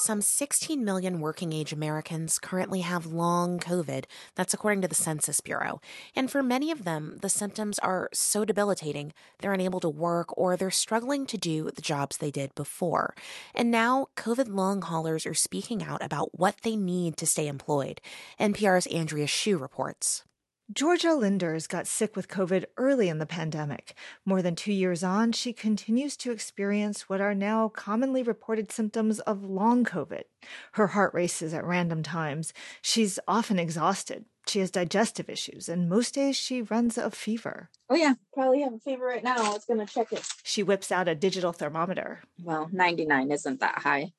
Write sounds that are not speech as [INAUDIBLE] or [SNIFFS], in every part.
Some 16 million working age Americans currently have long COVID. That's according to the Census Bureau. And for many of them, the symptoms are so debilitating, they're unable to work or they're struggling to do the jobs they did before. And now, COVID long haulers are speaking out about what they need to stay employed. NPR's Andrea Hsu reports. Georgia Linders got sick with COVID early in the pandemic. More than two years on, she continues to experience what are now commonly reported symptoms of long COVID. Her heart races at random times. She's often exhausted. She has digestive issues, and most days she runs a fever. Oh, yeah, probably have a fever right now. I was going to check it. She whips out a digital thermometer. Well, 99 isn't that high.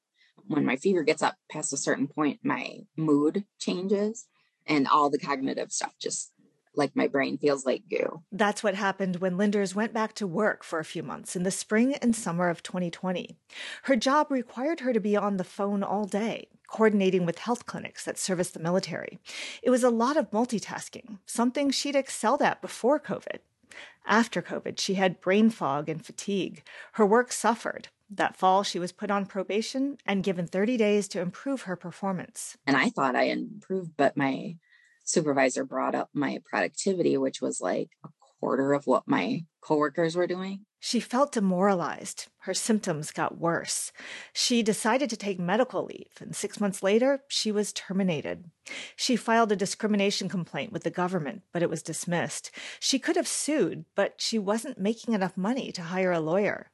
When my fever gets up past a certain point, my mood changes and all the cognitive stuff just like my brain feels like goo. That's what happened when Linders went back to work for a few months in the spring and summer of 2020. Her job required her to be on the phone all day, coordinating with health clinics that service the military. It was a lot of multitasking, something she'd excelled at before COVID. After COVID, she had brain fog and fatigue. Her work suffered. That fall, she was put on probation and given 30 days to improve her performance. And I thought I improved, but my supervisor brought up my productivity, which was like a quarter of what my coworkers were doing. She felt demoralized. Her symptoms got worse. She decided to take medical leave, and six months later, she was terminated. She filed a discrimination complaint with the government, but it was dismissed. She could have sued, but she wasn't making enough money to hire a lawyer.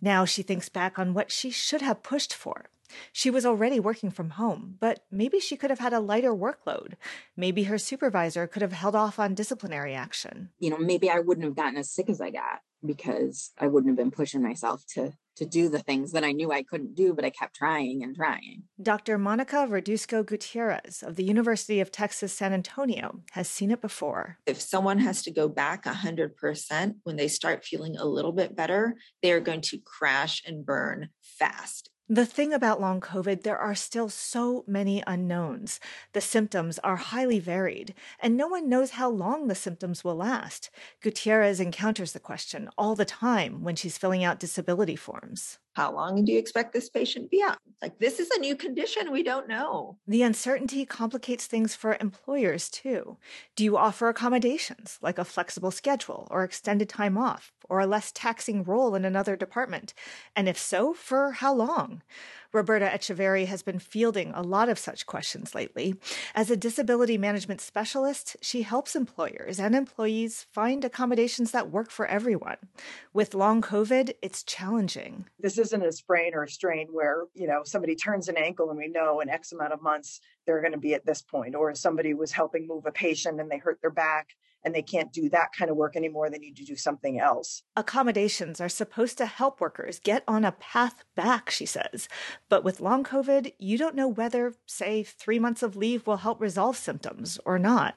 Now she thinks back on what she should have pushed for. She was already working from home, but maybe she could have had a lighter workload. Maybe her supervisor could have held off on disciplinary action. You know, maybe I wouldn't have gotten as sick as I got because I wouldn't have been pushing myself to to do the things that I knew I couldn't do, but I kept trying and trying. Dr. Monica Verduzco Gutierrez of the University of Texas San Antonio has seen it before. If someone has to go back 100% when they start feeling a little bit better, they are going to crash and burn fast. The thing about long COVID, there are still so many unknowns. The symptoms are highly varied, and no one knows how long the symptoms will last. Gutierrez encounters the question all the time when she's filling out disability forms. How long do you expect this patient to be out? Like, this is a new condition. We don't know. The uncertainty complicates things for employers, too. Do you offer accommodations, like a flexible schedule or extended time off, or a less taxing role in another department? And if so, for how long? Roberta Echeverry has been fielding a lot of such questions lately. As a disability management specialist, she helps employers and employees find accommodations that work for everyone. With long COVID, it's challenging. This isn't a sprain or a strain where, you know, somebody turns an ankle and we know in X amount of months they're going to be at this point, or somebody was helping move a patient and they hurt their back and they can't do that kind of work anymore. They need to do something else. Accommodations are supposed to help workers get on a path back, she says. But with long COVID, you don't know whether, say, three months of leave will help resolve symptoms or not.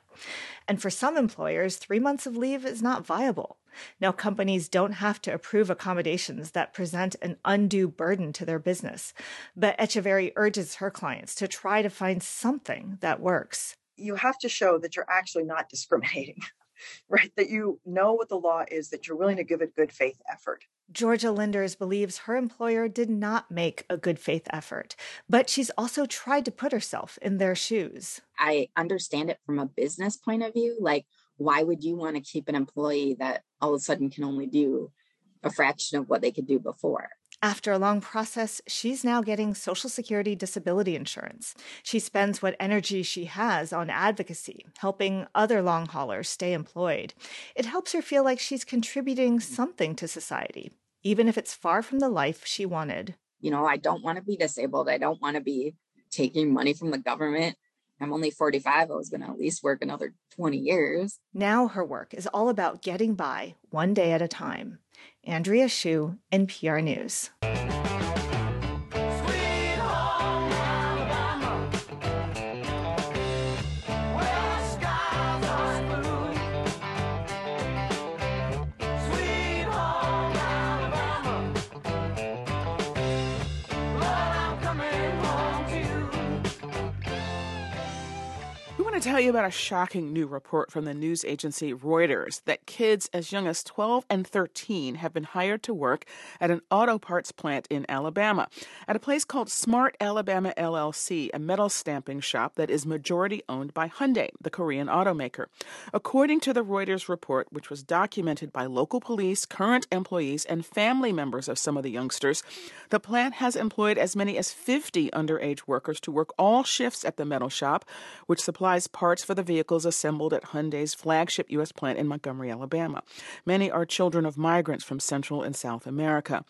And for some employers, three months of leave is not viable. Now, companies don't have to approve accommodations that present an undue burden to their business. But Echeverry urges her clients to try to find something that works you have to show that you're actually not discriminating, [LAUGHS] right? That you know what the law is, that you're willing to give a good faith effort. Georgia Linders believes her employer did not make a good faith effort, but she's also tried to put herself in their shoes. I understand it from a business point of view. Like, why would you want to keep an employee that all of a sudden can only do a fraction of what they could do before? After a long process, she's now getting Social Security disability insurance. She spends what energy she has on advocacy, helping other long haulers stay employed. It helps her feel like she's contributing something to society, even if it's far from the life she wanted. You know, I don't want to be disabled. I don't want to be taking money from the government. I'm only 45. I was going to at least work another 20 years. Now her work is all about getting by one day at a time. Andrea Hsu, NPR News. Want to tell you about a shocking new report from the news agency Reuters that kids as young as 12 and 13 have been hired to work at an auto parts plant in Alabama, at a place called Smart Alabama LLC, a metal stamping shop that is majority owned by Hyundai, the Korean automaker. According to the Reuters report, which was documented by local police, current employees, and family members of some of the youngsters, the plant has employed as many as 50 underage workers to work all shifts at the metal shop, which supplies parts for the vehicles assembled at Hyundai's flagship U.S. plant in Montgomery, Alabama. Many are children of migrants from Central and South America.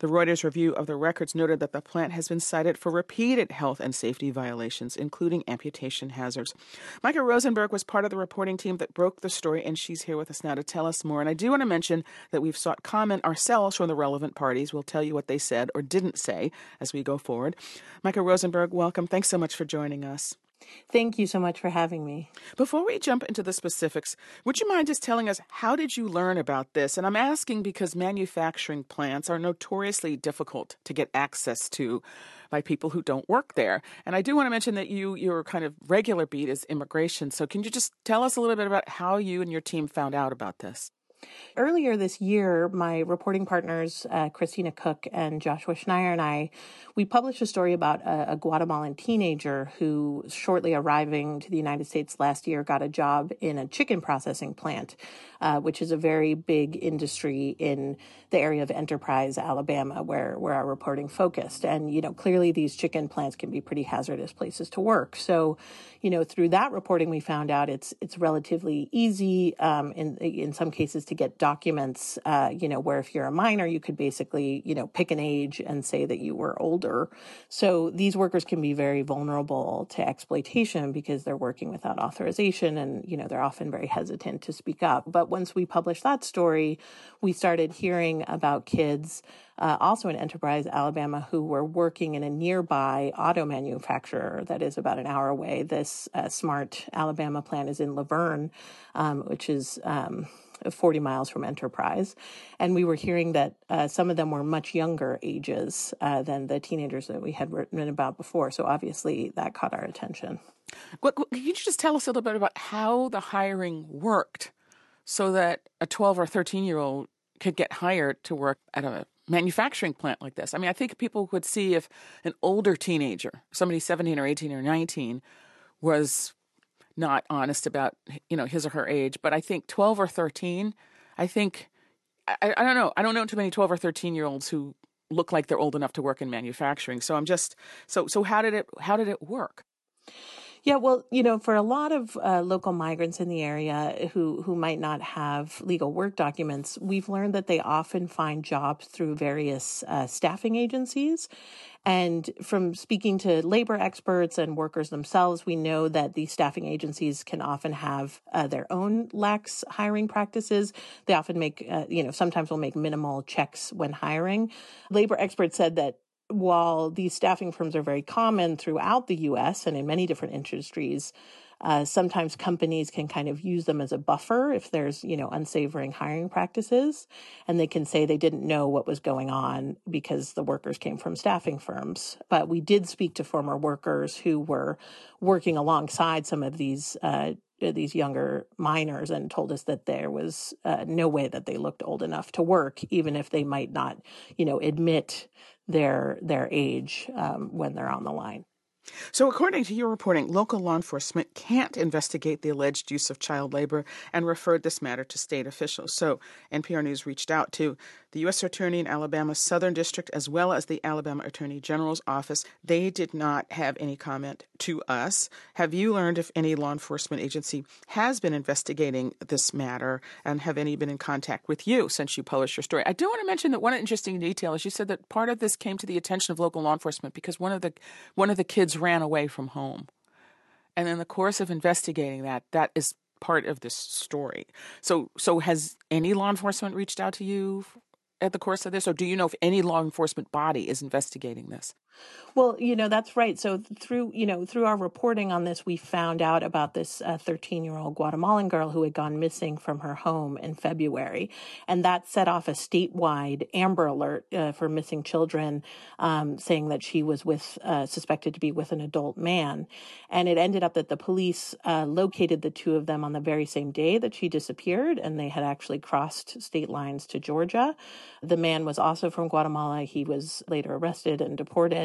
The Reuters review of the records noted that the plant has been cited for repeated health and safety violations, including amputation hazards. Mica Rosenberg was part of the reporting team that broke the story, and she's here with us now to tell us more. And I do want to mention that we've sought comment ourselves from the relevant parties. We'll tell you what they said or didn't say as we go forward. Mica Rosenberg, welcome. Thanks so much for joining us. Thank you so much for having me. Before we jump into the specifics, would you mind just telling us how did you learn about this? And I'm asking because manufacturing plants are notoriously difficult to get access to by people who don't work there. And I do want to mention that you your kind of regular beat is immigration. So can you just tell us a little bit about how you and your team found out about this? Earlier this year, my reporting partners, uh, Kristina Cooke and Joshua Schneyer, and I, we published a story about a, a, Guatemalan teenager who, shortly arriving to the United States last year, got a job in a chicken processing plant, uh, which is a very big industry in the area of Enterprise, Alabama, where where our reporting focused. And you know, clearly these chicken plants can be pretty hazardous places to work. So, you know, through that reporting, we found out it's it's relatively easy um, in in some cases to get documents, uh, you know, where if you're a minor, you could basically, you know, pick an age and say that you were older. So these workers can be very vulnerable to exploitation because they're working without authorization and, you know, they're often very hesitant to speak up. But once we published that story, we started hearing about kids uh, also in Enterprise, Alabama, who were working in a nearby auto manufacturer that is about an hour away. This uh, smart Alabama plant is in Luverne, um, which is um, 40 miles from Enterprise. And we were hearing that uh, some of them were much younger ages uh, than the teenagers that we had written about before. So obviously that caught our attention. Can you just tell us a little bit about how the hiring worked so that a 12 or 13 year old could get hired to work at a manufacturing plant like this? I mean, I think people would see if an older teenager, somebody 17 or 18 or 19, was not honest about you know his or her age. But i think 12 or 13 i think I, I don't know. I don't know too many 12 or 13 year olds who look like they're old enough to work in manufacturing. So i'm just so so how did it how did it work yeah, well, you know, for a lot of uh, local migrants in the area who who might not have legal work documents, we've learned that they often find jobs through various uh, staffing agencies. And from speaking to labor experts and workers themselves, we know that these staffing agencies can often have uh, their own lax hiring practices. They often make, uh, you know, sometimes will make minimal checks when hiring. Labor experts said that while these staffing firms are very common throughout the US and in many different industries, uh, sometimes companies can kind of use them as a buffer if there's, you know, unsavoring hiring practices. And they can say they didn't know what was going on because the workers came from staffing firms. But we did speak to former workers who were working alongside some of these uh, these younger minors and told us that there was uh, no way that they looked old enough to work, even if they might not, you know, admit their their age um, when they're on the line. So, according to your reporting, local law enforcement can't investigate the alleged use of child labor and referred this matter to state officials. So, NPR News reached out to the U.S. Attorney in Alabama's Southern District as well as the Alabama Attorney General's office. They did not have any comment to us. Have you learned if any law enforcement agency has been investigating this matter and have any been in contact with you since you published your story? I do want to mention that one interesting detail is you said that part of this came to the attention of local law enforcement because one of the one of the kids ran away from home. And in the course of investigating that, that is part of this story. So, so has any law enforcement reached out to you at the course of this, or do you know if any law enforcement body is investigating this? Well, you know, that's right. So through, you know, through our reporting on this, we found out about this 13 uh, year old Guatemalan girl who had gone missing from her home in February. And that set off a statewide Amber Alert uh, for missing children, um, saying that she was with, uh, suspected to be with an adult man. And it ended up that the police uh, located the two of them on the very same day that she disappeared. And they had actually crossed state lines to Georgia. The man was also from Guatemala. He was later arrested and deported.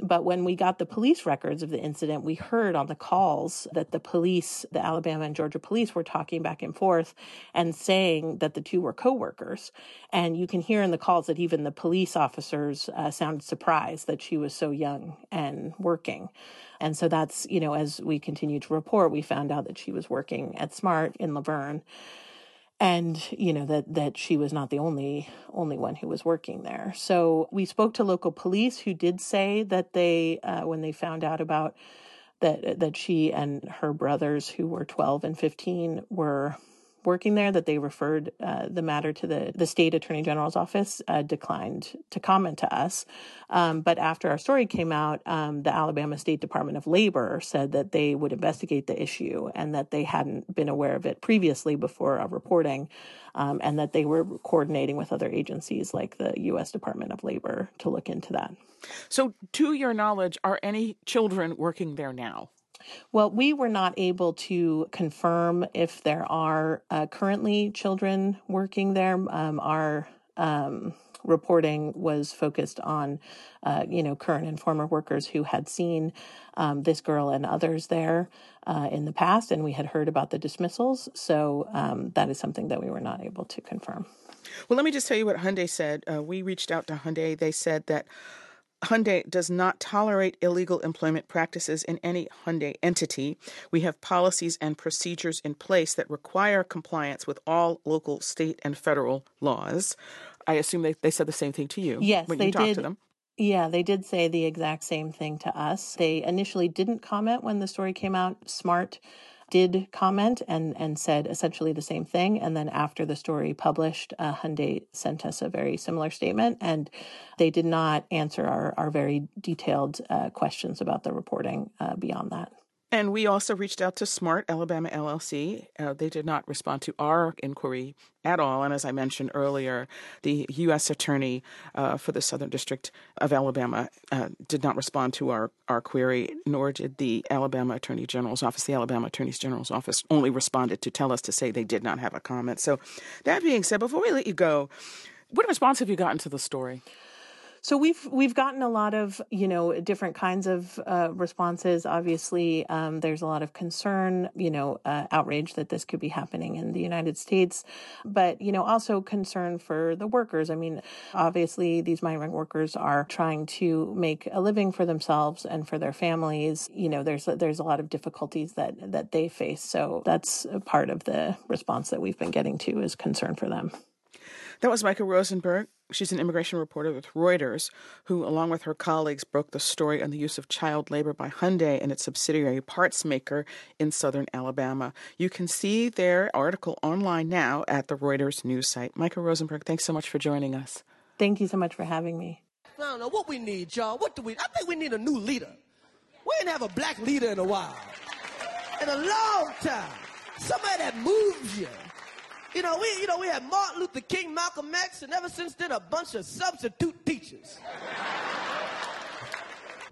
But when we got the police records of the incident, we heard on the calls that the police, the Alabama and Georgia police, were talking back and forth and saying that the two were coworkers. And you can hear in the calls that even the police officers uh, sounded surprised that she was so young and working. And so that's, you know, as we continued to report, we found out that she was working at Smart in Luverne and you know that that she was not the only only one who was working there. So we spoke to local police who did say that they uh, when they found out about that that she and her brothers who were 12 and 15 were working there that they referred uh, the matter to the, the state attorney general's office uh, declined to comment to us. Um, but after our story came out, um, the Alabama State Department of Labor said that they would investigate the issue and that they hadn't been aware of it previously before our reporting, um, and that they were coordinating with other agencies like the U.S. Department of Labor to look into that. So, to your knowledge, are any children working there now? Well, we were not able to confirm if there are uh, currently children working there. Um, our um, reporting was focused on, uh, you know, current and former workers who had seen um, this girl and others there uh, in the past, and we had heard about the dismissals. So um, that is something that we were not able to confirm. Well, let me just tell you what Hyundai said. Uh, we reached out to Hyundai. They said that Hyundai does not tolerate illegal employment practices in any Hyundai entity. We have policies and procedures in place that require compliance with all local, state, and federal laws. I assume they, they said the same thing to you yes, when you talked did. to them. Yeah, they did say the exact same thing to us. They initially didn't comment when the story came out. Smart did comment and, and said essentially the same thing. And then after the story published, uh, Hyundai sent us a very similar statement, and they did not answer our, our very detailed uh, questions about the reporting uh, beyond that. And we also reached out to Smart Alabama LLC. Uh, they did not respond to our inquiry at all. And as I mentioned earlier, the U.S. Attorney uh, for the Southern District of Alabama uh, did not respond to our, our query, nor did the Alabama Attorney General's Office. The Alabama Attorney General's Office only responded to tell us to say they did not have a comment. So, that being said, before we let you go, what response have you gotten to the story? So we've we've gotten a lot of you know different kinds of uh, responses. Obviously, um, there's a lot of concern, you know, uh, outrage that this could be happening in the United States, but you know also concern for the workers. I mean, obviously these migrant workers are trying to make a living for themselves and for their families. You know, there's there's a lot of difficulties that that they face. So that's part of the response that we've been getting to is concern for them. That was Mica Rosenberg. She's an immigration reporter with Reuters, who, along with her colleagues, broke the story on the use of child labor by Hyundai and its subsidiary Parts Maker in southern Alabama. You can see their article online now at the Reuters news site. Mica Rosenberg, thanks so much for joining us. Thank you so much for having me. I don't know what we need, y'all. What do we? I think we need a new leader. We didn't have a black leader in a while, in a long time. Somebody that moves you you know, we, you know, we had Martin Luther King, Malcolm X, and ever since then, a bunch of substitute teachers.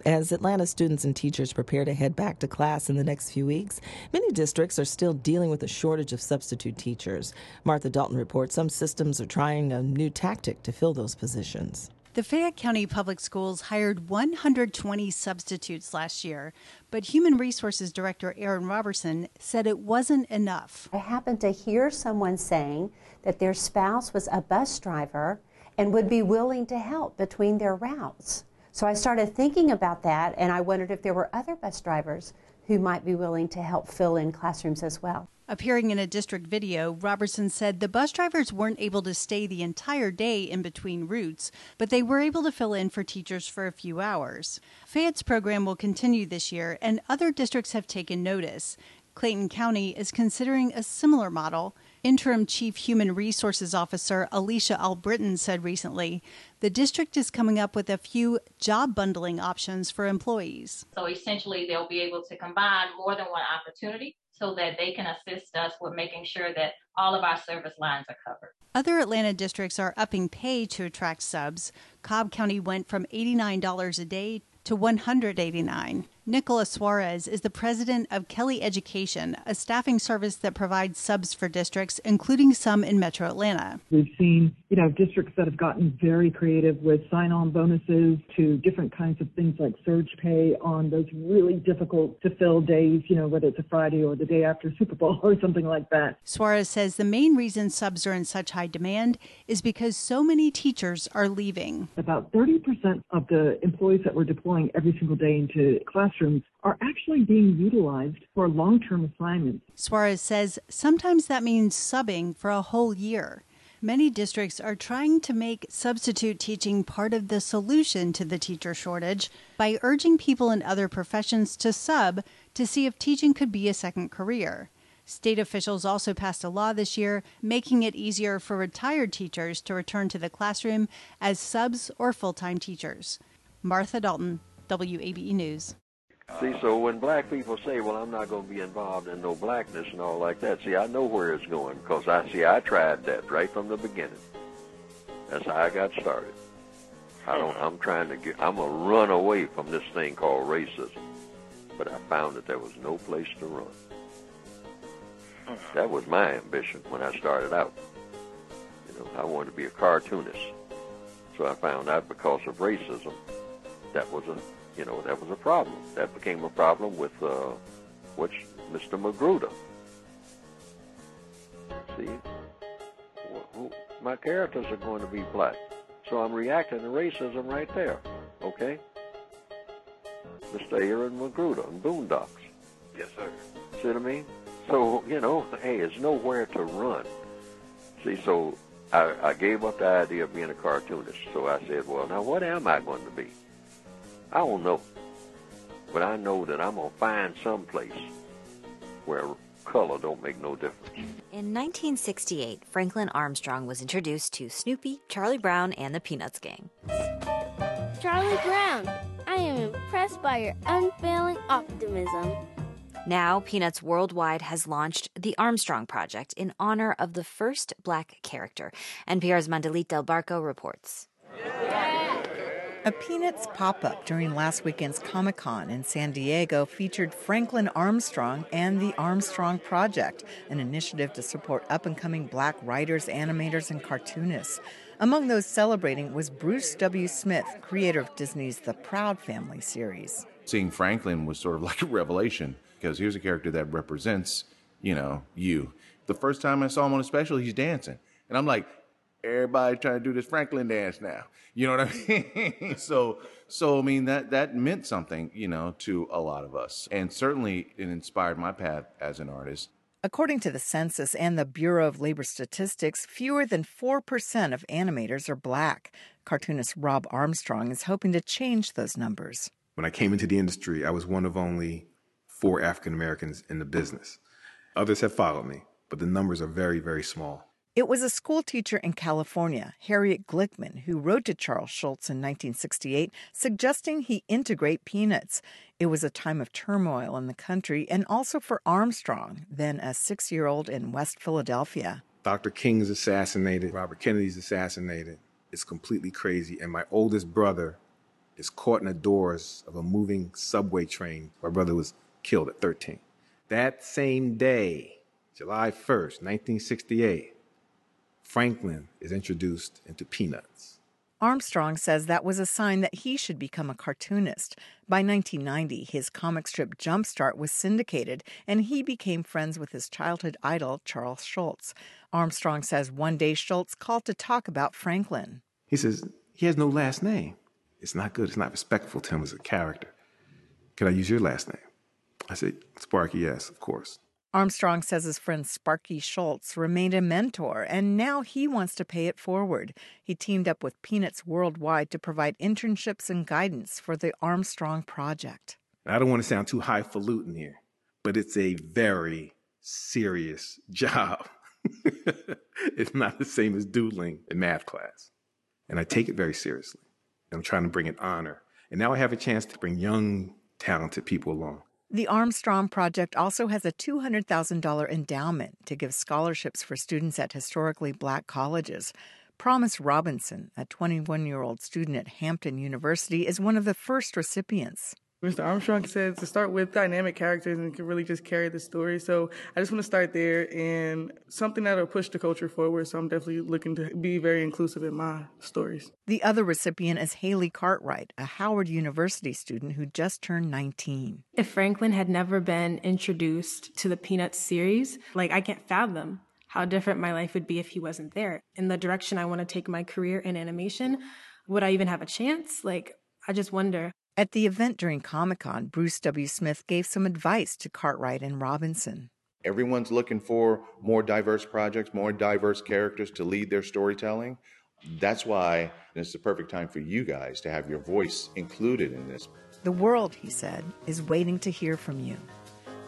As Atlanta students and teachers prepare to head back to class in the next few weeks, many districts are still dealing with a shortage of substitute teachers. Martha Dalton reports some systems are trying a new tactic to fill those positions. The Fayette County Public Schools hired 120 substitutes last year, but Human Resources Director Erin Robertson said it wasn't enough. I happened to hear someone saying that their spouse was a bus driver and would be willing to help between their routes. So I started thinking about that and I wondered if there were other bus drivers who might be willing to help fill in classrooms as well. Appearing in a district video, Robertson said the bus drivers weren't able to stay the entire day in between routes, but they were able to fill in for teachers for a few hours. Fayette's program will continue this year, and other districts have taken notice. Clayton County is considering a similar model, Interim Chief Human Resources Officer Alicia Albritton said recently the district is coming up with a few job bundling options for employees. So essentially, they'll be able to combine more than one opportunity so that they can assist us with making sure that all of our service lines are covered. Other Atlanta districts are upping pay to attract subs. Cobb County went from $89 a day to 189. Nicola Soares is the president of Kelly Education, a staffing service that provides subs for districts, including some in metro Atlanta. We've seen, you know, districts that have gotten very creative with sign-on bonuses to different kinds of things like surge pay on those really difficult to fill days, you know, whether it's a Friday or the day after Super Bowl [LAUGHS] or something like that. Soares says the main reason subs are in such high demand is because so many teachers are leaving. About 30% of the employees that we're deploying every single day into classrooms are actually being utilized for long term assignments. Soares says sometimes that means subbing for a whole year. Many districts are trying to make substitute teaching part of the solution to the teacher shortage by urging people in other professions to sub to see if teaching could be a second career. State officials also passed a law this year making it easier for retired teachers to return to the classroom as subs or full time teachers. Martha Dalton, WABE News. See, so when black people say, "Well, I'm not going to be involved in no blackness and all like that," see, I know where it's going because I see I tried that right from the beginning. That's how I got started. I don't. I'm trying to get. I'm gonna run away from this thing called racism, but I found that there was no place to run. That was my ambition when I started out. You know, I wanted to be a cartoonist. So I found out because of racism, that was a you know, that was a problem. That became a problem with uh, which Mr. McGruder. See, who, my characters are going to be black, so I'm reacting to racism right there. Okay, Mr. Aaron McGruder and Boondocks. Yes, sir. See what I mean? So you know, hey, there's nowhere to run. See, so I, I gave up the idea of being a cartoonist. So I said, well, now what am I going to be? I don't know. But I know that I'm going to find some place where color don't make no difference. In 1968, Franklin Armstrong was introduced to Snoopy, Charlie Brown, and the Peanuts gang. Charlie Brown, I am impressed by your unfailing optimism. Now, Peanuts Worldwide has launched the Armstrong Project in honor of the first black character. NPR's Mandalit Del Barco reports. A Peanuts pop up during last weekend's Comic Con in San Diego featured Franklin Armstrong and the Armstrong Project, an initiative to support up and coming black writers, animators, and cartoonists. Among those celebrating was Bruce W. Smith, creator of Disney's The Proud Family series. Seeing Franklin was sort of [LAUGHS] like a revelation because here's a character that represents, you know, you. The first time I saw him on a special, he's dancing. And I'm like, everybody trying to do this Franklin dance now. You know what I [LAUGHS] mean? so, so I mean that that meant something, you know, to a lot of us, and certainly it inspired my path as an artist. According to the census and the Bureau of Labor Statistics, fewer than 4% of animators are black. Cartoonist Rob Armstrong is hoping to change those numbers. When I came into the industry, I was one of only four African Americans in the business. Others have followed me, but the numbers are very, very small. It was a school teacher in California, Harriet Glickman, who wrote to Charles Schulz in 1968 suggesting he integrate peanuts. It was a time of turmoil in the country and also for Armstrong, then a six year old in West Philadelphia. Dr. King's assassinated, Robert Kennedy's assassinated. It's completely crazy. And my oldest brother is caught in the doors of a moving subway train. My brother was killed at 13. That same day, July 1st, 1968, Franklin is introduced into Peanuts. Armstrong says that was a sign that he should become a cartoonist. By 1990, his comic strip Jumpstart was syndicated, and he became friends with his childhood idol, Charles Schulz. Armstrong says one day Schulz called to talk about Franklin. He says, He has no last name. It's not good. It's not respectful to him as a character. Can I use your last name? I said, Sparky, yes, of course. Armstrong says his friend Sparky Schulz remained a mentor, and now he wants to pay it forward. He teamed up with Peanuts Worldwide to provide internships and guidance for the Armstrong Project. I don't want to sound too highfalutin here, but it's a very serious [LAUGHS] job. it's not the same as doodling in math class. And I take it very seriously. I'm trying to bring it honor. And now I have a chance to bring young, talented people along. The Armstrong Project also has a $200,000 endowment to give scholarships for students at historically black colleges. Promise Robinson, a 21 year old student at Hampton University, is one of the first recipients. Mr. Armstrong said to start with dynamic characters and can really just carry the story. So I just want to start there and something that'll push the culture forward. So I'm definitely looking to be very inclusive in my stories. The other recipient is Haley Cartwright, a Howard University student who just turned 19. If Franklin had never been introduced to the Peanuts series, like I can't fathom how different my life would be if he wasn't there. In the direction I want to take my career in animation, would I even have a chance? Like, I just wonder. At the event during Comic Con, Bruce W. Smith gave some advice to Cartwright and Robinson. Everyone's looking for more diverse projects, more diverse characters to lead their storytelling. That's why it's the perfect time for you guys to have your voice included in this. The world, he said, is waiting to hear from you.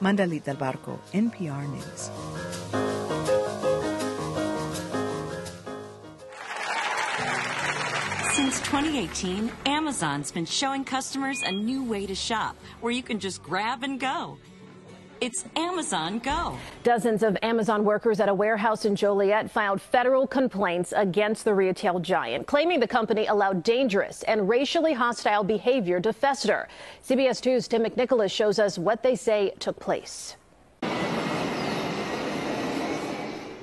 Mandalit Del Barco, NPR News. Since 2018, Amazon's been showing customers a new way to shop where you can just grab and go. It's Amazon Go. Dozens of Amazon workers at a warehouse in Joliet filed federal complaints against the retail giant, claiming the company allowed dangerous and racially hostile behavior to fester. CBS 2's Tim McNicholas shows us what they say took place.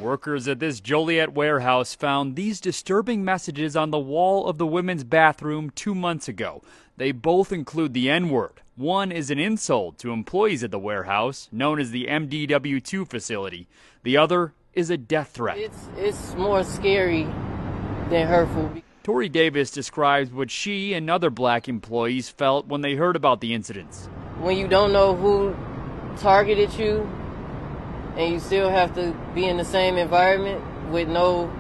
Workers at this Joliet warehouse found these disturbing messages on the wall of the women's bathroom two months ago. They both include the N word. One is an insult to employees at the warehouse, known as the MDW2 facility. The other is a death threat. It's, it's more scary than hurtful. Tori Davis describes what she and other black employees felt when they heard about the incidents. When you don't know who targeted you, and you still have to be in the same environment with no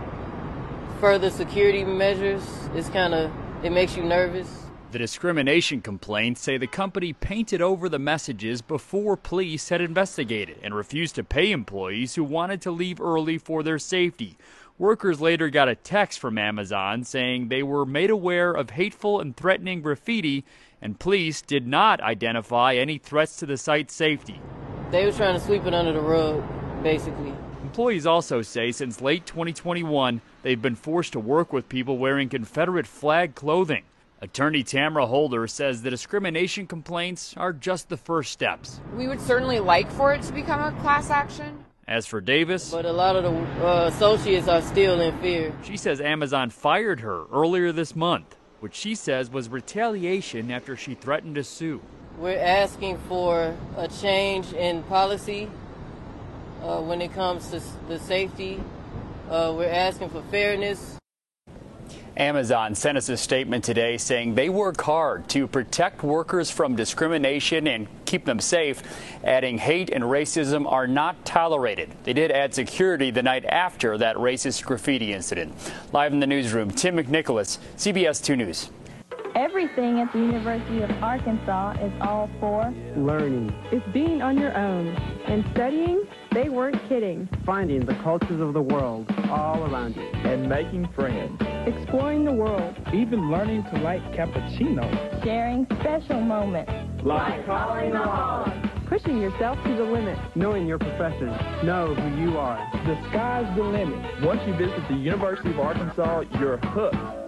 further security measures, it's kind of, it makes you nervous. The discrimination complaints say the company painted over the messages before police had investigated and refused to pay employees who wanted to leave early for their safety. Workers later got a text from Amazon saying they were made aware of hateful and threatening graffiti, and police did not identify any threats to the site's safety. They were trying to sweep it under the rug, basically. Employees also say since late 2021, they've been forced to work with people wearing Confederate flag clothing. Attorney Tamara Holder says the discrimination complaints are just the first steps. We would certainly like for it to become a class action. As for Davis, but a lot of the uh, associates are still in fear. She says Amazon fired her earlier this month, which she says was retaliation after she threatened to sue. We're asking for a change in policy uh, when it comes to the safety. Uh, we're asking for fairness. Amazon sent us a statement today saying they work hard to protect workers from discrimination and keep them safe, adding hate and racism are not tolerated. They did add security the night after that racist graffiti incident. Live in the newsroom, Tim McNicholas, CBS 2 News. Everything at the University of Arkansas is all for learning. It's being on your own. And studying, they weren't kidding. Finding the cultures of the world all around you. And making friends. Exploring the world. Even learning to like cappuccino. Sharing special moments. Like calling the hall. Pushing yourself to the limit. Knowing your professors. Know who you are. The sky's the limit. Once you visit the University of Arkansas, you're hooked.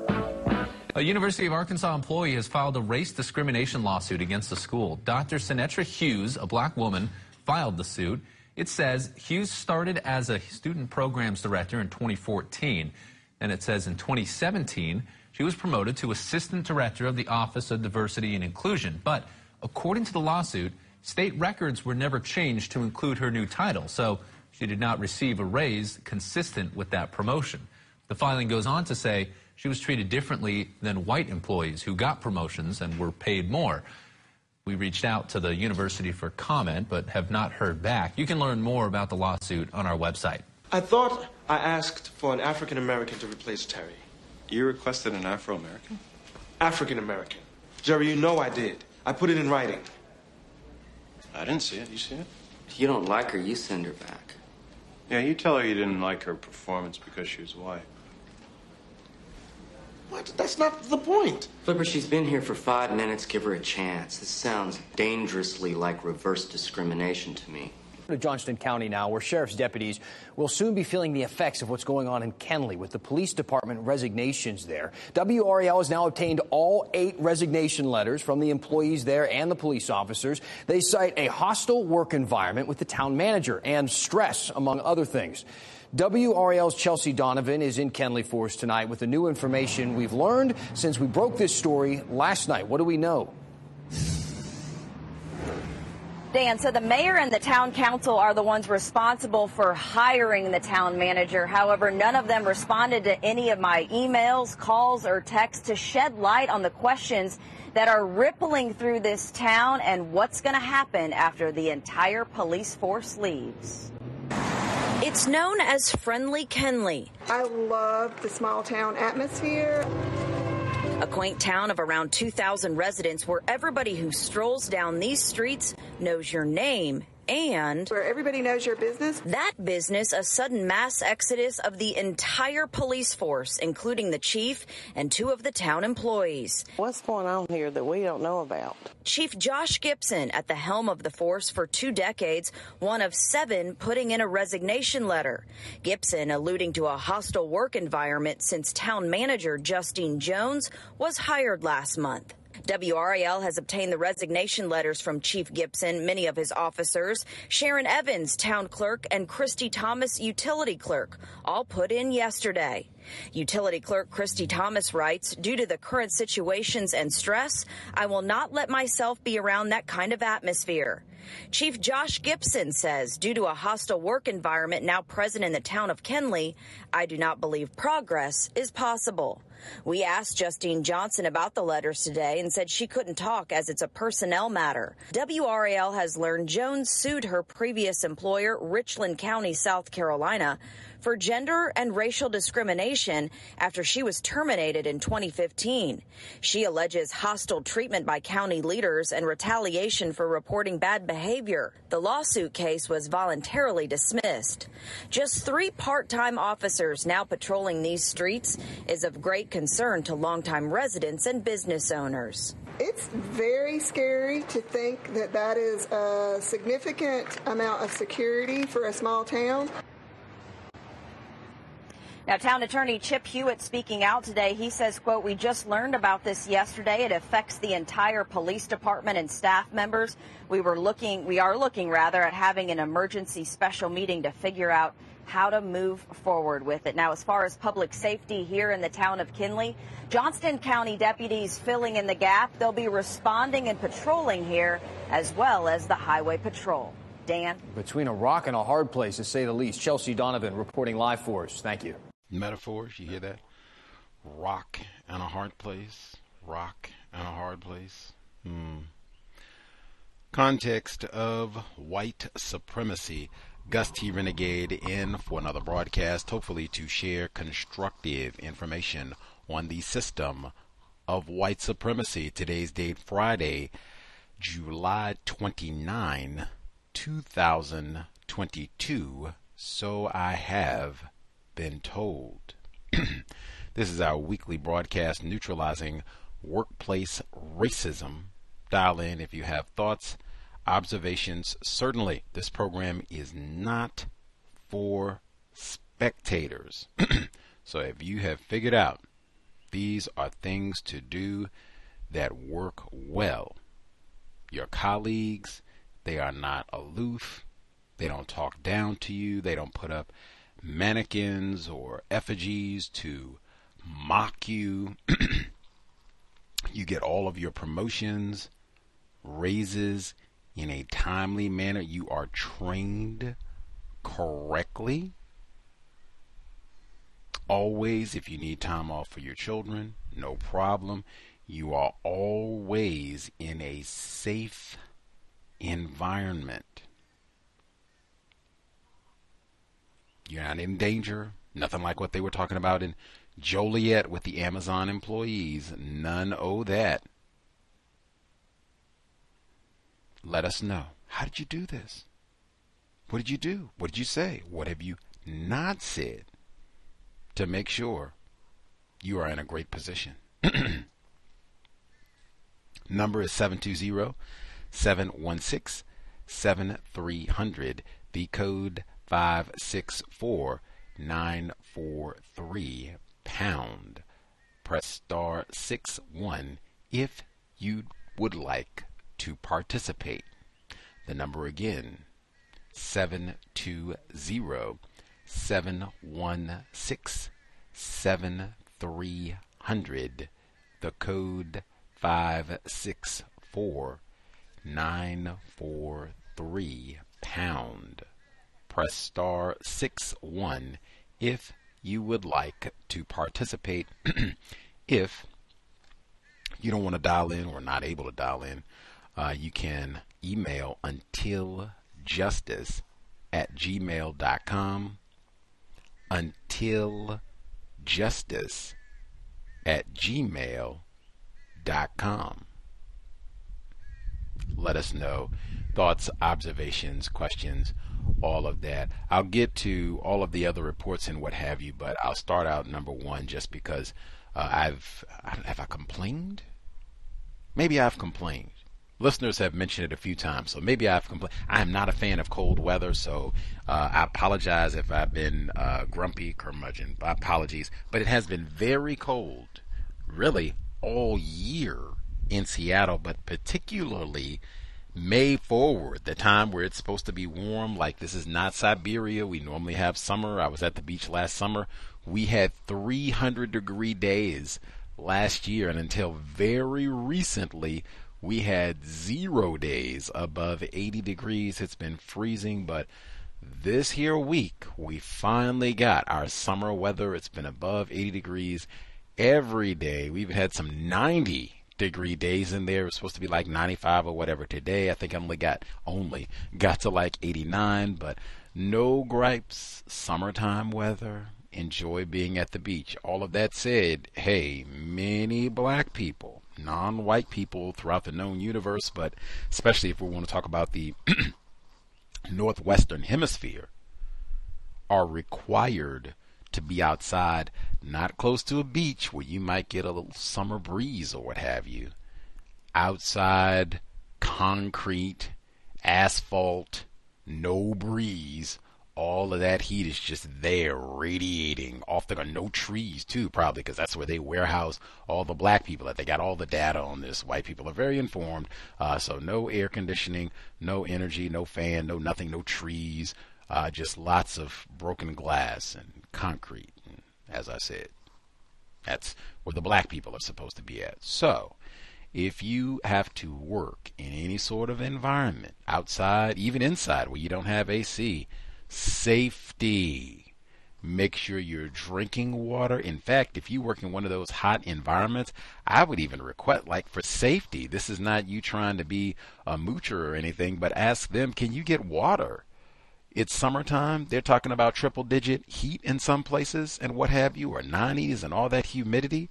A University of Arkansas employee has filed a race discrimination lawsuit against the school. Dr. Sinetra Hughes, a black woman, filed the suit. It says Hughes started as a student programs director in 2014. And it says in 2017, she was promoted to assistant director of the Office of Diversity and Inclusion. But according to the lawsuit, state records were never changed to include her new title. So she did not receive a raise consistent with that promotion. The filing goes on to say she was treated differently than white employees who got promotions and were paid more. We reached out to the university for comment, but have not heard back. You can learn more about the lawsuit on our website. I thought I asked for an African American to replace Terry. You requested an Afro American? African American. Jerry, you know I did. I put it in writing. I didn't see it. You see it? If you don't like her, you send her back. Yeah, you tell her you didn't like her performance because she was white. What? That's not the point. Flipper, she's been here for five minutes. Give her a chance. This sounds dangerously like reverse discrimination to me. To Johnston County now, where sheriff's deputies will soon be feeling the effects of what's going on in Kenly with the police department resignations there. WRAL has now obtained all eight resignation letters from the employees there and the police officers. They cite a hostile work environment with the town manager and stress, among other things. WRAL's Chelsea Donovan is in Kenly for us tonight with the new information we've learned since we broke this story last night. What do we know? Dan, so the mayor and the town council are the ones responsible for hiring the town manager. However, none of them responded to any of my emails, calls, or texts to shed light on the questions that are rippling through this town and what's going to happen after the entire police force leaves. It's known as Friendly Kenly. I love the small town atmosphere. A quaint town of around 2,000 residents where everybody who strolls down these streets knows your name and where everybody knows your business. That business, a sudden mass exodus of the entire police force, including the chief and two of the town employees. What's going on here that we don't know about? Chief Josh Gibson, at the helm of the force for two decades, one of seven putting in a resignation letter. Gibson alluding to a hostile work environment since town manager Justine Jones was hired last month. WRAL has obtained the resignation letters from Chief Gibson, many of his officers, Sharon Evans, town clerk, and Christy Thomas, utility clerk, all put in yesterday. Utility clerk Christy Thomas writes, due to the current situations and stress, I will not let myself be around that kind of atmosphere. Chief Josh Gibson says, due to a hostile work environment now present in the town of Kenly, I do not believe progress is possible. We asked Justine Johnson about the letters today and said she couldn't talk as it's a personnel matter. WRAL has learned Jones sued her previous employer, Richland County, South Carolina, for gender and racial discrimination after she was terminated in 2015. She alleges hostile treatment by county leaders and retaliation for reporting bad behavior. The lawsuit case was voluntarily dismissed. Just three part-time officers now patrolling these streets is of great concern to longtime residents and business owners. It's very scary to think that that is a significant amount of security for a small town. Now, town attorney Chip Hewitt speaking out today. He says, quote, we just learned about this yesterday. It affects the entire police department and staff members. We were looking, we are looking rather at having an emergency special meeting to figure out how to move forward with it. Now, as far as public safety here in the town of Kenly, Johnston County deputies filling in the gap. They'll be responding and patrolling here as well as the highway patrol. Dan? Between a rock and a hard place, to say the least. Chelsea Donovan reporting live for us. Thank you metaphors. You hear that? Rock and a hard place. Rock and a hard place. Hmm. Context of white supremacy. Gus T. Renegade in for another broadcast, hopefully to share constructive information on the system of white supremacy. Today's date, Friday, July 29, 2022. So I have been told. [CLEARS THROAT] this is our weekly broadcast neutralizing workplace racism. Dial in if you have thoughts, observations. Certainly, this program is not for spectators. [CLEARS THROAT] so if you have figured out these are things to do that work well, your colleagues, they are not aloof. They don't talk down to you. They don't put up mannequins or effigies to mock you. [CLEARS THROAT] you get all of your promotions, raises in a timely manner. You are trained correctly. Always, if you need time off for your children, no problem. You are always in a safe environment. You're not in danger. Nothing like what they were talking about in Joliet with the Amazon employees. None owe that. Let us know. How did you do this? What did you do? What did you say? What have you not said to make sure you are in a great position? [CLEARS THROAT] Number is 720 716 7300. The code 564 943 pound. Press star 6 1 if you would like to participate. The number again 720 716 7300. The code 564 943 pound. Press star 6 1 if you would like to participate. [CLEARS THROAT] if you don't want to dial in or not able to dial in, uh, you can email until justice at gmail.com. Until justice at gmail.com. Let us know thoughts, observations, questions, all of that. I'll get to all of the other reports and what have you, but I'll start out number one just because uh, I've have I complained? Maybe I've complained. Listeners have mentioned it a few times, so maybe I've complained. I am not a fan of cold weather, so uh, I apologize if I've been uh, grumpy, curmudgeon. Apologies, but it has been very cold, really all year in Seattle, but particularly May forward, the time where it's supposed to be warm. Like this is not Siberia. We normally have summer. I was at the beach last summer. We had 300 degree days last year, and until very recently, we had zero days above 80 degrees. It's been freezing, but this here week we finally got our summer weather. It's been above 80 degrees every day. We've had some 90 degree days in there. It was supposed to be like 95 or whatever today. I think I only got only got to like 89, but no gripes. Summertime weather. Enjoy being at the beach. All of that said, hey, many black people, non-white people throughout the known universe, but especially if we want to talk about the [CLEARS THROAT] northwestern hemisphere, are required to be outside, not close to a beach where you might get a little summer breeze or what have you. Outside, concrete, asphalt, no breeze. All of that heat is just there radiating off the no trees too probably because that's where they warehouse all the black people that they got all the data on this white people are very informed uh, so no air conditioning no energy no fan no nothing no trees uh, just lots of broken glass and concrete. As I said, that's where the black people are supposed to be at. So, if you have to work in any sort of environment, outside, even inside, where you don't have AC, safety. Make sure you're drinking water. In fact, if you work in one of those hot environments, I would even request, like for safety, this is not you trying to be a moocher or anything, but ask them, can you get water? It's summertime. They're talking about triple digit heat in some places and what have you, or 90s and all that humidity.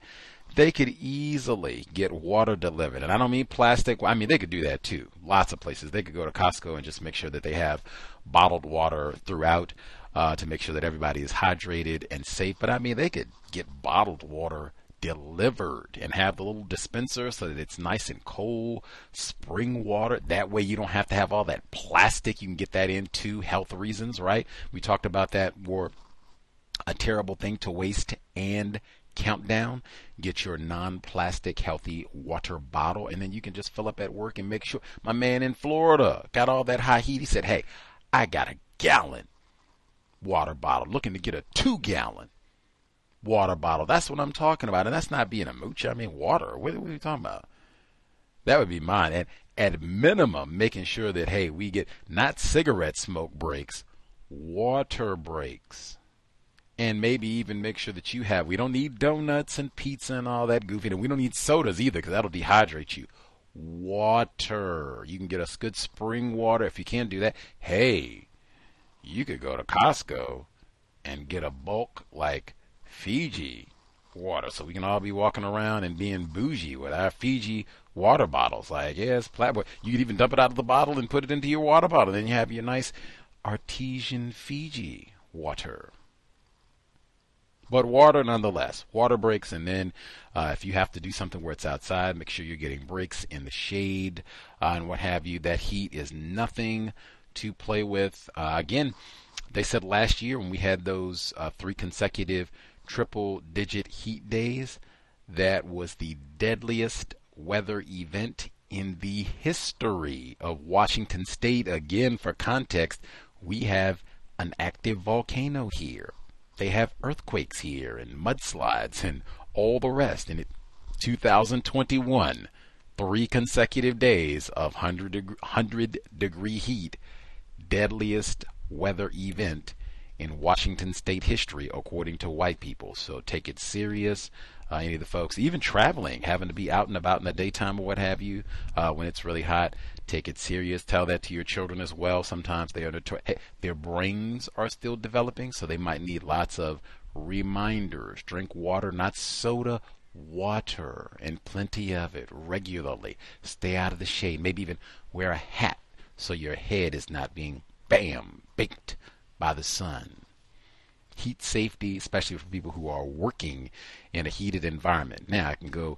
They could easily get water delivered. And I don't mean plastic. I mean, they could do that too. Lots of places. They could go to Costco and just make sure that they have bottled water throughout uh, to make sure that everybody is hydrated and safe. But I mean, they could get bottled water delivered and have the little dispenser so that it's nice and cold spring water. That way you don't have to have all that plastic. You can get that into health reasons right? We talked about that were a terrible thing to waste and countdown get your non-plastic healthy water bottle and then you can just fill up at work and make sure. My man in Florida got all that high heat. He said hey I got a gallon water bottle looking to get a 2 gallon water bottle. That's what I'm talking about. And that's not being a mooch. I mean, water. What, what are you talking about? That would be mine. And at minimum, making sure that, hey, we get not cigarette smoke breaks, water breaks. And maybe even make sure that you have, we don't need donuts and pizza and all that goofy. And we don't need sodas either because that'll dehydrate you. Water. You can get us good spring water. If you can't do that, hey, you could go to Costco and get a bulk like Fiji water. So we can all be walking around and being bougie with our Fiji water bottles. Like, yes, Playboy. You could even dump it out of the bottle and put it into your water bottle. Then you have your nice artesian Fiji water. But water nonetheless. Water breaks, and then uh, if you have to do something where it's outside, make sure you're getting breaks in the shade uh, and what have you. That heat is nothing to play with. Uh, again, they said last year when we had those uh, three consecutive triple digit heat days, that was the deadliest weather event in the history of Washington State. Again, for context, we have an active volcano here. They have earthquakes here and mudslides and all the rest. And it 2021, three consecutive days of 100 degree, 100 degree heat, deadliest weather event in Washington state history, according to white people. So take it serious. Uh, any of the folks, even traveling, having to be out and about in the daytime or what have you, uh, when it's really hot, take it serious. Tell that to your children as well. Sometimes they are their brains are still developing, so they might need lots of reminders. Drink water, not soda, water, and plenty of it regularly. Stay out of the shade. Maybe even wear a hat so your head is not being bam baked by the sun. Heat safety, especially for people who are working in a heated environment. Now I can go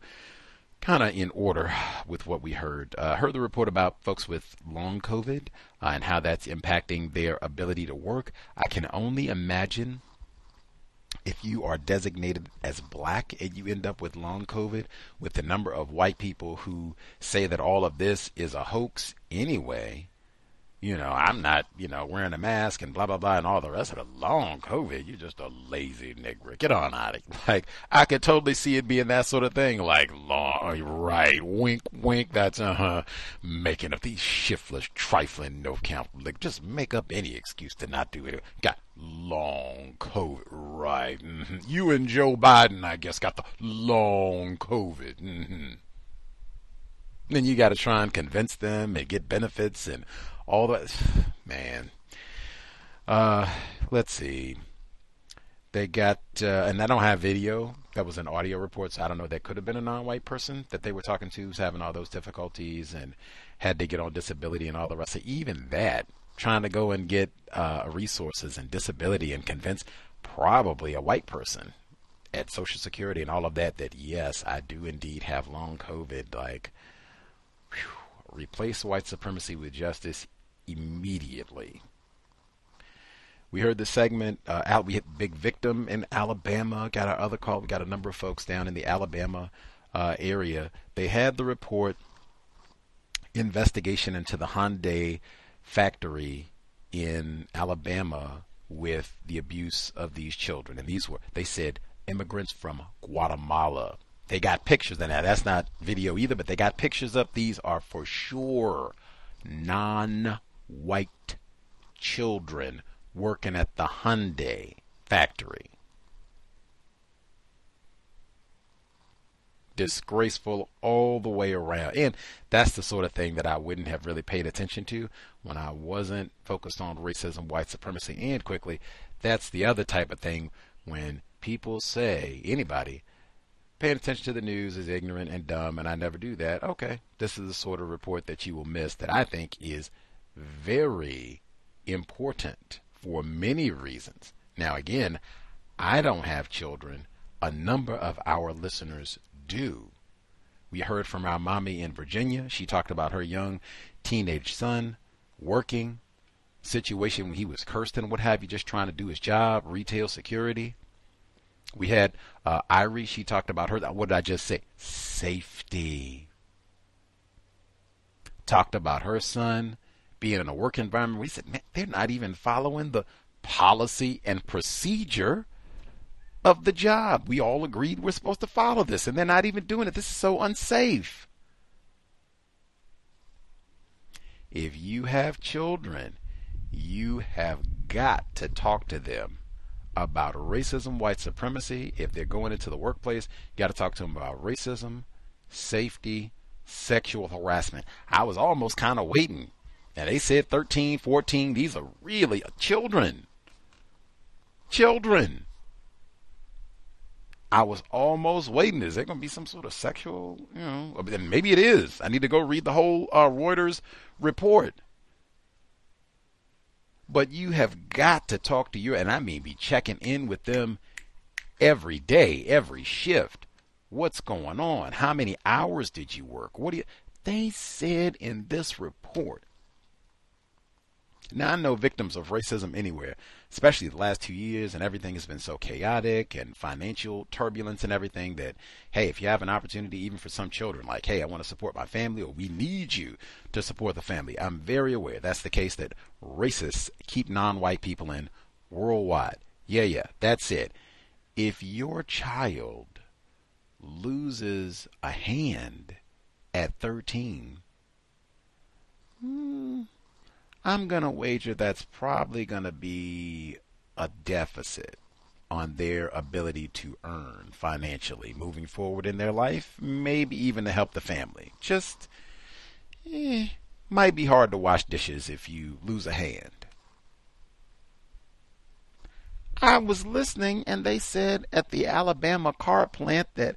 kind of in order with what we heard. Uh, heard the report about folks with long COVID uh, and how that's impacting their ability to work. I can only imagine if you are designated as black and you end up with long COVID, with the number of white people who say that all of this is a hoax anyway, you know, I'm not, you know, wearing a mask and blah blah blah and all the rest of it. Long COVID, you're just a lazy nigger. Get on out of it. Like I could totally see it being that sort of thing. Like long, right? Wink, wink. That's uh huh. Making up these shiftless, trifling, no count. Like just make up any excuse to not do it. Got long COVID, right? Mm-hmm. You and Joe Biden, I guess, got the long COVID. Mm-hmm. Then you got to try and convince them and get benefits and all that. [SIGHS] Man, uh, let's see. They got, uh, and I don't have video. That was an audio report, so I don't know. That could have been a non-white person that they were talking to who's having all those difficulties and had to get on disability and all the rest. So even that, trying to go and get uh, resources and disability and convince probably a white person at Social Security and all of that that yes, I do indeed have long COVID. Like, whew, replace white supremacy with justice immediately. We heard the segment. Uh, we hit big victim in Alabama. Got our other call. We got a number of folks down in the Alabama uh, area. They had the report investigation into the Hyundai factory in Alabama with the abuse of these children. And these were, they said, immigrants from Guatemala. They got pictures that. That's not video either, but they got pictures up. These are for sure non white children working at the Hyundai factory. Disgraceful all the way around. And that's the sort of thing that I wouldn't have really paid attention to when I wasn't focused on racism, white supremacy, and quickly. That's the other type of thing when people say, anybody, paying attention to the news is ignorant and dumb, and I never do that. Okay, this is the sort of report that you will miss that I think is very important for many reasons. Now, again, I don't have children. A number of our listeners do. We heard from our mommy in Virginia. She talked about her young teenage son working, situation when he was cursed and what have you, just trying to do his job, retail security. We had uh, Irie. She talked about her. What did I just say? Safety. Talked about her son being in a work environment. We said, man, they're not even following the policy and procedure of the job. We all agreed we're supposed to follow this, and they're not even doing it. This is so unsafe. If you have children, you have got to talk to them about racism, white supremacy. If they're going into the workplace, you got to talk to them about racism, safety, sexual harassment. I was almost kind of waiting. And they said 13, 14, these are really children. Children. I was almost waiting. Is there going to be some sort of sexual, you know, maybe it is. I need to go read the whole uh, Reuters report. but you have got to talk to your, and I mean be checking in with them every day, every shift. What's going on? How many hours did you work? What do you, they said in this report now, I know victims of racism anywhere, especially the last two years, and everything has been so chaotic and financial turbulence and everything that, hey, if you have an opportunity, even for some children, like, hey, I want to support my family, or we need you to support the family, I'm very aware that's the case that racists keep non white people in worldwide. Yeah, yeah, that's it. If your child loses a hand at 13, hmm, I'm going to wager that's probably going to be a deficit on their ability to earn financially moving forward in their life, maybe even to help the family. Just eh, might be hard to wash dishes if you lose a hand. I was listening and they said at the Alabama car plant that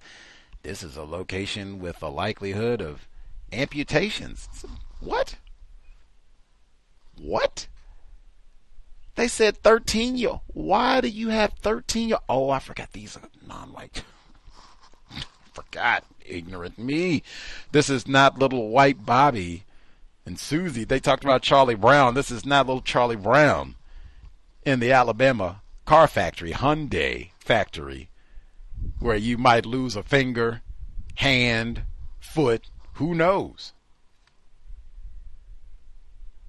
this is a location with a likelihood of amputations. What? What? They said 13 year. Why do you have 13 year? Oh, I forgot these are non-white. [LAUGHS] forgot. Ignorant me. This is not little white Bobby and Susie. They talked about Charlie Brown. This is not little Charlie Brown in the Alabama car factory, Hyundai factory, where you might lose a finger, hand, foot, who knows?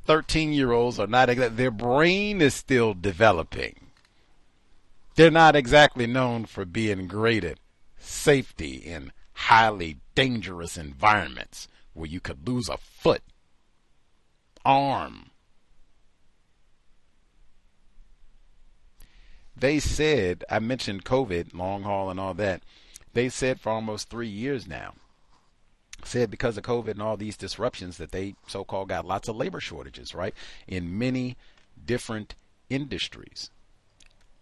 13 year olds are not, their brain is still developing. They're not exactly known for being great at safety in highly dangerous environments where you could lose a foot, arm. They said, I mentioned COVID, long haul, and all that. They said for almost three years now said because of COVID and all these disruptions that they so called got lots of labor shortages, right? In many different industries.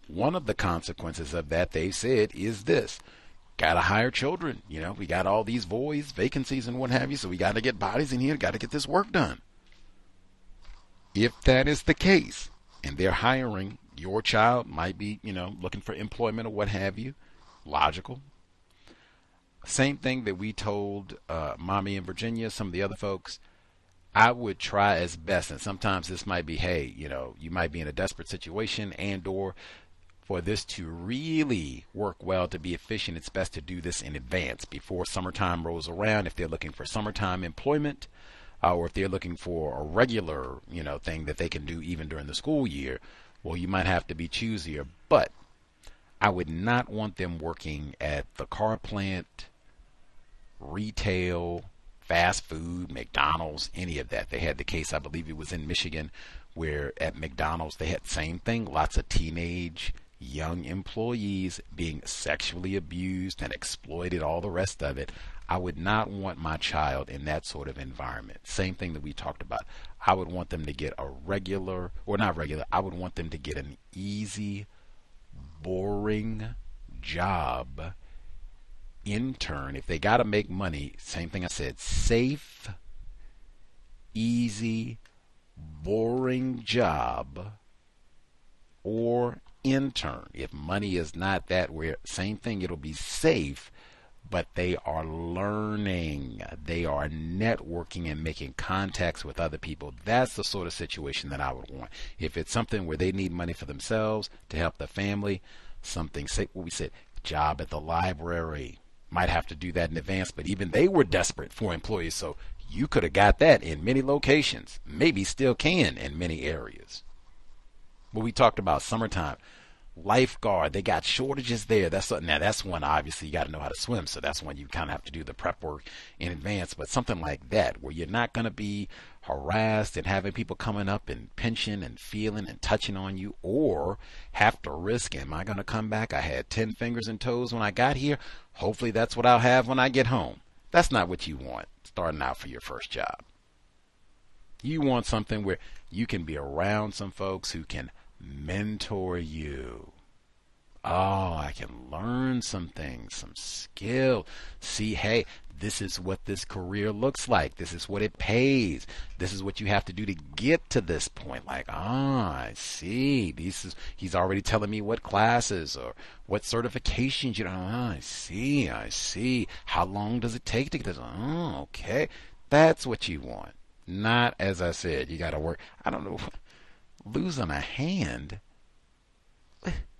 One of the consequences of that, they said, is this. Gotta hire children. You know, we got all these voids, vacancies, and what have you, so we gotta get bodies in here, gotta get this work done. If that is the case, and they're hiring, your child might be, you know, looking for employment or what have you, logical, same thing that we told uh, mommy in Virginia, some of the other folks. I would try as best, and sometimes this might be, hey, you know, you might be in a desperate situation, and or for this to really work well to be efficient, it's best to do this in advance before summertime rolls around. If they're looking for summertime employment, uh, or if they're looking for a regular, you know, thing that they can do even during the school year, well, you might have to be choosier. But I would not want them working at the car plant retail, fast food, McDonald's, any of that. They had the case, I believe it was in Michigan, where at McDonald's they had the same thing, lots of teenage young employees being sexually abused and exploited, all the rest of it. I would not want my child in that sort of environment. Same thing that we talked about. I would want them to get a regular, or not regular, I would want them to get an easy, boring job intern, if they got to make money, same thing I said, safe, easy, boring job or intern. If money is not that where same thing, it'll be safe, but they are learning. They are networking and making contacts with other people. That's the sort of situation that I would want. If it's something where they need money for themselves to help the family, something say what we said, job at the library, might have to do that in advance, but even they were desperate for employees. So you could have got that in many locations, maybe still can in many areas. But we talked about summertime. Lifeguard, they got shortages there. That's now that's one obviously you got to know how to swim, so that's one you kind of have to do the prep work in advance. But something like that, where you're not going to be harassed and having people coming up and pinching and feeling and touching on you, or have to risk, am I going to come back? I had 10 fingers and toes when I got here. Hopefully, that's what I'll have when I get home. That's not what you want starting out for your first job. You want something where you can be around some folks who can mentor you. Oh, I can learn some things, some skill. See, hey, this is what this career looks like. This is what it pays. This is what you have to do to get to this point. Like, ah, I see. This is he's already telling me what classes or what certifications you know. Ah, I see, I see. How long does it take to get this? Oh, okay. That's what you want. Not as I said, you gotta work I don't know [LAUGHS] losing a hand. [LAUGHS]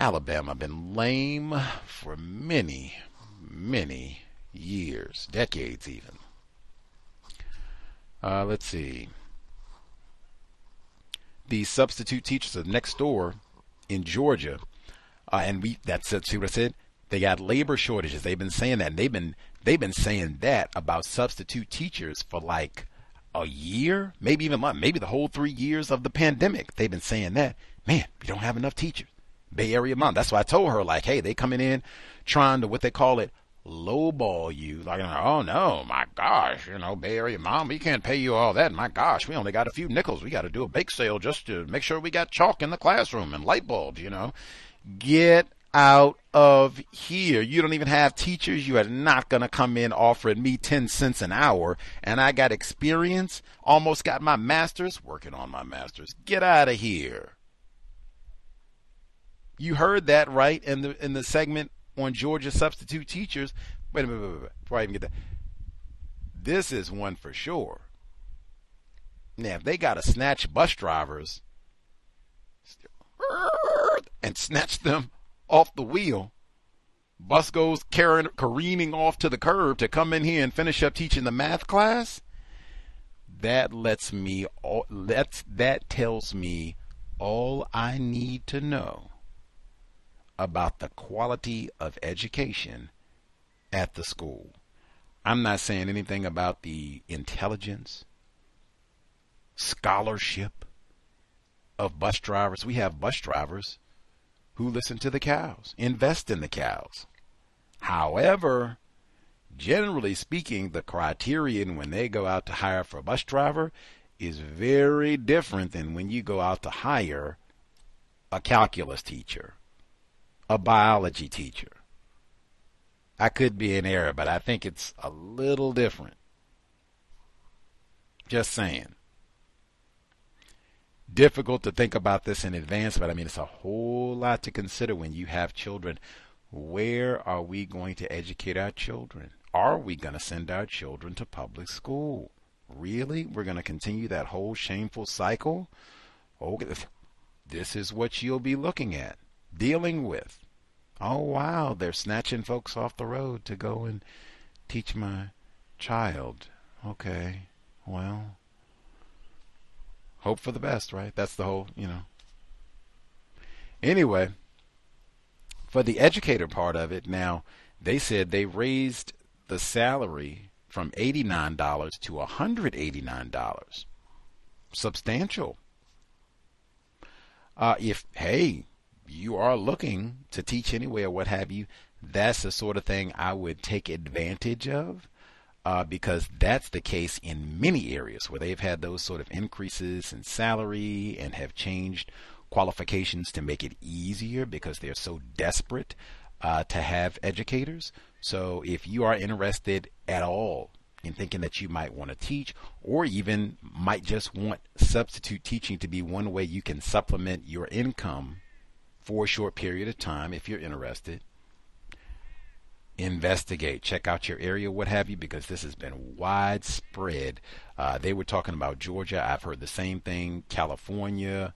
Alabama been lame for many, many years, decades even. Uh, let's see. The substitute teachers of next door in Georgia, uh, and we that's see what I said. They got labor shortages. They've been saying that. And they've been they've been saying that about substitute teachers for like a year, maybe even month, maybe the whole three years of the pandemic. They've been saying that. Man, we don't have enough teachers. Bay Area mom. That's why I told her, like, hey, they coming in trying to what they call it lowball you. Like, oh no, my gosh, you know, Bay Area mom, we can't pay you all that. My gosh, we only got a few nickels. We got to do a bake sale just to make sure we got chalk in the classroom and light bulbs, you know. Get out of here. You don't even have teachers. You are not going to come in offering me 10 cents an hour. And I got experience, almost got my master's, working on my master's. Get out of here. You heard that right in the in the segment on Georgia substitute teachers. Wait a minute, wait, wait, wait, before I even get that. This is one for sure. Now, if they got to snatch bus drivers and snatch them off the wheel, bus goes carrying, careening off to the curb to come in here and finish up teaching the math class. That lets me, all, lets, that tells me all I need to know about the quality of education at the school. I'm not saying anything about the intelligence, scholarship of bus drivers. We have bus drivers who listen to the cows, invest in the cows. However, generally speaking, the criterion when they go out to hire for a bus driver is very different than when you go out to hire a calculus teacher a biology teacher. I could be in error, but I think it's a little different. Just saying. Difficult to think about this in advance, but I mean, it's a whole lot to consider when you have children. Where are we going to educate our children? Are we going to send our children to public school? Really? We're going to continue that whole shameful cycle? Okay, this is what you'll be looking at dealing with. Oh, wow, they're snatching folks off the road to go and teach my child. Okay, well, hope for the best, right? That's the whole, you know. Anyway, for the educator part of it, now, they said they raised the salary from $89 to $189. Substantial. Uh, if, hey, you are looking to teach anyway or what have you, that's the sort of thing I would take advantage of. Uh, because that's the case in many areas where they've had those sort of increases in salary and have changed qualifications to make it easier because they're so desperate uh, to have educators. So if you are interested at all in thinking that you might want to teach or even might just want substitute teaching to be one way you can supplement your income for a short period of time if you're interested. Investigate, check out your area, what have you, because this has been widespread. Uh, they were talking about Georgia. I've heard the same thing. California,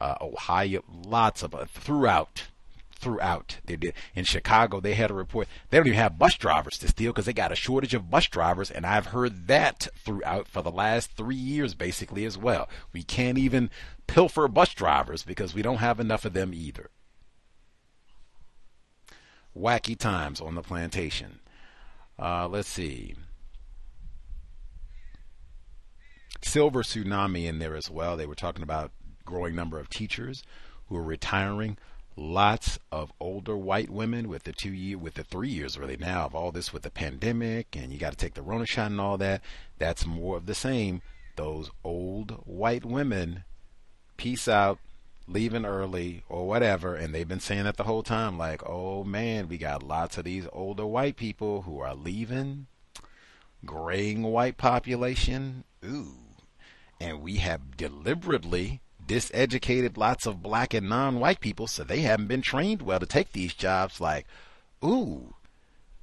uh, Ohio, lots of uh, throughout throughout. They did in Chicago. They had a report. They don't even have bus drivers to steal because they got a shortage of bus drivers, and I've heard that throughout for the last three years, basically as well. We can't even pilfer bus drivers because we don't have enough of them either. Wacky times on the plantation. Uh, let's see. Silver tsunami in there as well. They were talking about growing number of teachers who are retiring lots of older white women with the two year with the three years really now of all this with the pandemic and you got to take the Rona shot and all that. That's more of the same. Those old white women, peace out. Leaving early or whatever, and they've been saying that the whole time, like, oh man, we got lots of these older white people who are leaving, graying white population, ooh, and we have deliberately diseducated lots of black and non-white people, so they haven't been trained well to take these jobs. Like, ooh,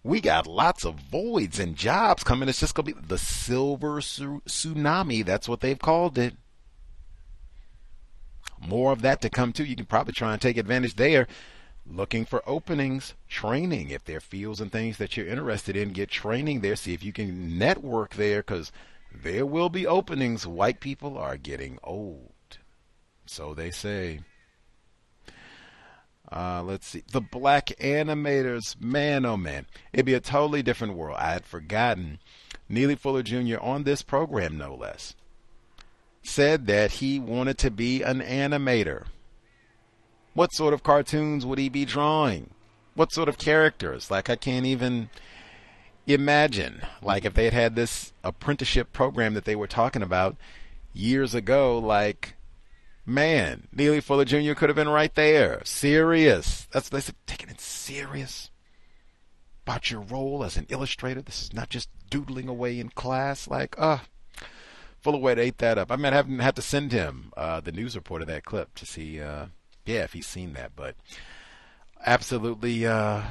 we got lots of voids and jobs coming. It's just gonna be the silver su- tsunami. That's what they've called it more of that to come too. You can probably try and take advantage there. Looking for openings, training. If there are fields and things that you're interested in, get training there. See if you can network there because there will be openings. White people are getting old. So they say. Uh, let's see. The black animators, man, oh man. It'd be a totally different world. I had forgotten. Neely Fuller Jr. on this program, no less said that he wanted to be an animator. What sort of cartoons would he be drawing? What sort of characters? Like, I can't even imagine. Like, if they had had this apprenticeship program that they were talking about years ago, like, man, Neely Fuller Jr. could have been right there. Serious. That's they said, taking it serious about your role as an illustrator. This is not just doodling away in class. Like, uh, Fullerwet ate that up. I haven't had to send him uh, the news report of that clip to see, uh, yeah, if he's seen that. But absolutely uh,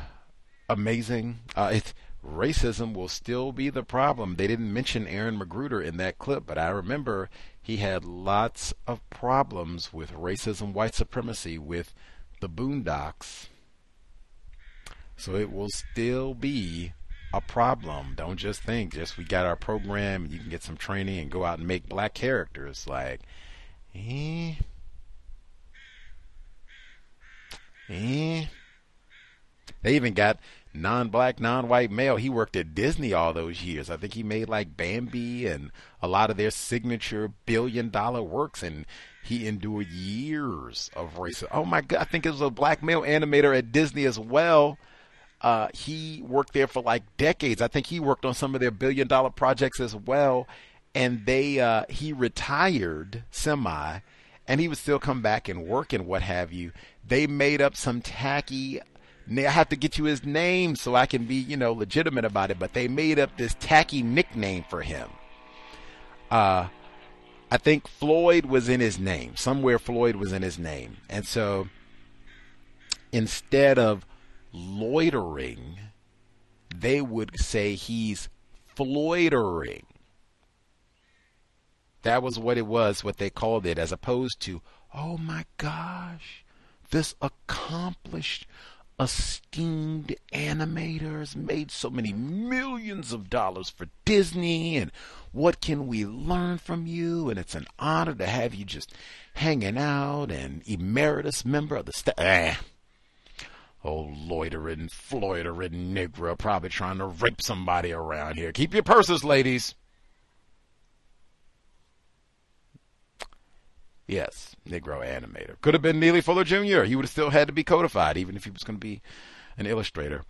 amazing. Uh, racism will still be the problem. They didn't mention Aaron McGruder in that clip, but I remember he had lots of problems with racism, white supremacy, with the Boondocks. So it will still be a problem. Don't just think just we got our program, you can get some training and go out and make black characters. Like, eh, eh. They even got non-black, non-white male. He worked at Disney all those years. I think he made like Bambi and a lot of their signature billion-dollar works, and he endured years of racism. Oh my God! I think it was a black male animator at Disney as well uh, he worked there for like decades. I think he worked on some of their billion dollar projects as well. And they uh, he retired semi, and he would still come back and work and what have you. They made up some tacky. I have to get you his name so I can be you know legitimate about it. But they made up this tacky nickname for him. Uh, I think Floyd was in his name. Somewhere Floyd was in his name. And so instead of loitering, they would say he's floitering. That was what it was, what they called it, as opposed to, oh my gosh, this accomplished, esteemed animator has made so many millions of dollars for Disney, and what can we learn from you? And it's an honor to have you just hanging out and emeritus member of the staff. Eh. Oh, loitering, floitering Negro probably trying to rape somebody around here. Keep your purses, ladies. Yes, Negro animator. Could have been Neely Fuller Jr. He would have still had to be codified, even if he was going to be an illustrator.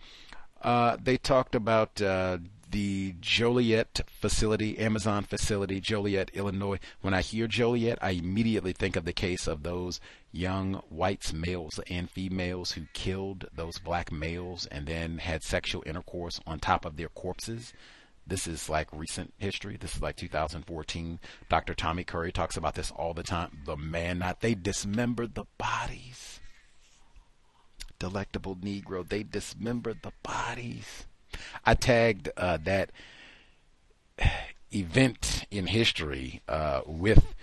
Uh, they talked about uh, the Joliet facility, Amazon facility, Joliet, Illinois. When I hear Joliet, I immediately think of the case of those young whites, males and females, who killed those black males and then had sexual intercourse on top of their corpses. This is like recent history. This is like 2014. Dr. Tommy Curry talks about this all the time. The man, not they dismembered the bodies. Delectable Negro, they dismembered the bodies. I tagged uh, that event in history uh, with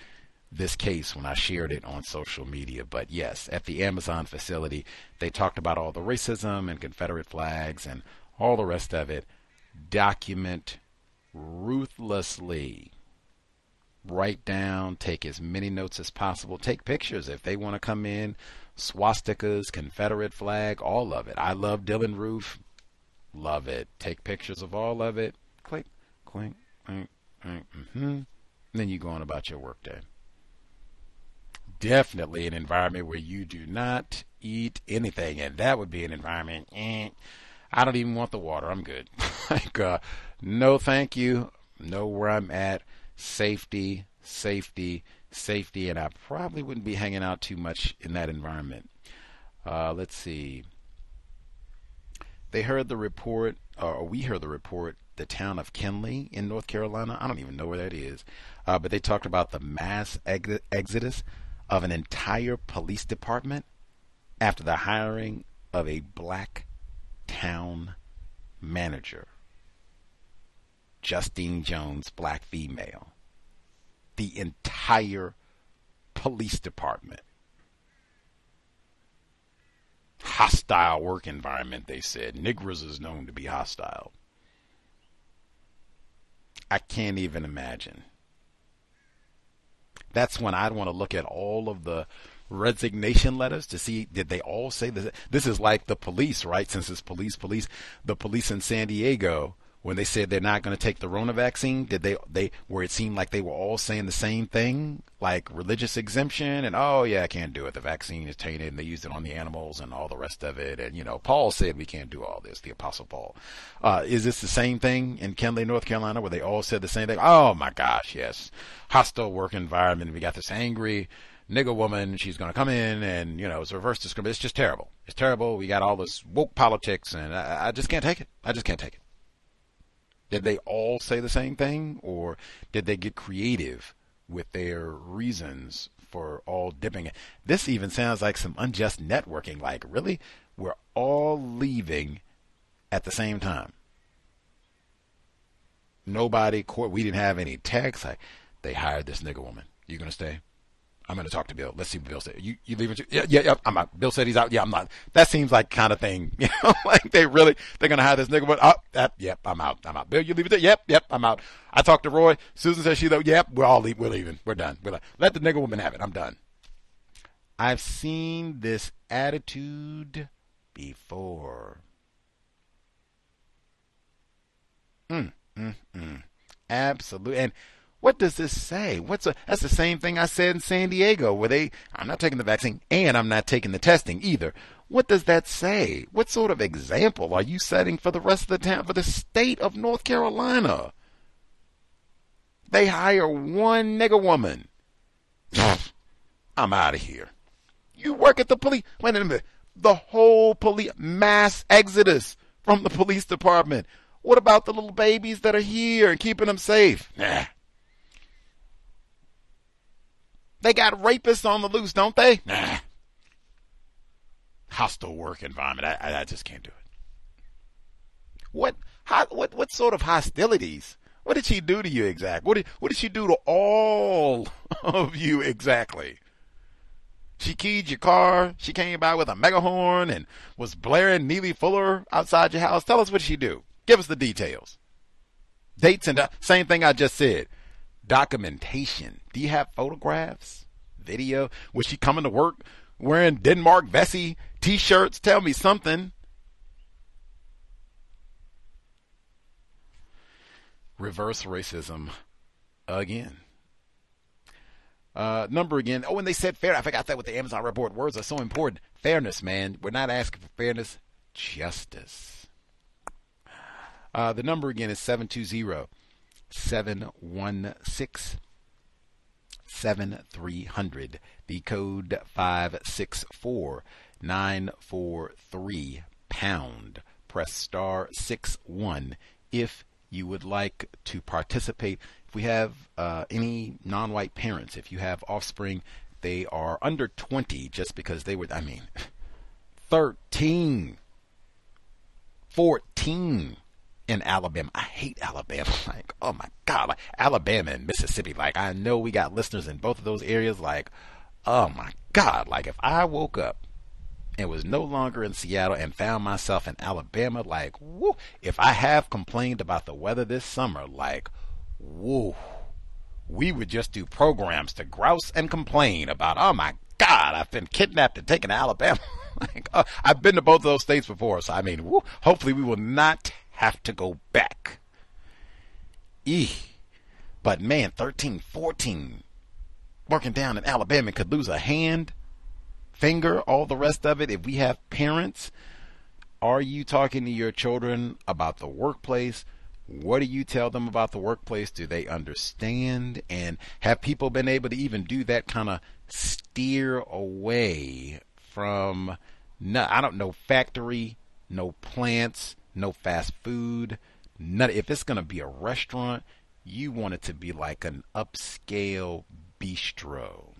this case when I shared it on social media. But yes, at the Amazon facility, they talked about all the racism and Confederate flags and all the rest of it. Document ruthlessly. Write down, take as many notes as possible, take pictures if they want to come in, swastikas, Confederate flag, all of it. I love Dylann Roof. Love it. Take pictures of all of it. Click, clink, clink, clink. Mm-hmm. then you go on about your workday. Definitely an environment where you do not eat anything, and that would be an environment. Eh, I don't even want the water. I'm good. [LAUGHS] like, uh, no, thank you. Know where I'm at. safety, safety, safety, and I probably wouldn't be hanging out too much in that environment. Uh, let's see. They heard the report, or we heard the report, the town of Kenly in North Carolina. I don't even know where that is. Uh, but they talked about the mass ex- exodus of an entire police department after the hiring of a black town manager. Justine Jones, black female. The entire police department. Hostile work environment, they said. Negroes is known to be hostile. I can't even imagine. That's when I'd want to look at all of the resignation letters to see did they all say this this is like the police right since it's police police the police in San Diego when they said they're not going to take the Rona vaccine, did they they where it seemed like they were all saying the same thing, like religious exemption and oh yeah, I can't do it. The vaccine is tainted and they used it on the animals and all the rest of it. And you know, Paul said we can't do all this. The Apostle Paul. Uh, is this the same thing in Kenly, North Carolina, where they all said the same thing? Oh my gosh, yes, hostile work environment. We got this angry nigger woman. She's going to come in and, you know, it's reverse discrimination. It's just terrible. It's terrible. We got all this woke politics and I, I, just can't take it. I just can't take it. Did they all say the same thing, or did they get creative with their reasons for all dipping? This even sounds like some unjust networking. Like, really? We're all leaving at the same time. Nobody, court, we didn't have any text. Like, they hired this nigger woman. You gonna stay? I'm going to talk to Bill. Let's see what Bill said. You, you leaving too? Yeah, yeah, yeah. I'm out. Bill said he's out. Yeah, I'm not. That seems like kind of thing. [LAUGHS] You know, like they really, they're going to hire this nigga, but, oh, that, yep, I'm out. I'm out. Bill, you leaving too? Yep, yep, I'm out. I talked to Roy. Susan says she though. Yep, we're all leaving. We're leaving. We're done. We're like, let the nigger woman have it. I'm done. I've seen this attitude before. Mm, mm, mm. Absolutely. And, what does this say? What's a, that's the same thing I said in San Diego where they, I'm not taking the vaccine and I'm not taking the testing either. What does that say? What sort of example are you setting for the rest of the town, for the state of North Carolina? They hire one nigger woman. [SIGHS] I'm out of here. You work at the police. Wait a minute. The whole police mass exodus from the police department. What about the little babies that are here and keeping them safe? Nah. They got rapists on the loose, don't they? Nah. Hostile work environment. I, I, just can't do it. What, how, what, what sort of hostilities? What did she do to you exactly? What did, what did she do to all [LAUGHS] of you exactly? She keyed your car. She came by with a megahorn and was blaring Neely Fuller outside your house. Tell us what she do. Give us the details. Dates and uh, same thing I just said documentation. Do you have photographs, video? Was she coming to work wearing Denmark Vesey t-shirts? Tell me something. Reverse racism again. Uh, number again. Oh, and they said fair. I forgot that with the Amazon report. Words are so important. Fairness, man. We're not asking for fairness, justice. Uh, the number again is 720 716 7300. The code 564 943 pound. Press star 6 1 if you would like to participate. If we have uh, any non white parents, if you have offspring, they are under 20 just because they were, I mean, [LAUGHS] 13, 14 in Alabama. I hate Alabama. [LAUGHS] Like, oh my God, like Alabama and Mississippi. Like, I know we got listeners in both of those areas. Like, oh my God, like if I woke up and was no longer in Seattle and found myself in Alabama, like, woo, if I have complained about the weather this summer, like, woo, we would just do programs to grouse and complain about, oh my God, I've been kidnapped and taken to Alabama. [LAUGHS] like, uh, I've been to both of those states before, so I mean, woo, hopefully we will not have to go back. Eeh. But man, 13, 14, working down in Alabama could lose a hand, finger, all the rest of it. If we have parents, are you talking to your children about the workplace? What do you tell them about the workplace? Do they understand? And have people been able to even do that kind of steer away from, no, I don't know, factory, no plants, no fast food? None, if it's going to be a restaurant, you want it to be like an upscale bistro.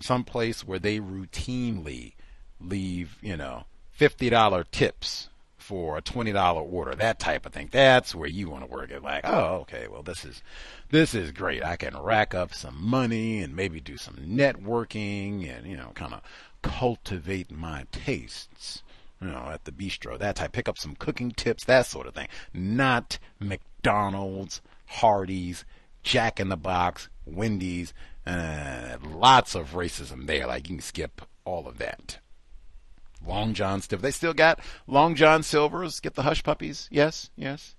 Someplace where they routinely leave, you know, $50 tips for a twenty dollar order, that type of thing. That's where you want to work it. Like, oh, okay, well this is this is great. I can rack up some money and maybe do some networking and you know, kind of cultivate my tastes. You know, at the bistro, that type. Pick up some cooking tips, that sort of thing. Not McDonald's, Hardee's, Jack in the Box, Wendy's. Uh, lots of racism there. Like you can skip all of that. Long John Silver. They still got Long John Silvers. Get the hush puppies. Yes, yes.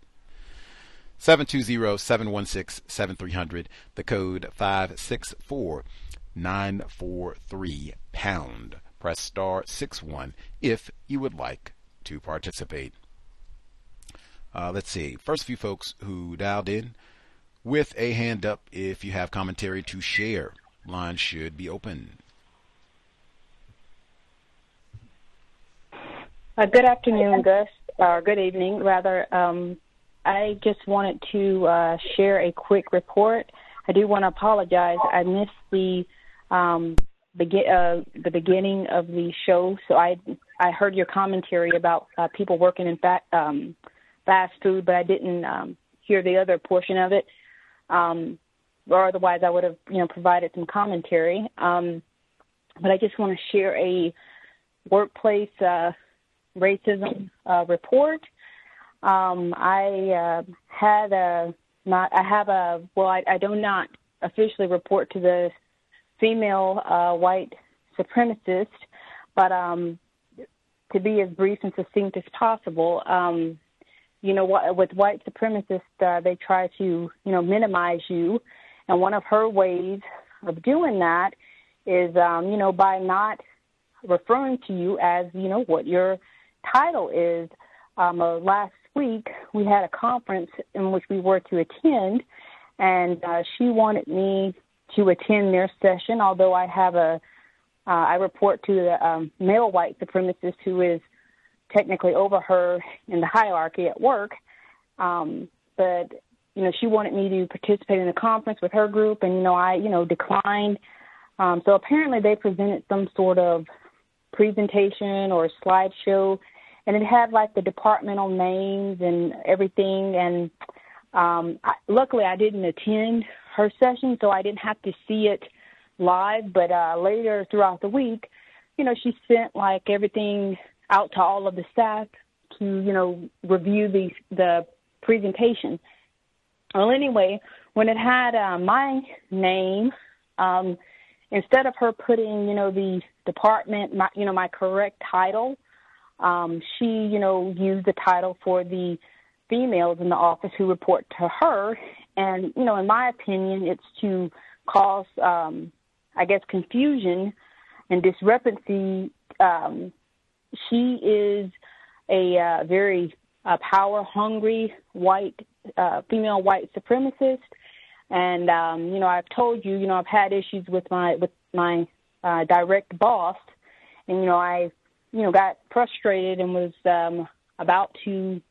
720-716-7300. The code 564943 pound. Press star 61 if you would like to participate. Uh, let's see. First few folks who dialed in with a hand up if you have commentary to share. Line should be open. Uh, good afternoon, Gus, or good evening, rather. Um, I just wanted to uh, share a quick report. I do want to apologize. I missed the um, uh, the beginning of the show, so I I heard your commentary about uh, people working in fa- um, fast food, but I didn't um, hear the other portion of it. Um, or otherwise, I would have you know provided some commentary. Um, but I just want to share a workplace uh, racism uh, report. Um, I uh, had a not. I have a well. I, I do not officially report to the female uh, white supremacist, but um, to be as brief and succinct as possible. Um, you know, with white supremacists, uh, they try to you know minimize you, and one of her ways of doing that is um, you know by not referring to you as you know what your title is. Um, uh, last week we had a conference in which we were to attend, and uh, she wanted me to attend their session. Although I have a, uh, I report to the um, male white supremacist who is technically over her in the hierarchy at work. Um, but you know, she wanted me to participate in the conference with her group, and you know, I you know declined. Um, so apparently, they presented some sort of presentation or slideshow and it had like the departmental names and everything and um I, luckily I didn't attend her session so I didn't have to see it live but uh later throughout the week you know she sent like everything out to all of the staff to you know review the the presentation well anyway when it had uh, my name um instead of her putting you know the department my you know my correct title um, she, you know, used the title for the females in the office who report to her. And, you know, in my opinion, it's to cause, um, I guess, confusion and discrepancy. Um, she is a uh, very uh, power hungry white, uh, female white supremacist. And, um, you know, I've told you, you know, I've had issues with my, with my, uh, direct boss. And, you know, I you know, got frustrated and was um, about to.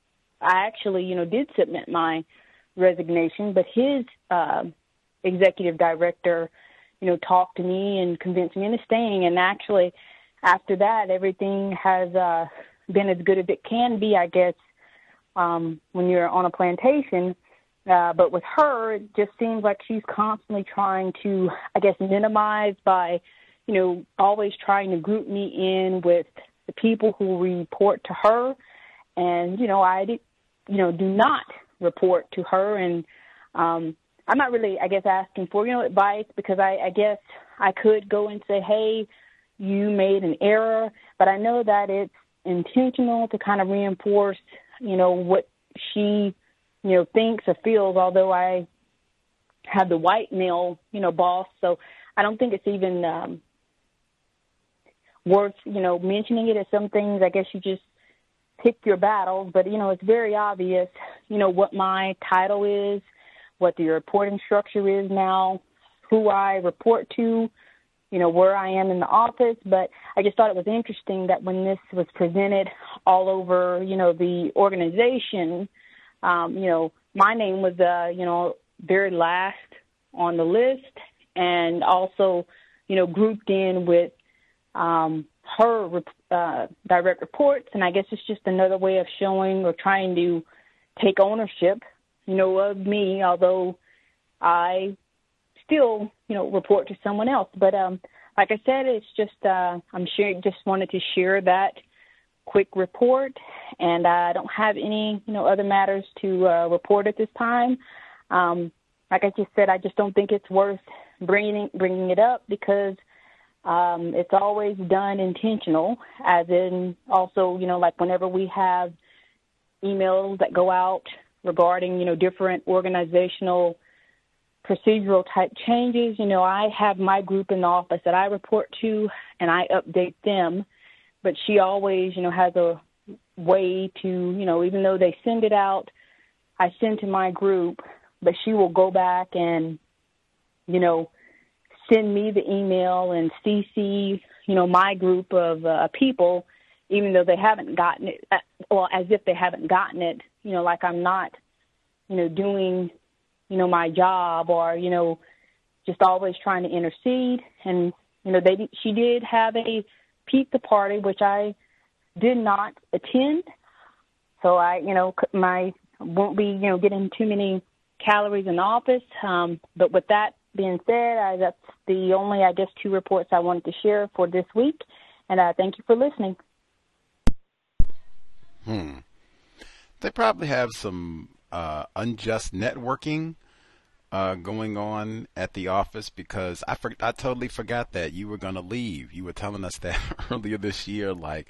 I actually, you know, did submit my resignation, but his uh, executive director, you know, talked to me and convinced me into staying. And actually, after that, everything has uh, been as good as it can be, I guess, um, when you're on a plantation. Uh, but with her, it just seems like she's constantly trying to, I guess, minimize by, you know, always trying to group me in with the people who report to her, and you know I you know do not report to her, and um, I'm not really I guess asking for you know advice because I, I guess I could go and say hey you made an error, but I know that it's intentional to kind of reinforce you know what she you know thinks or feels. Although I have the white male you know boss, so I don't think it's even um, worth, you know, mentioning it. As some things I guess you just pick your battles, but you know, it's very obvious, you know, what my title is, what the reporting structure is now, who I report to, you know, where I am in the office. But I just thought it was interesting that when this was presented all over, you know, the organization, um, you know, my name was, uh, you know, very last on the list and also, you know, grouped in with um, her uh, direct reports. And I guess it's just another way of showing or trying to take ownership, you know, of me, although I still, you know, report to someone else. But um, like I said, it's just uh, I'm sure just wanted to share that quick report, and I don't have any, you know, other matters to uh, report at this time. Um, like I just said, I just don't think it's worth bringing bringing it up because um, it's always done intentional, as in also, you know, like whenever we have emails that go out regarding, you know, different organizational procedural type changes. You know, I have my group in the office that I report to and I update them, but she always, you know, has a way to, you know, even though they send it out, I send to my group, but she will go back and, you know, send me the email and CC, you know, my group of uh, people, even though they haven't gotten it, uh, well, as if they haven't gotten it, you know, like I'm not, you know, doing you know, my job or, you know, just always trying to intercede. And, you know, they, she did have a pizza party, which I did not attend. So I, you know, my, won't be, you know, getting too many calories in the office. Um, but with that being said, I, that's the only, I guess, two reports I wanted to share for this week. And uh, thank you for listening. Hmm. They probably have some uh, unjust networking uh, going on at the office because I for, I totally forgot that you were going to leave. You were telling us that [LAUGHS] earlier this year, like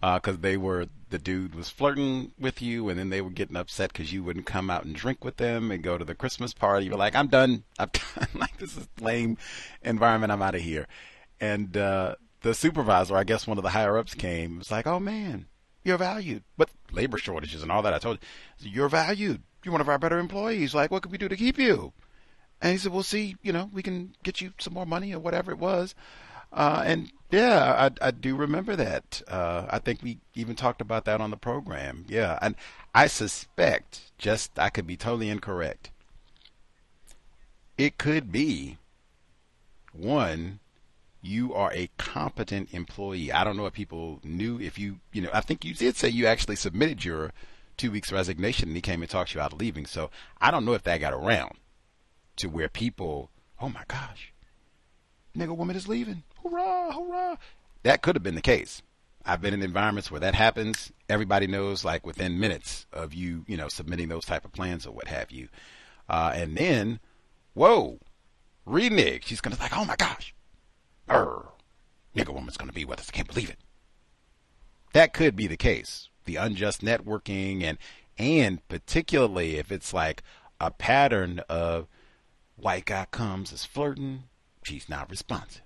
because uh, they were the dude was flirting with you, and then they were getting upset because you wouldn't come out and drink with them and go to the Christmas party. You were like, "I'm done. I'm [LAUGHS] done. like this is lame environment. I'm out of here." And uh, the supervisor, I guess one of the higher ups, came. Was like, "Oh man, you're valued, but labor shortages and all that. I told you, you're valued. You're one of our better employees. Like, what could we do to keep you? And he said, we'll see, you know, we can get you some more money or whatever it was. Uh, and yeah, I, I do remember that. Uh, I think we even talked about that on the program. Yeah. And I suspect, just, I could be totally incorrect. It could be one, you are a competent employee. I don't know if people knew if you, you know, I think you did say you actually submitted your two weeks resignation and he came and talked you out of leaving. So I don't know if that got around to where people, oh my gosh, nigga woman is leaving. Hurrah, hurrah. That could have been the case. I've been in environments where that happens. Everybody knows like within minutes of you, you know, submitting those type of plans or what have you. Uh, and then, whoa, renege. She's going to be like, oh my gosh. Arr, nigga woman's going to be with us. I can't believe it. That could be the case the unjust networking and and particularly if it's like a pattern of white guy comes is flirting, she's not responsive.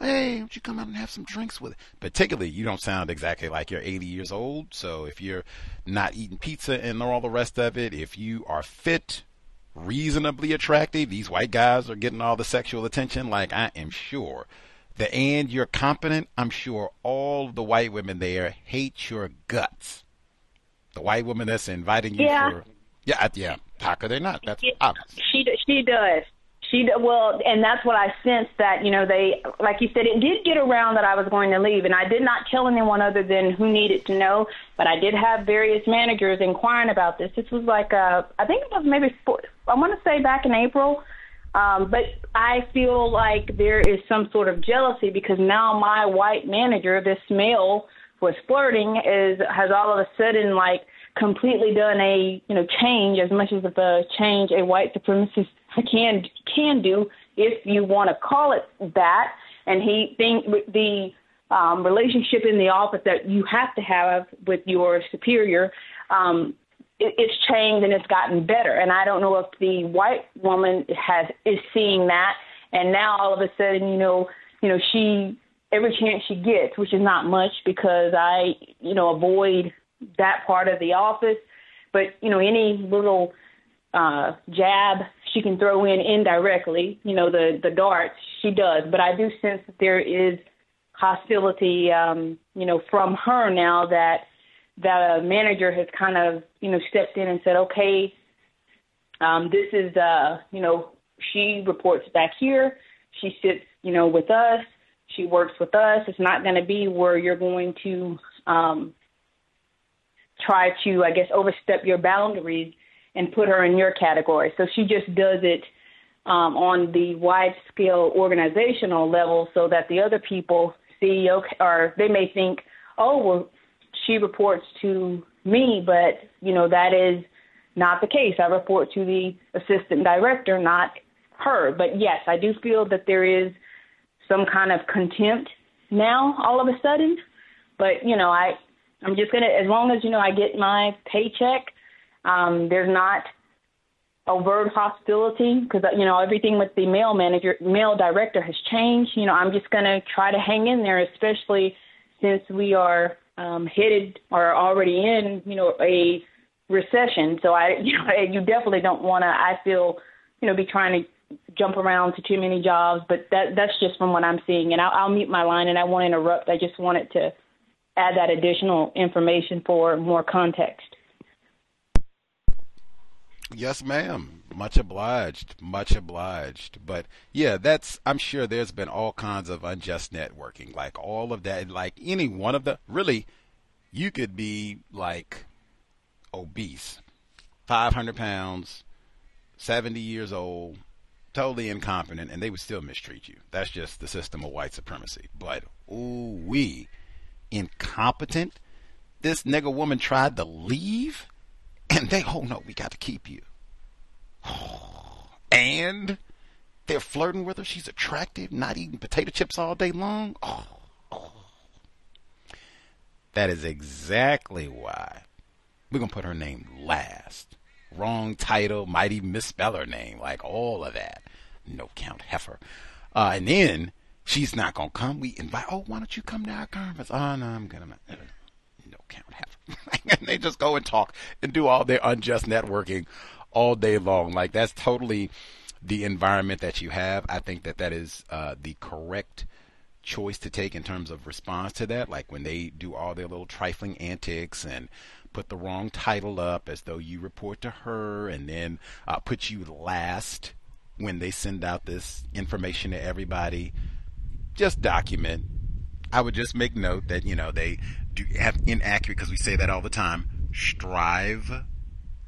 Hey, don't you come out and have some drinks with it? Particularly, you don't sound exactly like you're 80 years old. So if you're not eating pizza and all the rest of it, if you are fit, reasonably attractive, these white guys are getting all the sexual attention. Like I am sure the and you're competent, I'm sure all the white women there hate your guts. The white woman that's inviting you yeah. for yeah, yeah. How could they not? That's obvious. She she does. She well, and that's what I sensed that you know they like you said it did get around that I was going to leave, and I did not tell anyone other than who needed to know. But I did have various managers inquiring about this. This was like uh, I think it was maybe four, I want to say back in April um, but I feel like there is some sort of jealousy because now my white manager, this male was flirting, is has all of a sudden like completely done a you know change as much as the change a white supremacist can can do if you want to call it that. And he think the um, relationship in the office that you have to have with your superior um, it, it's changed and it's gotten better. And I don't know if the white woman has is seeing that, and now all of a sudden, you know, you know, she every chance she gets, which is not much because I, you know, avoid that part of the office. But you know, any little uh, jab she can throw in indirectly, you know, the the darts she does. But I do sense that there is hostility, um, you know, from her now that that a manager has kind of you know stepped in and said, okay, um, this is uh, you know, she reports back here. She sits, you know, with us. She works with us. It's not going to be where you're going to um, try to, I guess, overstep your boundaries and put her in your category. So she just does it um, on the wide scale organizational level so that the other people see, okay, or they may think, oh, well, she reports to me, but, you know, that is not the case. I report to the assistant director, not her. But yes, I do feel that there is some kind of contempt now all of a sudden. But, you know, I I'm just gonna as long as, you know, I get my paycheck, um, there's not overt hostility because you know everything with the male manager male director has changed you know i'm just going to try to hang in there especially since we are um headed or already in you know a recession. So i [LAUGHS] you know you definitely don't want to i feel you know be trying to jump around to too many jobs but that that's just from what i'm seeing. And i'll, I'll mute my line and i won't interrupt. I just wanted to add that additional information for more context Yes, ma'am. Much obliged. Much obliged. But yeah, that's, I'm sure there's been all kinds of unjust networking, like all of that, like any one of the, really, you could be like obese, 500 pounds, 70 years old, totally incompetent, and they would still mistreat you. That's just the system of white supremacy. But, ooh, we, incompetent. This nigga woman tried to leave and they, oh no, we got to keep you. [SIGHS] And they're flirting with her. She's attractive, not eating potato chips all day long. Oh. [SIGHS] That is exactly why we're going to put her name last. Wrong title, might even misspell her name, like all of that. No count heifer. Uh, and then she's not going to come. We invite, oh, why don't you come to our conference? Oh, no, I'm going to No count half. [LAUGHS] and they just go and talk and do all their unjust networking all day long. Like that's totally the environment that you have. I think that that is uh, the correct choice to take in terms of response to that. Like when they do all their little trifling antics and put the wrong title up as though you report to her and then uh, put you last when they send out this information to everybody. Just document. I would just make note that, you know, they do have inaccurate because we say that all the time. Strive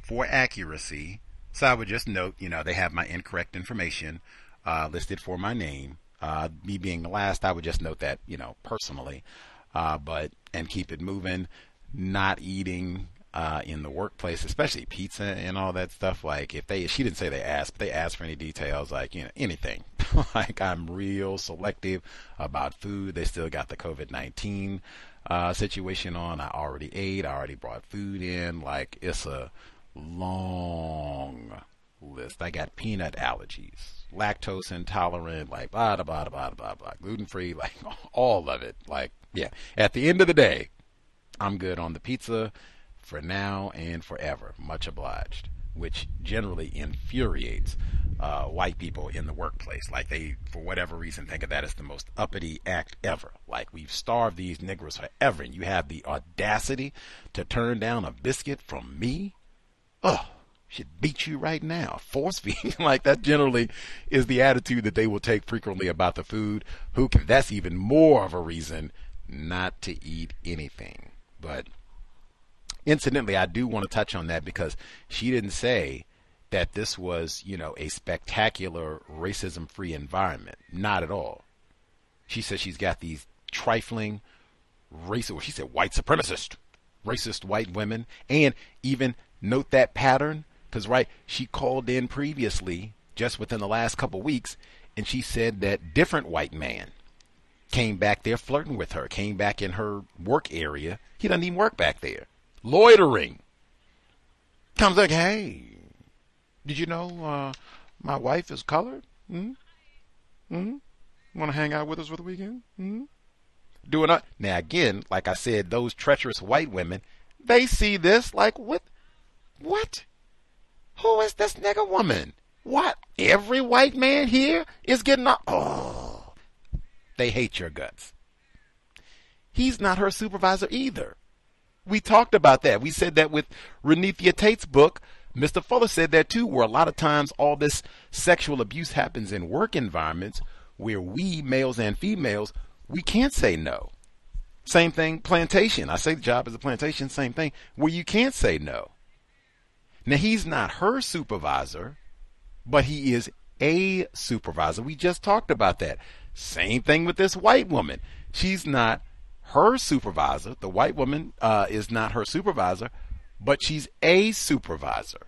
for accuracy. So I would just note, you know, they have my incorrect information uh, listed for my name. Uh, me being the last, I would just note that, you know, personally, uh, but and keep it moving. Not eating uh, in the workplace, especially pizza and all that stuff. Like if they, she didn't say they asked, but they asked for any details, like you know anything. [LAUGHS] like I'm real selective about food. They still got the COVID nineteen uh, situation on. I already ate. I already brought food in. Like it's a long list. I got peanut allergies, lactose intolerant, like blah blah blah blah blah blah, gluten free, [LAUGHS] like all of it. Like yeah. At the end of the day, I'm good on the pizza for now and forever. Much obliged. Which generally infuriates uh, white people in the workplace. Like they, for whatever reason, think of that as the most uppity act ever. Like we've starved these niggers forever, and you have the audacity to turn down a biscuit from me. Oh, should beat you right now. [LAUGHS] Force feeding, like that generally is the attitude that they will take frequently about the food. Who can? That's even more of a reason not to eat anything. But incidentally, I do want to touch on that because she didn't say that this was, you know, a spectacular racism free environment. Not at all. She says she's got these trifling racist, she said white supremacist, racist white women. And even note that pattern, because, right, she called in previously, just within the last couple weeks, and she said that different white man came back there flirting with her, came back in her work area. He doesn't even work back there. Loitering. Comes like, hey, did you know uh, my wife is colored? Hmm? Hmm? Want to hang out with us for the weekend? Hmm? Doing up now again, like I said, those treacherous white women, they see this like what? What? Who is this nigga woman? What? Every white man here is getting up. Oh, they hate your guts. He's not her supervisor either. We talked about that. We said that with Renethia Tate's book. Mr. Fuller said that too, where a lot of times all this sexual abuse happens in work environments where we, males and females, we can't say no. Same thing, plantation. I say the job is a plantation, same thing, where you can't say no. Now, he's not her supervisor, but he is a supervisor. We just talked about that. Same thing with this white woman. She's not her supervisor. The white woman uh, is not her supervisor, but she's a supervisor.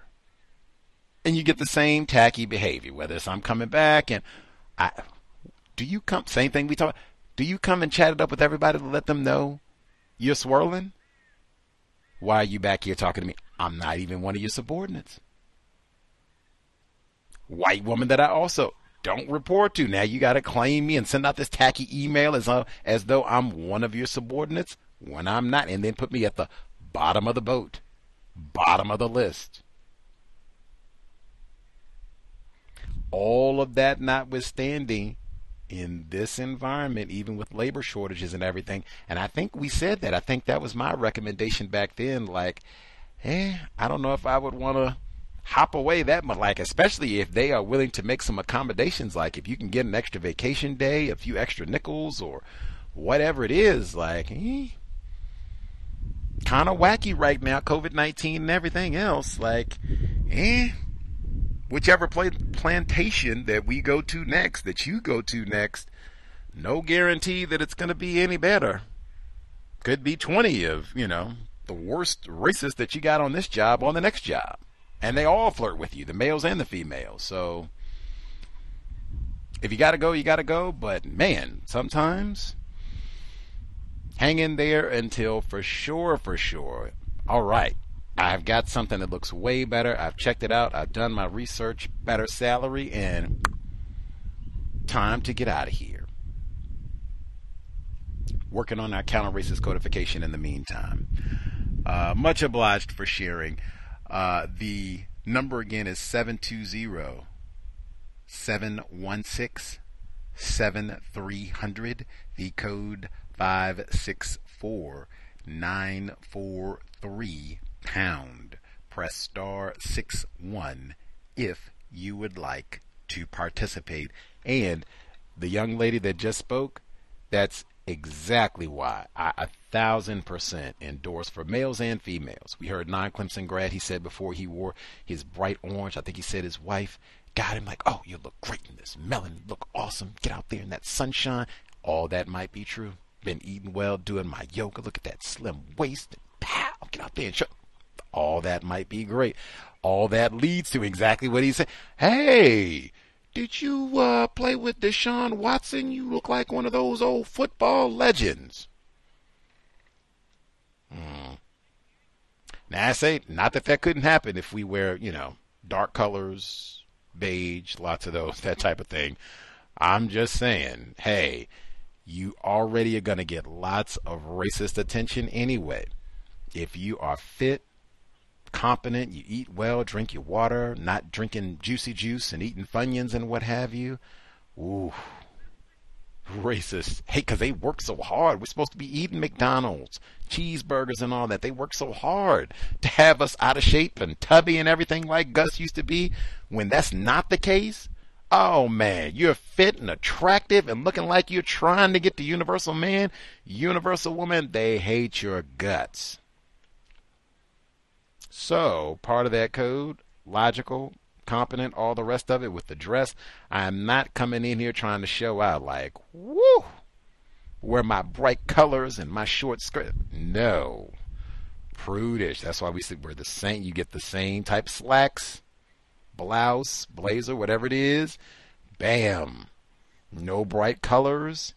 And you get the same tacky behavior, whether it's I'm coming back and I do you come same thing we talk do you come and chat it up with everybody to let them know you're swirling? Why are you back here talking to me? I'm not even one of your subordinates. White woman that I also don't report to. Now you got to claim me and send out this tacky email as, uh, as though I'm one of your subordinates when I'm not, and then put me at the bottom of the boat, bottom of the list. All of that notwithstanding, in this environment, even with labor shortages and everything, and I think we said that. I think that was my recommendation back then. Like, eh, I don't know if I would want to hop away that much. Like, especially if they are willing to make some accommodations. Like, if you can get an extra vacation day, a few extra nickels, or whatever it is. Like, eh, kind of wacky right now. COVID nineteen and everything else. Like, eh whichever plantation that we go to next, that you go to next, no guarantee that it's going to be any better. Could be 20 of, you know, the worst racists that you got on this job on the next job. And they all flirt with you, the males and the females. So if you got to go, you got to go. But man, sometimes hang in there until for sure, for sure. All right. I've got something that looks way better. I've checked it out. I've done my research, better salary, and time to get out of here. Working on our counter racist codification in the meantime. Uh, much obliged for sharing. Uh, the number again is 720 716 7300. The code 564 943 pound. Press star six one if you would like to participate. And the young lady that just spoke, that's exactly why I a thousand percent endorse for males and females. We heard non Clemson grad, he said before he wore his bright orange, I think he said his wife got him like, oh, you look great in this melon, look awesome, get out there in that sunshine. All that might be true. Been eating well, doing my yoga, look at that slim waist, pow, get out there and show all that might be great. All that leads to exactly what he said. Hey, did you uh, play with Deshaun Watson? You look like one of those old football legends. Hmm. Now I say, not that that couldn't happen if we wear, you know, dark colors, beige, lots of those, [LAUGHS] that type of thing. I'm just saying, hey, you already are going to get lots of racist attention anyway. If you are fit, competent, you eat well, drink your water, not drinking juicy juice and eating Funyuns and what have you. Ooh, racist. Hey, because they work so hard. We're supposed to be eating McDonald's, cheeseburgers, and all that. They work so hard to have us out of shape and tubby and everything like Gus used to be. When that's not the case, oh man, you're fit and attractive and looking like you're trying to get the universal man, universal woman. They hate your guts. So, part of that code, logical, competent, all the rest of it with the dress. I'm not coming in here trying to show out like, woo, wear my bright colors and my short skirt. No. Prudish. That's why we we're the same. You get the same type slacks, blouse, blazer, whatever it is. Bam. No bright colors.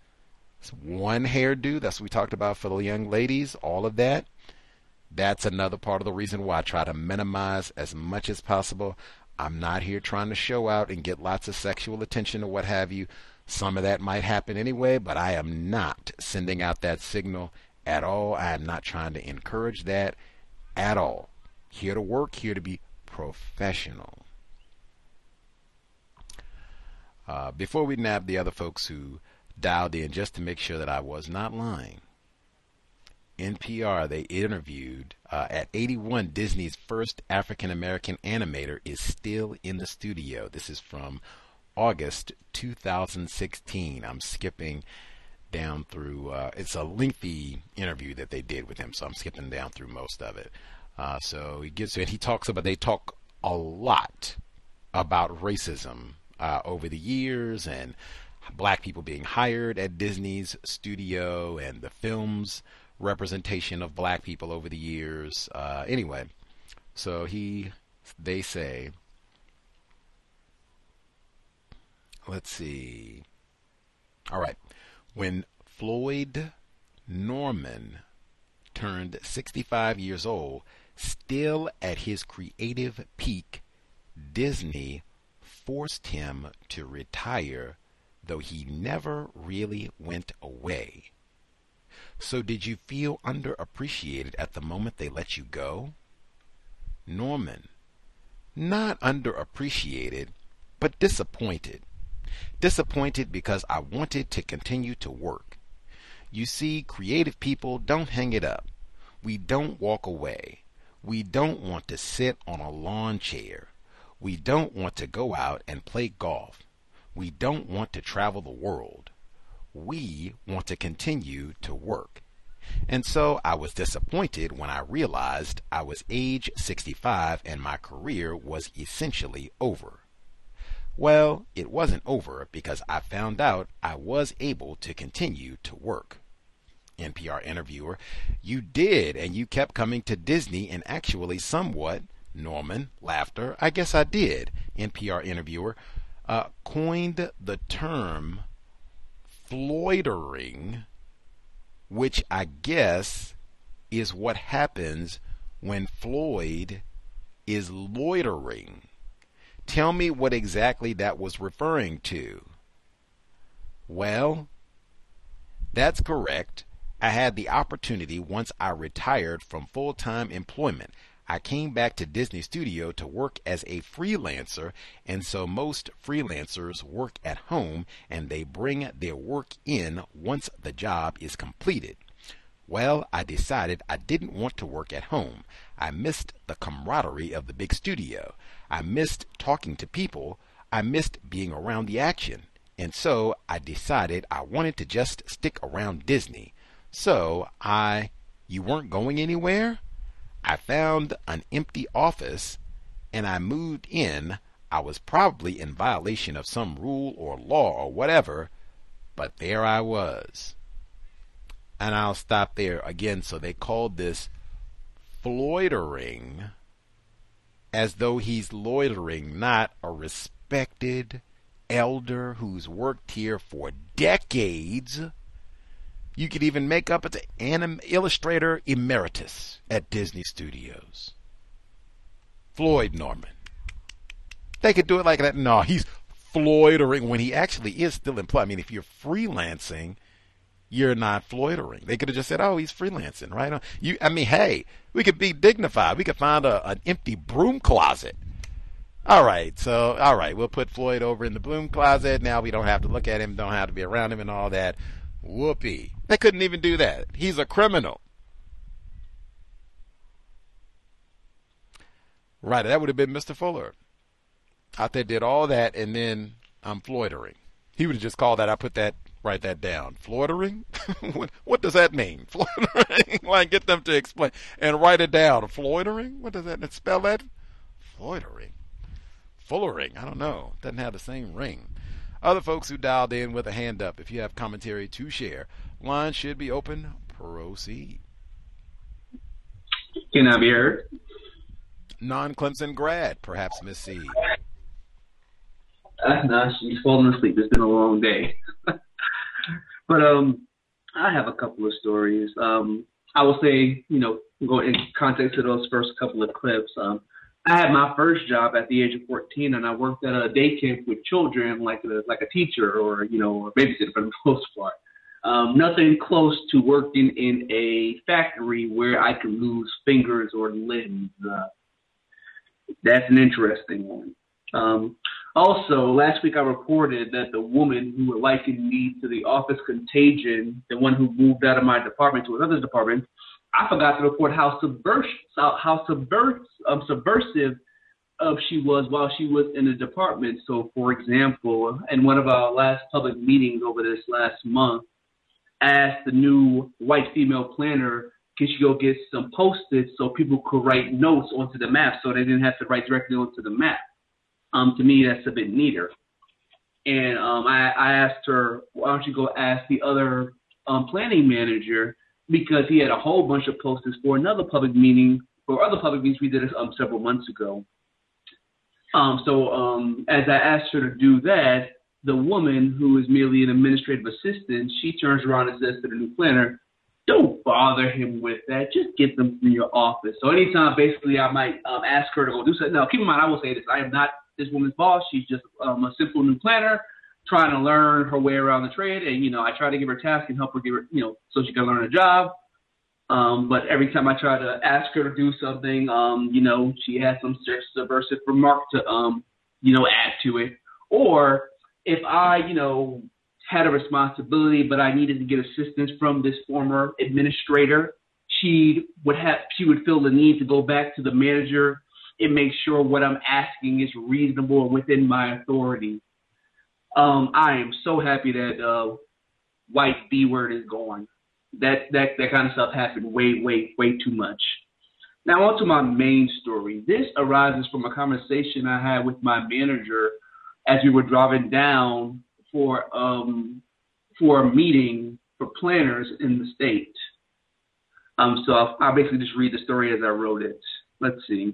It's one hairdo. That's what we talked about for the young ladies. All of that. That's another part of the reason why I try to minimize as much as possible. I'm not here trying to show out and get lots of sexual attention or what have you. Some of that might happen anyway, but I am not sending out that signal at all. I am not trying to encourage that at all. Here to work, here to be professional. Uh, before we nab the other folks who dialed in, just to make sure that I was not lying, NPR, they interviewed uh, at 81, Disney's first African American animator is still in the studio. This is from August 2016. I'm skipping down through, uh, it's a lengthy interview that they did with him, so I'm skipping down through most of it. Uh, so he gets, and he talks about, they talk a lot about racism uh, over the years and black people being hired at Disney's studio and the films representation of black people over the years. Uh, anyway, so he, they say, let's see. All right. When Floyd Norman turned 65 years old, still at his creative peak, Disney forced him to retire, though he never really went away. So did you feel underappreciated at the moment they let you go? Norman, not underappreciated, but disappointed. Disappointed because I wanted to continue to work. You see, creative people don't hang it up. We don't walk away. We don't want to sit on a lawn chair. We don't want to go out and play golf. We don't want to travel the world we want to continue to work. And so I was disappointed when I realized I was age 65 and my career was essentially over. Well, it wasn't over because I found out I was able to continue to work. NPR interviewer, you did, and you kept coming to Disney and actually somewhat, Norman, laughter, I guess I did, NPR interviewer, uh, coined the term Floydering, which I guess is what happens when Floyd is loitering. Tell me what exactly that was referring to. Well, that's correct. I had the opportunity once I retired from full time employment. I came back to Disney Studio to work as a freelancer, and so most freelancers work at home and they bring their work in once the job is completed. Well, I decided I didn't want to work at home. I missed the camaraderie of the big studio. I missed talking to people. I missed being around the action. And so I decided I wanted to just stick around Disney. So I. You weren't going anywhere? I found an empty office and I moved in. I was probably in violation of some rule or law or whatever, but there I was. And I'll stop there again. So they called this Floydering as though he's loitering, not a respected elder who's worked here for decades you could even make up as an anim illustrator emeritus at Disney Studios. Floyd Norman. They could do it like that. No, he's Floydering when he actually is still employed. I mean, if you're freelancing, you're not Floydering. They could have just said, "Oh, he's freelancing," right? You, I mean, hey, we could be dignified. We could find a, an empty broom closet. All right, so all right, we'll put Floyd over in the broom closet. Now we don't have to look at him, don't have to be around him, and all that. Whoopee. They couldn't even do that. He's a criminal. Right, that would have been Mr. Fuller. Out there did all that, and then I'm Floydering. He would have just called that. I put that, write that down. Floydering? [LAUGHS] what, what, does that mean? [LAUGHS] Floydering? like, get them to explain and write it down. Floydering? What does that spell? That Floydering, fullering. I don't know. Doesn't have the same ring. Other folks who dialed in with a hand up, if you have commentary to share, line should be open. Proceed. Can I be heard? Non Clemson grad, perhaps Miss C. Uh, nah, she's falling asleep. It's been a long day. [LAUGHS] but um, I have a couple of stories. Um, I will say, you know, go in context to those first couple of clips. Um, I had my first job at the age of 14, and I worked at a day camp with children, like a, like a teacher or you know, a babysitter for the [LAUGHS] most part. Um, nothing close to working in a factory where I could lose fingers or limbs. Uh, that's an interesting one. Um, also, last week I reported that the woman who likened me to the office contagion, the one who moved out of my department to another department, I forgot to report how subvers- how subvers- um, subversive of she was while she was in the department. So, for example, in one of our last public meetings over this last month, asked the new white female planner, can she go get some post-its so people could write notes onto the map so they didn't have to write directly onto the map. Um, to me, that's a bit neater. And um, I, I asked her, why don't you go ask the other um, planning manager because he had a whole bunch of posters for another public meeting, for other public meetings we did um, several months ago. Um, so um, as I asked her to do that, the woman who is merely an administrative assistant, she turns around and says to the new planner, don't bother him with that. Just get them from your office. So anytime, basically, I might um, ask her to go do something. Now, keep in mind, I will say this: I am not this woman's boss. She's just um, a simple new planner trying to learn her way around the trade. And you know, I try to give her tasks and help her give her, you know, so she can learn a job. Um, but every time I try to ask her to do something, um, you know, she has some subversive remark to, um, you know, add to it. Or if I, you know, had a responsibility, but I needed to get assistance from this former administrator, she would have, she would feel the need to go back to the manager and make sure what I'm asking is reasonable and within my authority. Um, I am so happy that uh, white B word is gone that that that kind of stuff happened way way way too much. Now on to my main story. This arises from a conversation I had with my manager as we were driving down for um for a meeting for planners in the state. Um, so I'll, I'll basically just read the story as I wrote it. Let's see.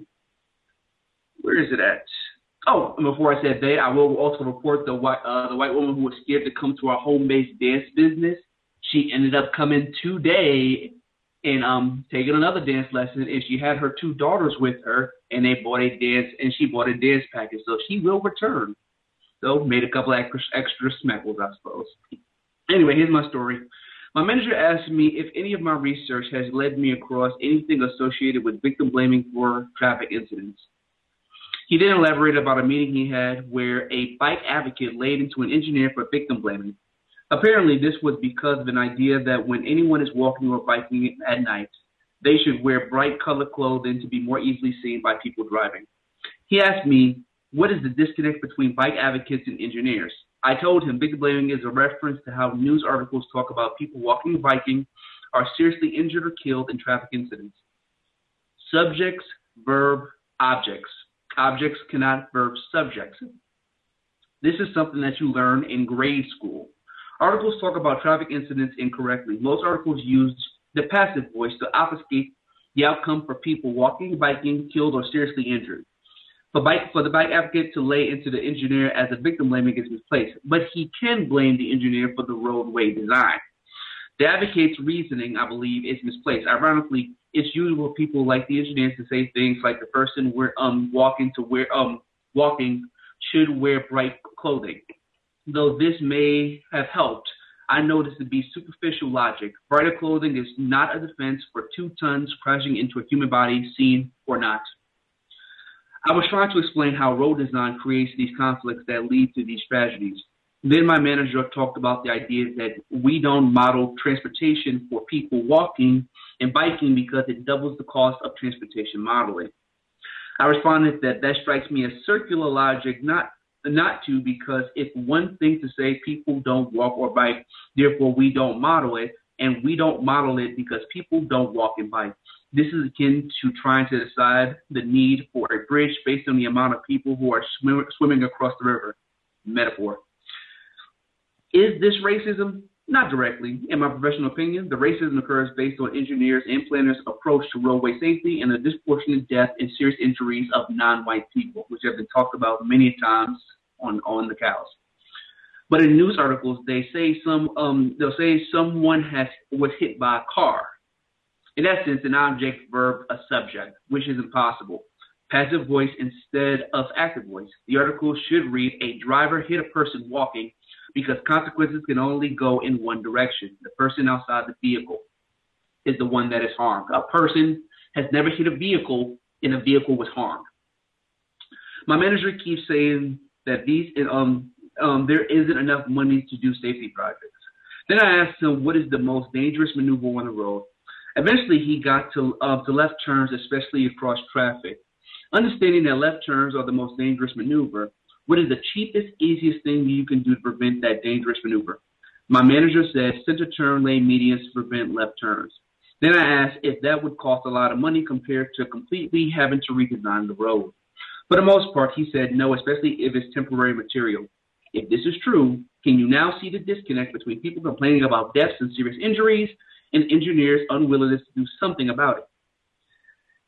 Where is it at? Oh, and before I said that, I will also report the white uh, the white woman who was scared to come to our home-based dance business. She ended up coming today and um taking another dance lesson and she had her two daughters with her and they bought a dance and she bought a dance package. So she will return. So made a couple extra extra smeckles i suppose. Anyway here's my story. My manager asked me if any of my research has led me across anything associated with victim blaming for traffic incidents he then elaborated about a meeting he had where a bike advocate laid into an engineer for victim blaming Apparently, this was because of an idea that when anyone is walking or biking at night, they should wear bright colored clothing to be more easily seen by people driving. He asked me, what is the disconnect between bike advocates and engineers? I told him victim blaming is a reference to how news articles talk about people walking and biking are seriously injured or killed in traffic incidents. Subjects, verb, objects. Objects cannot verb subjects. This is something that you learn in grade school. Articles talk about traffic incidents incorrectly. Most articles use the passive voice to obfuscate the outcome for people walking, biking, killed, or seriously injured. For, bike, for the bike advocate to lay into the engineer as a victim blaming is misplaced, but he can blame the engineer for the roadway design. The advocate's reasoning, I believe, is misplaced. Ironically, it's usual people like the engineers to say things like the person we're um walking to wear um walking should wear bright clothing though this may have helped, I know this to be superficial logic. Brighter clothing is not a defense for two tons crashing into a human body, seen or not. I was trying to explain how road design creates these conflicts that lead to these tragedies. Then my manager talked about the idea that we don't model transportation for people walking and biking because it doubles the cost of transportation modeling. I responded that that strikes me as circular logic, not not to because it's one thing to say people don't walk or bike, therefore we don't model it, and we don't model it because people don't walk and bike. This is akin to trying to decide the need for a bridge based on the amount of people who are swim- swimming across the river. Metaphor. Is this racism? Not directly. In my professional opinion, the racism occurs based on engineers and planners' approach to roadway safety and the disproportionate death and serious injuries of non-white people, which have been talked about many times on on the cows. But in news articles, they say some um, they'll say someone has was hit by a car. In essence, an object, verb, a subject, which is impossible. passive voice instead of active voice. The article should read A driver hit a person walking because consequences can only go in one direction. The person outside the vehicle is the one that is harmed. A person has never hit a vehicle and a vehicle was harmed. My manager keeps saying that these um, um, there isn't enough money to do safety projects. Then I asked him what is the most dangerous maneuver on the road. Eventually, he got to uh, to left turns, especially across traffic. Understanding that left turns are the most dangerous maneuver, what is the cheapest, easiest thing you can do to prevent that dangerous maneuver? My manager said center turn lane medians to prevent left turns. Then I asked if that would cost a lot of money compared to completely having to redesign the road. For the most part, he said no, especially if it's temporary material. If this is true, can you now see the disconnect between people complaining about deaths and serious injuries and engineers' unwillingness to do something about it?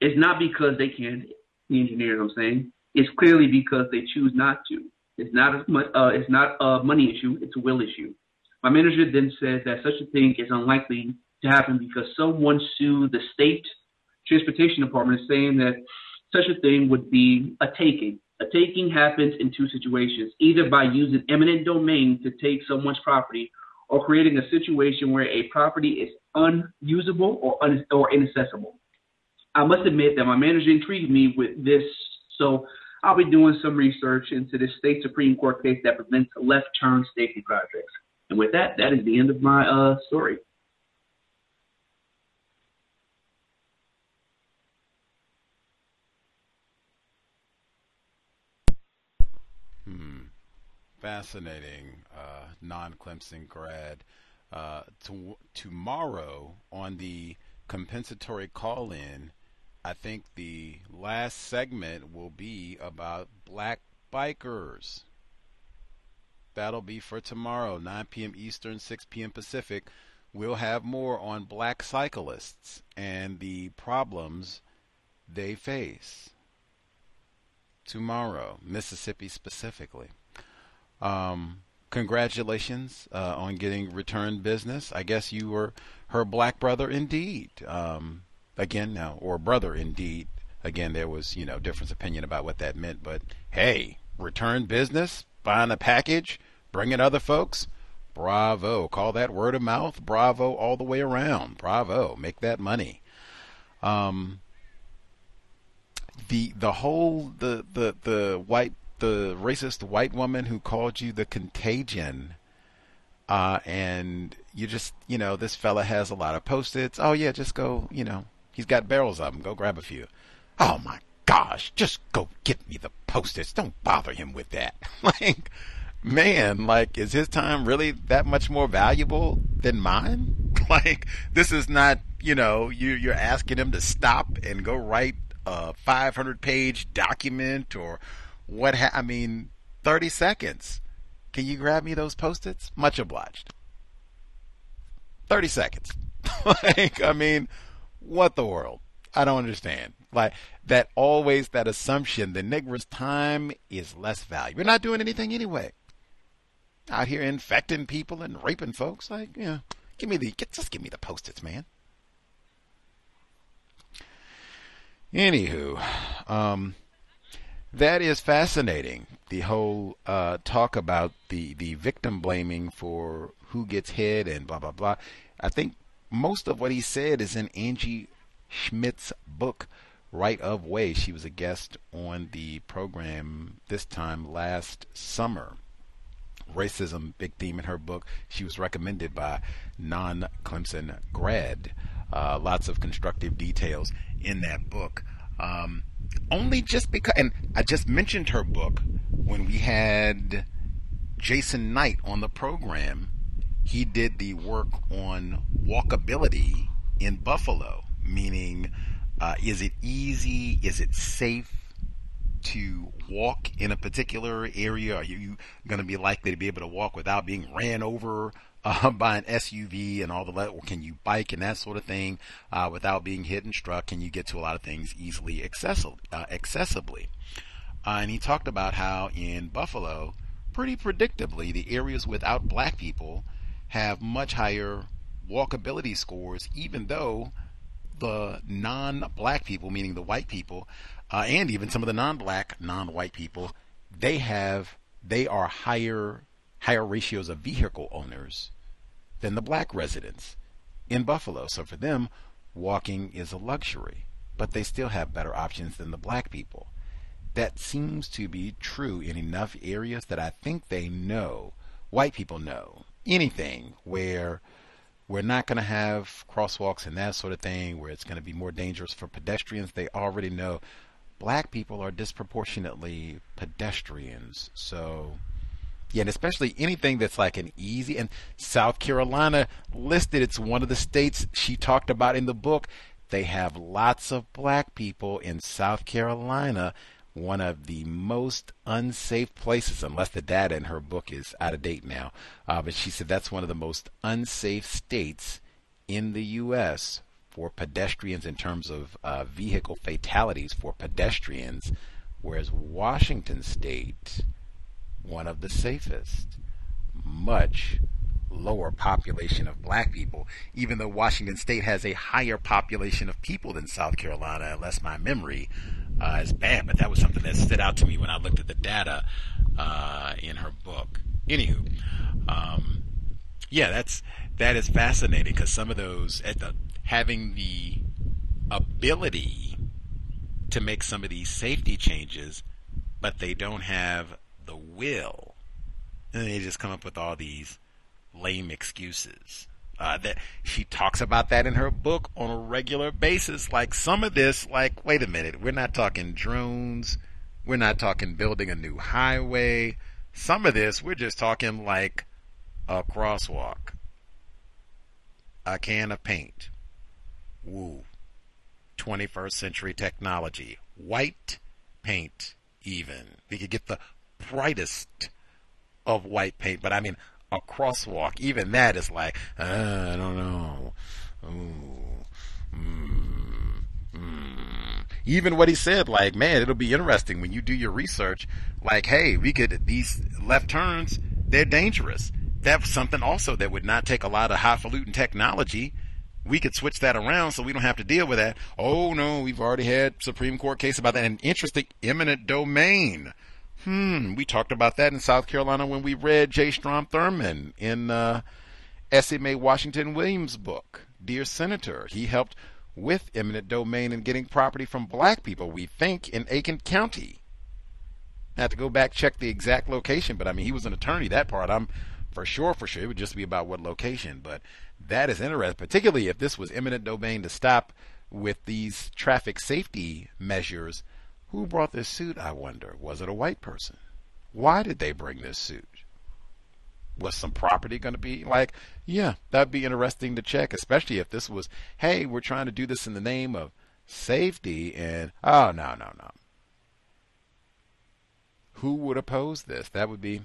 It's not because they can't, the engineers, I'm saying. It's clearly because they choose not to. It's not a, uh, it's not a money issue, it's a will issue. My manager then says that such a thing is unlikely to happen because someone sued the state transportation department saying that such a thing would be a taking. A taking happens in two situations, either by using eminent domain to take someone's property or creating a situation where a property is unusable or, un- or inaccessible. I must admit that my manager intrigued me with this, so I'll be doing some research into the state Supreme Court case that prevents left turn safety projects. And with that, that is the end of my uh, story. Hmm. Fascinating, uh, non-Clemson grad. Uh, to, tomorrow on the compensatory call-in, I think the last segment will be about black bikers. That'll be for tomorrow, 9 p.m. Eastern, 6 p.m. Pacific. We'll have more on black cyclists and the problems they face tomorrow, Mississippi specifically. Um, congratulations uh, on getting return business. I guess you were her black brother indeed. Um, again, now, or brother indeed. Again, there was, you know, difference opinion about what that meant, but hey, return business, buying a package, bringing other folks. Bravo. Call that word of mouth. Bravo all the way around. Bravo. Make that money. Um, the the whole the the the white the racist white woman who called you the contagion uh and you just you know this fella has a lot of post-its oh yeah just go you know he's got barrels of them go grab a few oh my gosh just go get me the post-its don't bother him with that [LAUGHS] like man like is his time really that much more valuable than mine [LAUGHS] like this is not you know you you're asking him to stop and go write a 500 page document or what ha- I mean 30 seconds. Can you grab me those post-its? Much obliged. 30 seconds. [LAUGHS] like I mean, what the world? I don't understand. Like that always that assumption the Negro's time is less valuable. You're not doing anything anyway. Out here infecting people and raping folks. Like, yeah, give me the just give me the post-its, man. Anywho, um, that is fascinating. The whole uh, talk about the, the victim blaming for who gets hit and blah, blah, blah. I think most of what he said is in Angie Schmitt's book, Right of Way. She was a guest on the program this time last summer. Racism, big theme in her book. She was recommended by non Clemson grad. Uh, lots of constructive details in that book. Um, only just because, and I just mentioned her book when we had Jason Knight on the program. He did the work on walkability in Buffalo, meaning uh, is it easy? Is it safe? to walk in a particular area? Are you going to be likely to be able to walk without being ran over uh, [LAUGHS] by an SUV and all the or can you bike and that sort of thing uh, without being hit and struck? Can you get to a lot of things easily accessible, uh, accessibly? Uh, and he talked about how in Buffalo, pretty predictably, the areas without black people have much higher walkability scores, even though the non-black people, meaning the white people, uh, and even some of the non-black, non-white people, they have they are higher higher ratios of vehicle owners than the black residents in Buffalo. So for them, walking is a luxury, but they still have better options than the black people. That seems to be true in enough areas that I think they know, white people know, anything where we're not going to have crosswalks and that sort of thing, where it's going to be more dangerous for pedestrians. They already know black people are disproportionately pedestrians. So, yeah, and especially anything that's like an easy and South Carolina listed. It's one of the states she talked about in the book. They have lots of black people in South Carolina, one of the most unsafe places, unless the data in her book is out of date now. Uh, but she said that's one of the most unsafe states in the U.S. for pedestrians in terms of uh, vehicle fatalities for pedestrians, whereas Washington State one of the safest. Much lower population of black people, even though Washington State has a higher population of people than South Carolina, unless my memory uh, is bad. But that was something that stood out to me when I looked at the data uh, in her book. Anywho, um, yeah, that's that is fascinating because some of those at the having the ability to make some of these safety changes, but they don't have the will. And they just come up with all these lame excuses. Uh, that she talks about that in her book on a regular basis. Like some of this, like, wait a minute, we're not talking drones. We're not talking building a new highway. Some of this, we're just talking like a crosswalk, a can of paint. Woo. 21st century technology. White paint, even. We could get the brightest of white paint, but I mean a crosswalk. Even that is like uh, I don't know. Ooh, mm, mm. Even what he said, like man, it'll be interesting when you do your research. Like, hey, we could these left turns, they're dangerous. That's something also that would not take a lot of highfalutin technology we could switch that around so we don't have to deal with that. Oh no, we've already had Supreme Court case about that. An interesting eminent domain. Hmm, we talked about that in South Carolina when we read J. Strom Thurmond in uh, Essie Mae Washington Williams' book, Dear Senator. He helped with eminent domain and getting property from black people, we think, in Aiken County. I have to go back check the exact location, but I mean, he was an attorney. That part, I'm for sure, for sure. It would just be about what location, but that is interesting, particularly if this was eminent domain to stop with these traffic safety measures who brought this suit, I wonder? Was it a white person? Why did they bring this suit? Was some property going to be like, yeah, that'd be interesting to check, especially if this was, hey, we're trying to do this in the name of safety, and oh, no, no, no. Who would oppose this? That would be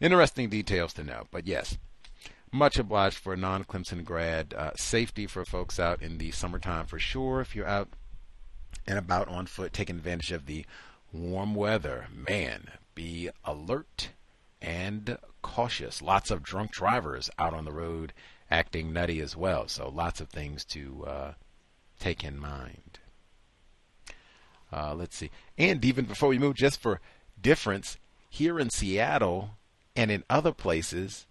interesting details to know. But yes, much obliged for non Clemson grad. Uh, safety for folks out in the summertime for sure. If you're out and about on foot, taking advantage of the warm weather. Man, be alert and cautious. Lots of drunk drivers out on the road acting nutty as well. So lots of things to uh, take in mind. Uh, let's see. And even before we move, just for difference, here in Seattle and in other places,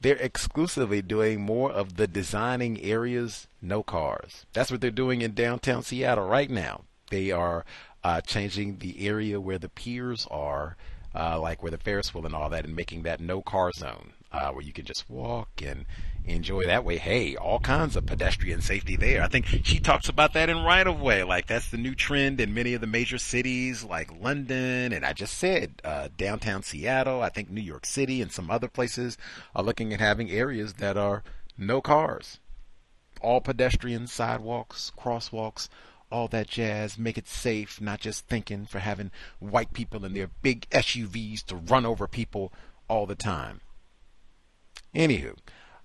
they're exclusively doing more of the designing areas, no cars. That's what they're doing in downtown Seattle right now. They are uh, changing the area where the piers are, uh, like where the Ferris wheel and all that, and making that no car zone uh, where you can just walk and enjoy that way. Hey, all kinds of pedestrian safety there. I think she talks about that in right of way. Like that's the new trend in many of the major cities like London. And I just said, uh, downtown Seattle. I think New York City and some other places are looking at having areas that are no cars, all pedestrian sidewalks, crosswalks, all that jazz, make it safe, not just thinking for having white people in their big SUVs to run over people all the time. Anywho,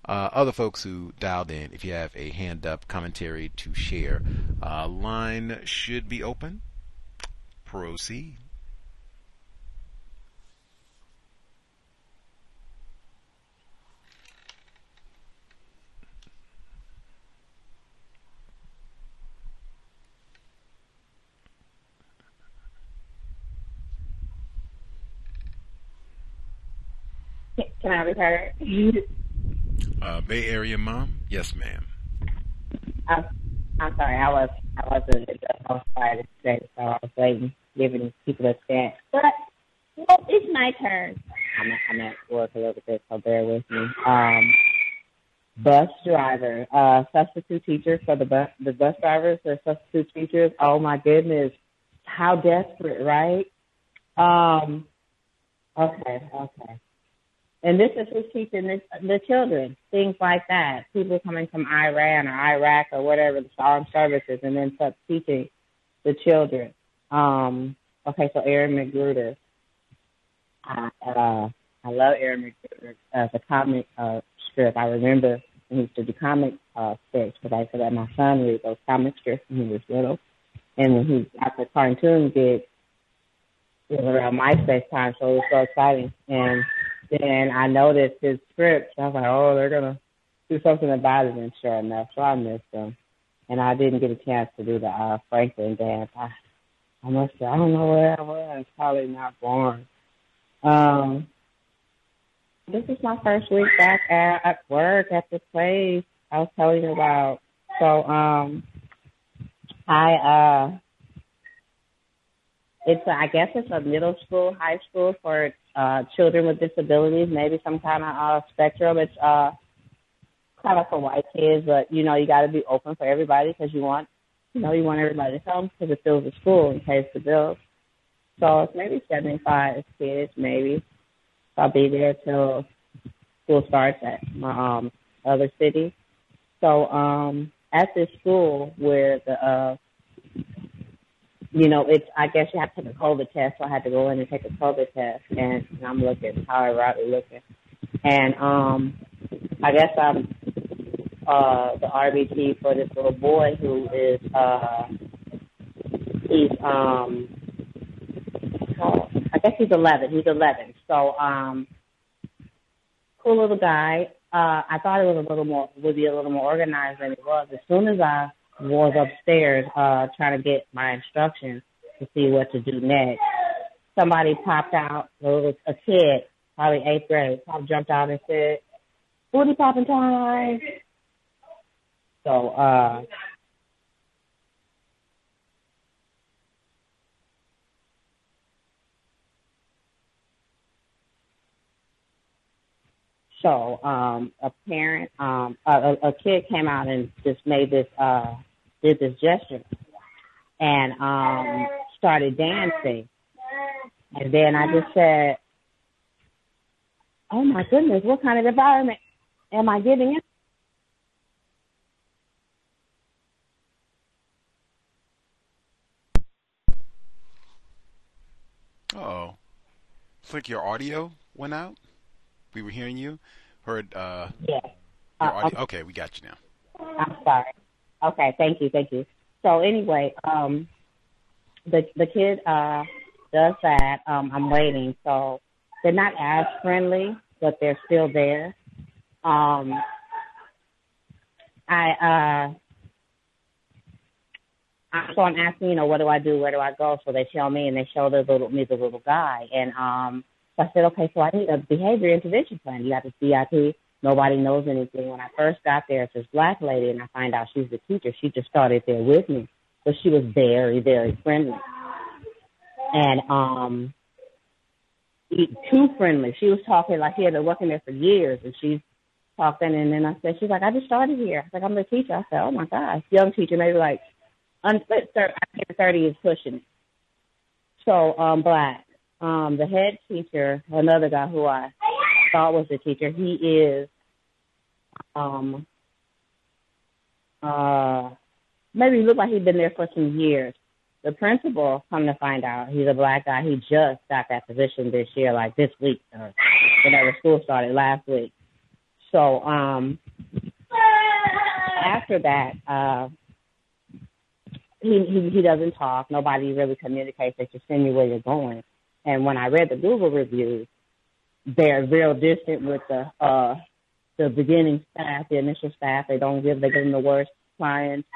uh, other folks who dialed in, if you have a hand up commentary to share, uh, line should be open. Proceed. Can I heard? Uh, Bay Area mom? Yes, ma'am. I'm, I'm sorry, I was I wasn't I was tired today, so I was waiting, giving people a chance. But well, it's my turn. I'm at, I'm at work a little bit, so bear with me. Um, bus driver, uh, substitute teacher for the bus the bus drivers, the substitute teachers. Oh my goodness, how desperate, right? Um, okay, okay. And this is who's teaching this, the children, things like that. People coming from Iran or Iraq or whatever, the armed services, and then start teaching the children. Um, okay, so Aaron McGruder. I, uh, I love Aaron McGruder as a comic uh, strip. I remember when he used to do comic uh, strips because I to let my son read those comic strips when he was little. And when he got the cartoon gig, it was around MySpace time, so it was so exciting. And then I noticed his script. I was like, oh, they're gonna do something about it, and sure enough, so I missed him. And I didn't get a chance to do the uh, Franklin dance. I, I must. I don't know where I was. Probably not born. Um, this is my first week back at, at work at the place I was telling you about. So, um, I uh, it's a, I guess it's a middle school, high school for uh, children with disabilities, maybe some kind of uh, spectrum. It's uh, kind of for white kids, but you know you got to be open for everybody because you want, you know, you want everybody to come because it fills the school and pays the bills. So it's maybe 75 kids, maybe. I'll be there till school starts at my um, other city. So um, at this school where the uh, you know, it's I guess you have to take a COVID test, so I had to go in and take a COVID test and, and I'm looking how I rightly looking. And um I guess I'm uh the RBT for this little boy who is uh he's um oh, I guess he's eleven. He's eleven. So um cool little guy. Uh I thought it was a little more would be a little more organized than it was. As soon as I was upstairs uh trying to get my instructions to see what to do next. Somebody popped out, It was a kid, probably eighth grade, popped jumped out and said, Booty popping time So uh So um, a parent, um, a, a kid came out and just made this, uh, did this gesture, and um, started dancing. And then I just said, "Oh my goodness, what kind of environment am I getting in?" Oh, it's like your audio went out. We were hearing you. Heard. uh Yeah. Uh. Okay, we got you now. I'm sorry. Okay, thank you, thank you. So anyway, um, the the kid uh does that. Um, I'm waiting. So they're not as friendly, but they're still there. Um, I uh, so I'm asking, you know, what do I do? Where do I go? So they tell me, and they show the little me the little guy, and um, so I said, okay, so I need a behavior intervention plan. You got a CIP. Nobody knows anything. When I first got there, it's this black lady, and I find out she's the teacher. She just started there with me, but she was very, very friendly, and um, too friendly. She was talking like she had been working there for years, and she's talking. And then I said, she's like, I just started here. I was like, I'm the teacher. I said, oh my gosh, young teacher, maybe like, un- I think thirty is pushing it. So um, black. Um, the head teacher, another guy who I thought was the teacher, he is um uh maybe looked like he'd been there for some years. The principal, come to find out, he's a black guy. He just got that position this year, like this week or whenever school started last week. So um after that, uh he, he he doesn't talk. Nobody really communicates. They just send you where you're going. And when I read the Google reviews, they're real distant with the uh the beginning staff, the initial staff. They don't give they give them the worst clients.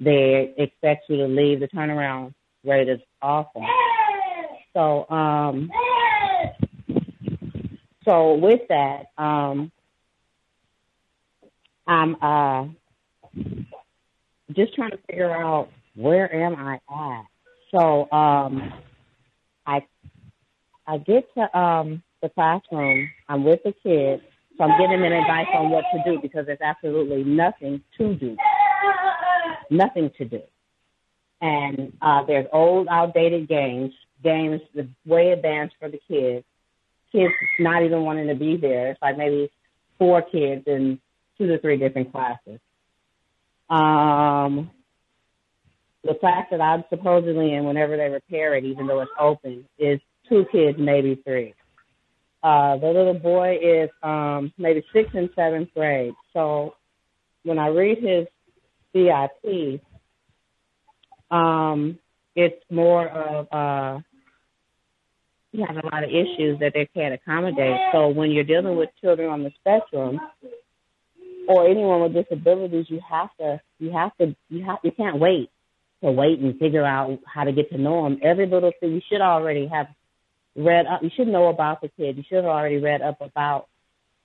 They expect you to leave. The turnaround rate is awful. So um so with that, um, I'm uh, just trying to figure out where am I at. So um, I I get to um, the classroom. I'm with the kids, so I'm giving them advice on what to do because there's absolutely nothing to do. Nothing to do. And uh, there's old, outdated games, games the way advanced for the kids. Kids not even wanting to be there. It's like maybe four kids in two to three different classes. Um, the class that I'm supposedly in, whenever they repair it, even though it's open, is two kids, maybe three. Uh, the little boy is um, maybe sixth and seventh grade. So when I read his BIP, um, it's more of uh, he has a lot of issues that they can't accommodate. So when you're dealing with children on the spectrum or anyone with disabilities, you have to you have to you have you can't wait to wait and figure out how to get to know them. Every little thing you should already have read up. You should know about the kid. You should have already read up about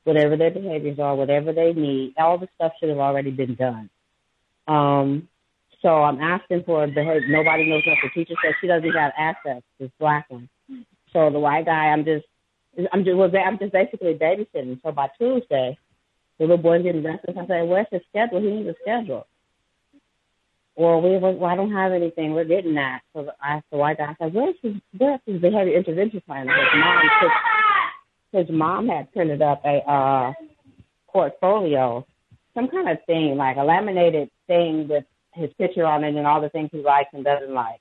whatever their behaviors are, whatever they need. All the stuff should have already been done. Um, so I'm asking for help. Nobody knows what the teacher says. She doesn't have access. This black one. So the white guy, I'm just, I'm just, well, I'm just basically babysitting. So by Tuesday, the little boy's getting restless. I said, "Where's his schedule? He needs a schedule." Well, we were, well, I don't have anything. We're getting that. So I asked the white guy. I said, "Where's his Where's his behavior intervention plan?" His mom took, his mom had printed up a uh portfolio, some kind of thing, like a laminated thing with his picture on it and all the things he likes and doesn't like.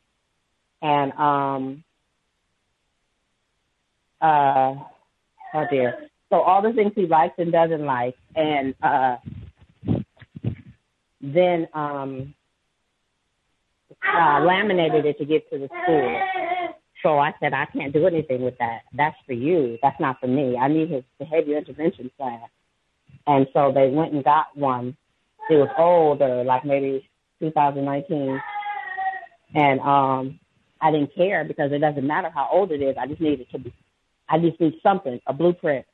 And um uh oh dear. So all the things he likes and doesn't like and uh then um uh laminated it to give to the school. So I said, I can't do anything with that. That's for you. That's not for me. I need his behavior intervention class. And so they went and got one. It was older, like maybe 2019. And um, I didn't care because it doesn't matter how old it is. I just needed to be, I just need something, a blueprint.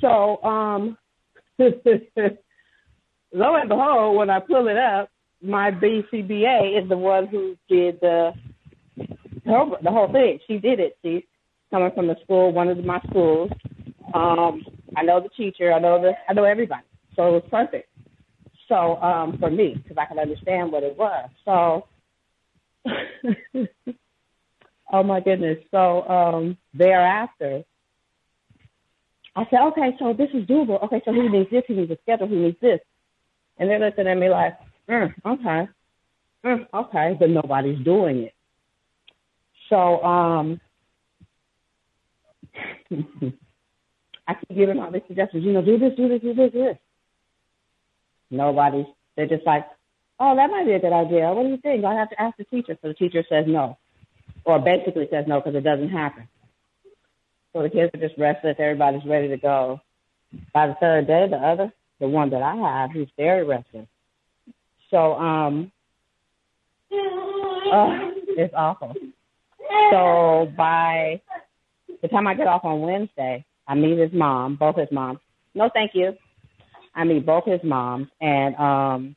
So, um, [LAUGHS] lo and behold, when I pull it up, my BCBA is the one who did the whole, the whole thing. She did it. She's coming from the school, one of my schools. Um, I know the teacher. I know the. I know everybody. So it was perfect. So um, for me, because I could understand what it was. So, [LAUGHS] oh my goodness. So um, thereafter, I said, okay, so this is doable. Okay, so he needs this. He needs a schedule. He needs this. And they're looking at me like, mm, okay, mm, okay, but nobody's doing it. So um, [LAUGHS] I keep giving all these suggestions. You know, do this, do this, do this, do this. Nobody's. They're just like, oh, that might be a good idea. What do you think? I have to ask the teacher. So the teacher says no, or basically says no because it doesn't happen. So the kids are just restless. Everybody's ready to go. By the third day, the other, the one that I have, he's very restless. So, um, uh, it's awful. So by the time I get off on Wednesday, I meet his mom, both his moms. No, thank you. I meet both his moms, and um,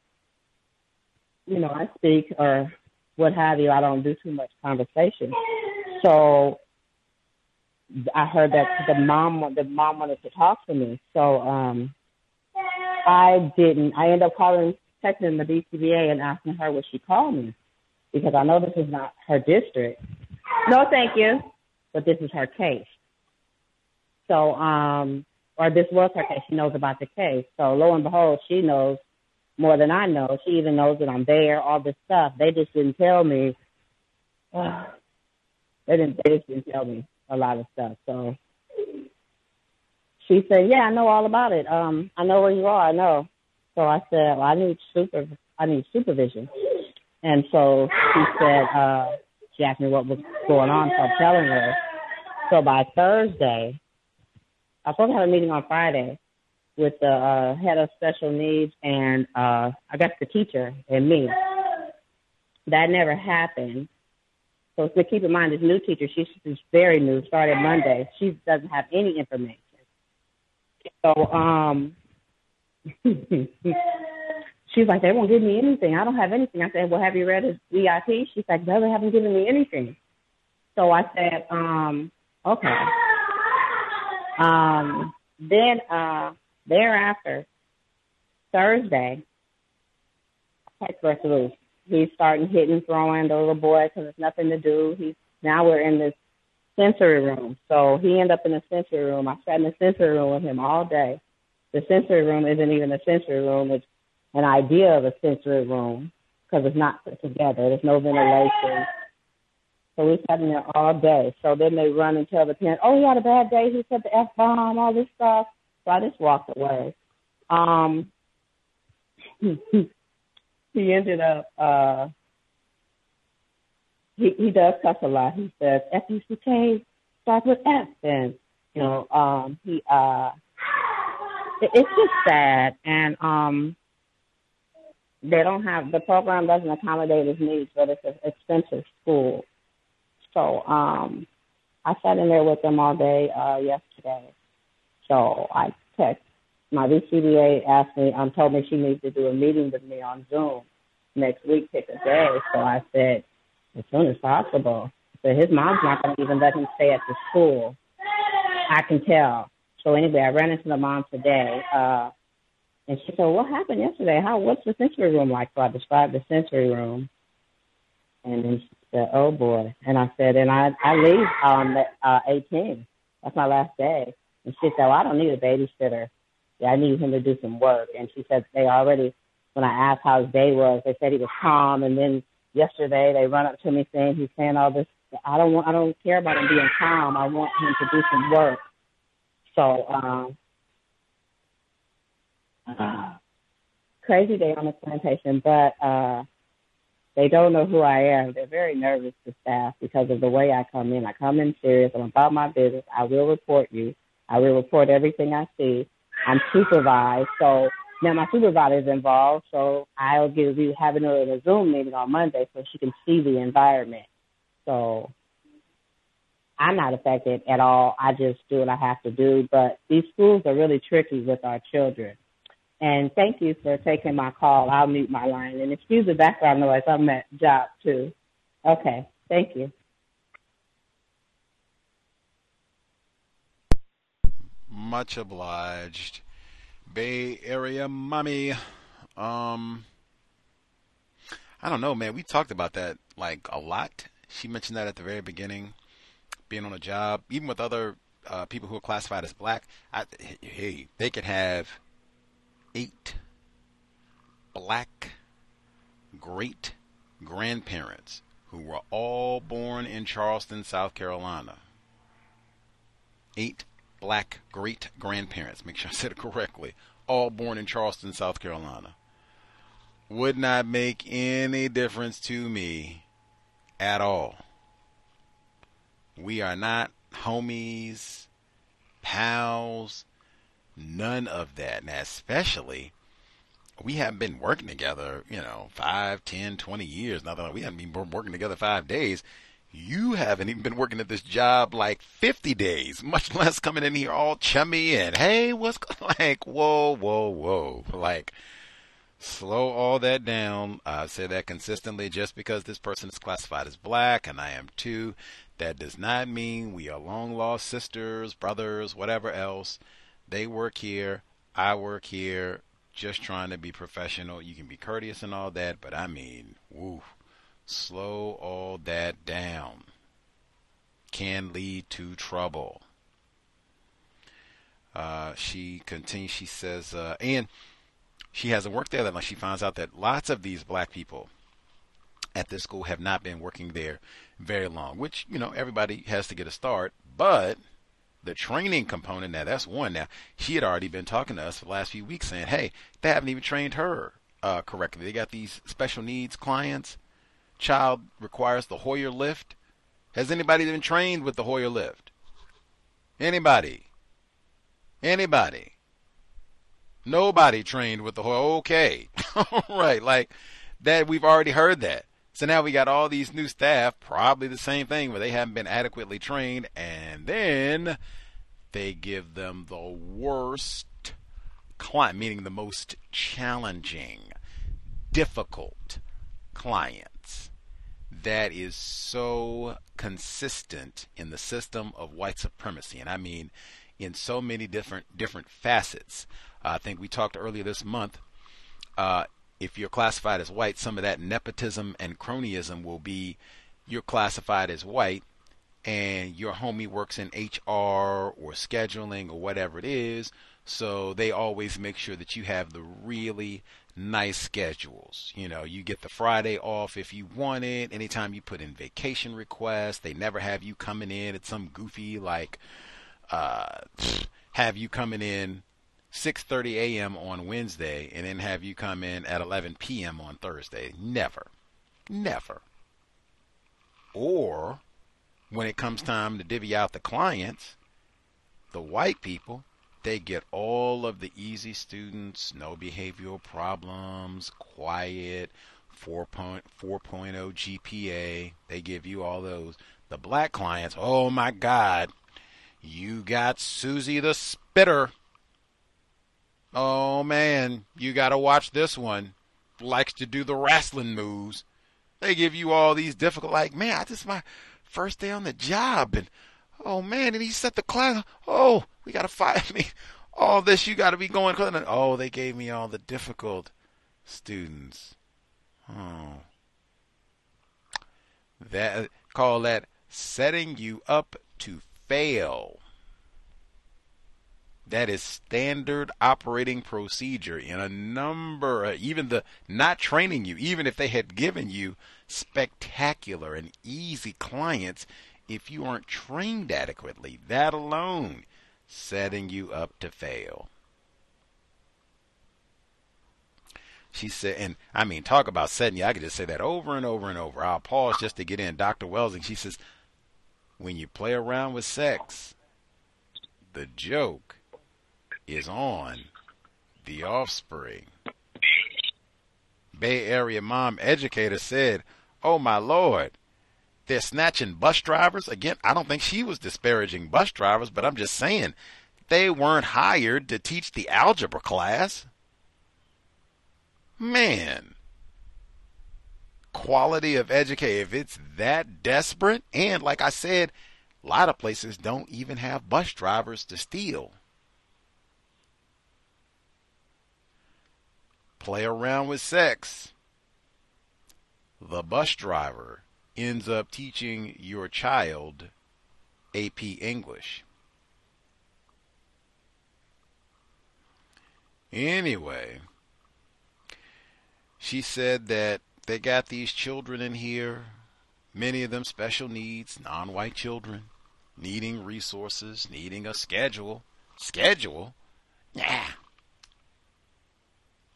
you know, I speak or what have you. I don't do too much conversation. So I heard that the mom, the mom wanted to talk to me. So um, I didn't. I ended up calling, texting the BCBA and asking her would she call me because I know this is not her district. No, thank you, but this is her case. So um, or this was her case. She knows about the case. So lo and behold, she knows more than I know. She even knows that I'm there, all this stuff. They just didn't tell me. Uh, [SIGHS] they didn't. They just didn't tell me a lot of stuff. So she said, "Yeah, I know all about it. Um, I know where you are. I know." So I said, "Well, I need super. I need supervision." And so she said, uh, she asked me what was going on. So I'm telling her. So by Thursday, I was supposed to have a meeting on Friday with the uh, head of special needs and uh, I guess the teacher and me. That never happened. So to keep in mind, this new teacher, she's, she's very new, started Monday. She doesn't have any information. So um, [LAUGHS] she's like, they won't give me anything. I don't have anything. I said, well, have you read his BIP? She's like, no, they haven't given me anything. So I said, um, okay. Um, then uh, thereafter, Thursday, text resolution. He's starting hitting, throwing the little boy because there's nothing to do. He's now we're in this sensory room. So he ended up in the sensory room. I sat in the sensory room with him all day. The sensory room isn't even a sensory room. It's an idea of a sensory room because it's not put together. There's no ventilation. So we sat in there all day. So then they run and tell the parent, oh, he had a bad day. He said the F bomb, all this stuff. So I just walked away. Um, [LAUGHS] he ended up, uh, he, he does cuss a lot. He says F-U-C-K starts with F. And, you know, um, he, uh, it's just sad. And, um, they don't have, the program doesn't accommodate his needs, but it's an expensive school. So, um, I sat in there with them all day, uh, yesterday. So I text my BCBA asked me, um, told me she needs to do a meeting with me on Zoom next week, pick a day. So I said, as soon as possible. So his mom's not going to even let him stay at the school. I can tell. So anyway, I ran into the mom today, uh, and she said, "What happened yesterday? How? What's the sensory room like?" So I described the sensory room, and then she said, "Oh boy." And I said, "And I I leave on the uh, 18. That's my last day." And she said, "Well, I don't need a babysitter. Yeah, I need him to do some work." And she said they already, when I asked how his day was, they said he was calm. And then yesterday they run up to me saying he's saying all this. I don't want. I don't care about him being calm. I want him to do some work. So, um, uh, crazy day on the plantation, but uh, they don't know who I am. They're very nervous, the staff, because of the way I come in. I come in serious. I'm about my business. I will report you. I will report everything I see. I'm supervised, so now my supervisor is involved. So I'll give you having her in a Zoom meeting on Monday so she can see the environment. So I'm not affected at all. I just do what I have to do. But these schools are really tricky with our children. And thank you for taking my call. I'll mute my line. And excuse the background noise. I'm at job too. Okay. Thank you. Much obliged. Bay Area mommy. Um I don't know, man. We talked about that like a lot. She mentioned that at the very beginning, being on a job, even with other uh, people who are classified as black. I, hey, they could have eight black great grandparents who were all born in Charleston, South Carolina. Eight black great grandparents, make sure I said it correctly, all born in Charleston, South Carolina. Would not make any difference to me at all. We are not homies, pals, none of that. Now, especially, we haven't been working together, you know, five, ten, twenty years. Nothing we haven't been working together five days. You haven't even been working at this job like 50 days, much [LAUGHS] less coming in here all chummy and, hey, what's [LAUGHS] like, whoa, whoa, whoa. Like, slow all that down. I say that consistently just because this person is classified as black and I am too. That does not mean we are long lost sisters, brothers, whatever else. They work here. I work here. Just trying to be professional. You can be courteous and all that, but I mean, woo, slow all that down. Can lead to trouble. Uh, she continues. She says, uh, and she hasn't worked there that long. She finds out that lots of these black people at this school have not been working there very long, which, you know, everybody has to get a start. But the training component, now that's one. Now, she had already been talking to us for the last few weeks saying, hey, they haven't even trained her uh, correctly. They got these special needs clients. Child requires the Hoyer lift. Has anybody been trained with the Hoyer lift? Anybody? Anybody? Nobody trained with the Hoyer. Okay. [LAUGHS] right. Like that, we've already heard that. So now we got all these new staff, probably the same thing, where they haven't been adequately trained, and then they give them the worst client, meaning the most challenging, difficult clients. That is so consistent in the system of white supremacy, and I mean in so many different different facets. Uh, I think we talked earlier this month. Uh, if you're classified as white, some of that nepotism and cronyism will be you're classified as white and your homie works in HR or scheduling or whatever it is. So they always make sure that you have the really nice schedules. You know, you get the Friday off if you want it. Anytime you put in vacation requests, they never have you coming in at some goofy like uh, [SNIFFS] have you coming in 6:30 a.m. on Wednesday and then have you come in at 11 p.m. on Thursday. Never. Never. Or when it comes time to divvy out the clients, the white people, they get all of the easy students, no behavioral problems, quiet, 4.0 GPA. They give you all those. The black clients, oh my God, you got Susie the Spitter. Oh man, you got to watch this one. Likes to do the wrestling moves. They give you all these difficult, like, man, I just my first day on the job, and oh man, and he set the class. Oh, we got to [LAUGHS] fight me. All this you got to be going. Oh, they gave me all the difficult students. Oh, that call that setting you up to fail. That is standard operating procedure in a number, even the not training you, even if they had given you spectacular and easy clients, if you aren't trained adequately, that alone setting you up to fail. She said, and I mean, talk about setting you. I could just say that over and over and over. I'll pause just to get in. Dr. Welsing, she says, when you play around with sex, the joke is on the offspring. Bay Area mom educator said, Oh my lord, they're snatching bus drivers. Again, I don't think she was disparaging bus drivers, but I'm just saying they weren't hired to teach the algebra class. Man, quality of education, if it's that desperate, and like I said, a lot of places don't even have bus drivers to steal. Play around with sex. The bus driver ends up teaching your child AP English. Anyway, she said that they got these children in here, many of them special needs, non white children, needing resources, needing a schedule. Schedule? Yeah.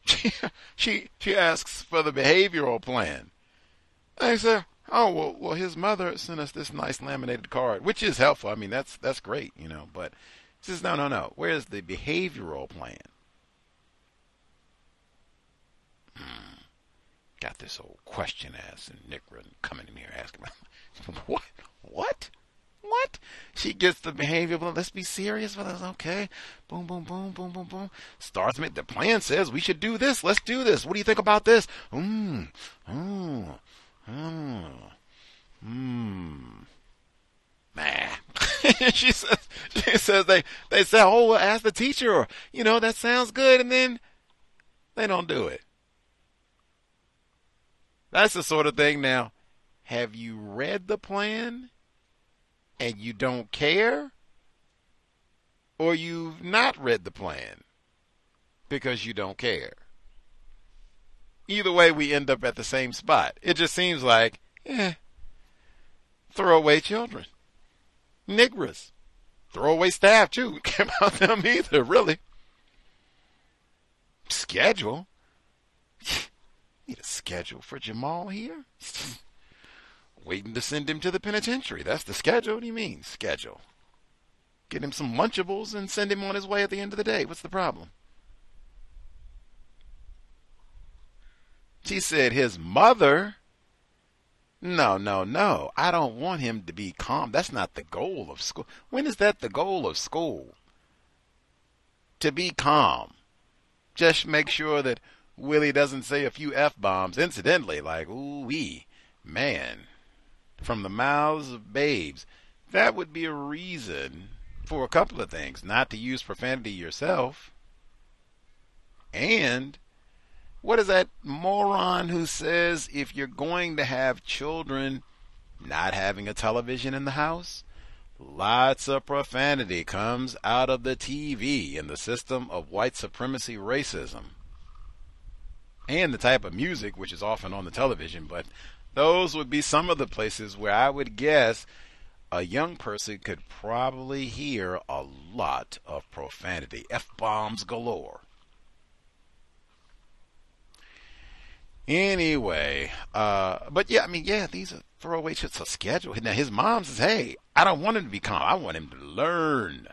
[LAUGHS] she she asks for the behavioral plan. I say, oh well, well, his mother sent us this nice laminated card, which is helpful. I mean, that's that's great, you know. But she says, no, no, no. Where's the behavioral plan? Hmm. Got this old question ass and coming in here asking, [LAUGHS] what, what? What? She gets the behavior. Well, let's be serious with us. Okay. Boom, boom, boom, boom, boom, boom. Starts make the plan says we should do this. Let's do this. What do you think about this? Mmm. Mmm. Mmm. Mmm. Nah. she says she says they they say, Oh, well, ask the teacher or you know, that sounds good and then they don't do it. That's the sort of thing now. Have you read the plan? And you don't care, or you've not read the plan because you don't care. Either way, we end up at the same spot. It just seems like, eh, throwaway children. Niggers. Throwaway staff, too. [LAUGHS] Care about them either, really. Schedule? [LAUGHS] Need a schedule for Jamal here? [LAUGHS] waiting to send him to the penitentiary. That's the schedule. What do you mean, schedule? Get him some Lunchables and send him on his way at the end of the day. What's the problem? She said his mother No, no, no. I don't want him to be calm. That's not the goal of school. When is that the goal of school? To be calm. Just make sure that Willie doesn't say a few F bombs incidentally, like, ooh wee, man, from the mouths of babes. That would be a reason for a couple of things. Not to use profanity yourself. And what is that moron who says if you're going to have children, not having a television in the house? Lots of profanity comes out of the TV in the system of white supremacy racism. And the type of music which is often on the television, but those would be some of the places where I would guess a young person could probably hear a lot of profanity, F bombs galore. Anyway, uh, but yeah, I mean, yeah, these are throwaway shits a schedule. Now his mom says, "Hey, I don't want him to be calm. I want him to learn.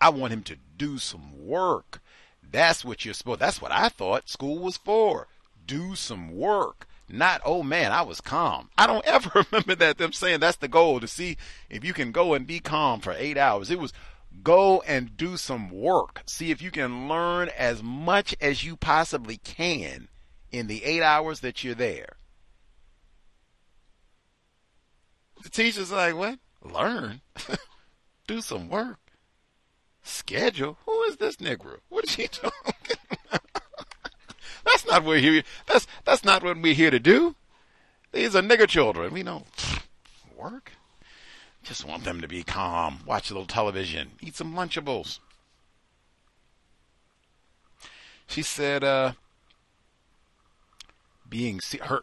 I want him to do some work. That's what you're supposed. That's what I thought school was for. Do some work." Not, oh man, I was calm. I don't [LAUGHS] ever remember that them saying that's the goal to see if you can go and be calm for eight hours. It was go and do some work. See if you can learn as much as you possibly can in the eight hours that you're there. The teacher's like, what? Learn? [LAUGHS] Do some work. Schedule? Who is this Negro? What is [LAUGHS] he talking That's not what we're here. That's that's not what we're here to do. These are nigger children. We don't work. Just want them to be calm, watch a little television, eat some Lunchables. She said, uh, being her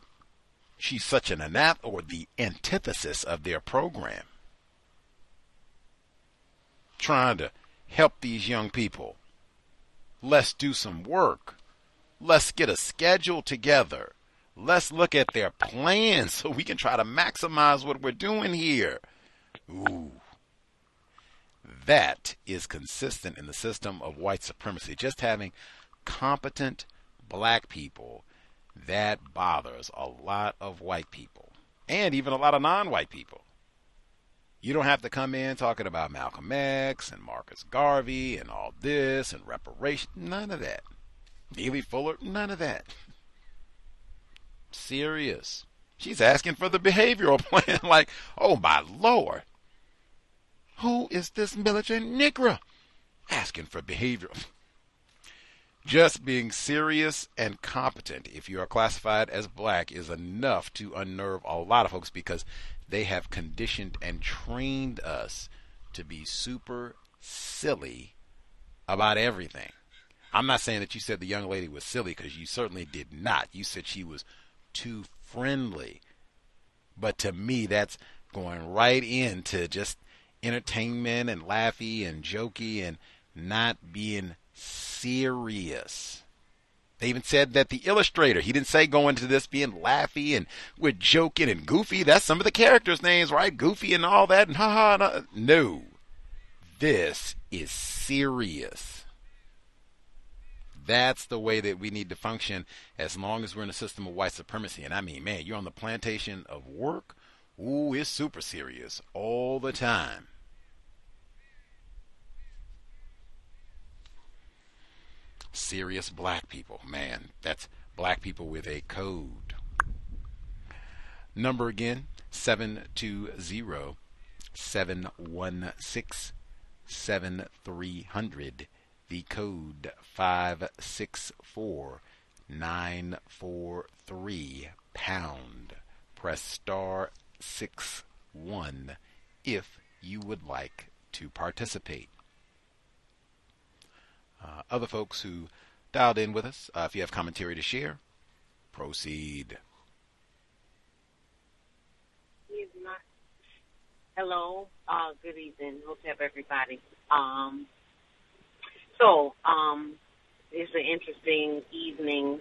she's such an anath or the antithesis of their program trying to help these young people let's do some work let's get a schedule together let's look at their plans so we can try to maximize what we're doing here ooh that is consistent in the system of white supremacy just having competent black people that bothers a lot of white people and even a lot of non white people. You don't have to come in talking about Malcolm X and Marcus Garvey and all this and reparation. None of that. Neely Fuller, none of that. Serious. She's asking for the behavioral [LAUGHS] plan, like, oh my lord. Who is this militant Negro asking for behavioral? Just being serious and competent, if you are classified as black, is enough to unnerve a lot of folks because they have conditioned and trained us to be super silly about everything. I'm not saying that you said the young lady was silly because you certainly did not. You said she was too friendly. But to me, that's going right into just entertainment and laughy and jokey and not being serious. They even said that the illustrator, he didn't say go into this being laughy and we're joking and goofy. That's some of the characters' names, right? Goofy and all that and ha ha. Uh, no. This is serious. That's the way that we need to function as long as we're in a system of white supremacy. And I mean, man, you're on the plantation of work. Ooh, it's super serious all the time. serious black people. Man, that's black people with a code. Number again 720 716 7300. The code 564943 pound. Press star 6 1 if you would like to participate uh, other folks who dialed in with us. Uh, if you have commentary to share, proceed. Hello. Uh, good evening. Hope to have everybody. Um, so, um, it's an interesting evening.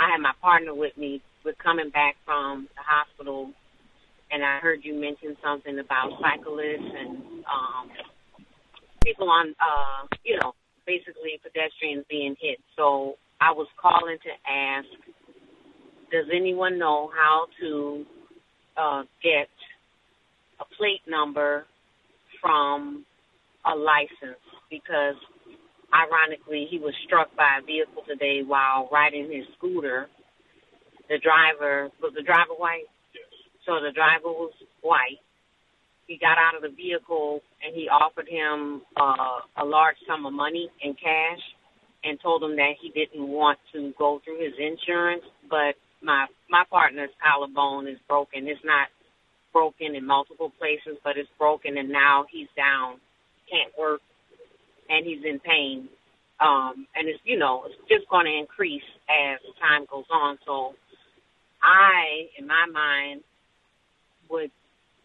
I had my partner with me. We're coming back from the hospital, and I heard you mention something about cyclists and um, people on, uh, you know, basically pedestrians being hit. So I was calling to ask, does anyone know how to uh, get a plate number from a license because ironically he was struck by a vehicle today while riding his scooter. The driver was the driver white? Yes. So the driver was white. He got out of the vehicle and he offered him uh, a large sum of money in cash and told him that he didn't want to go through his insurance, but my my partner's collarbone is broken. It's not broken in multiple places, but it's broken and now he's down, can't work, and he's in pain. Um, and it's you know it's just going to increase as time goes on. So I, in my mind, would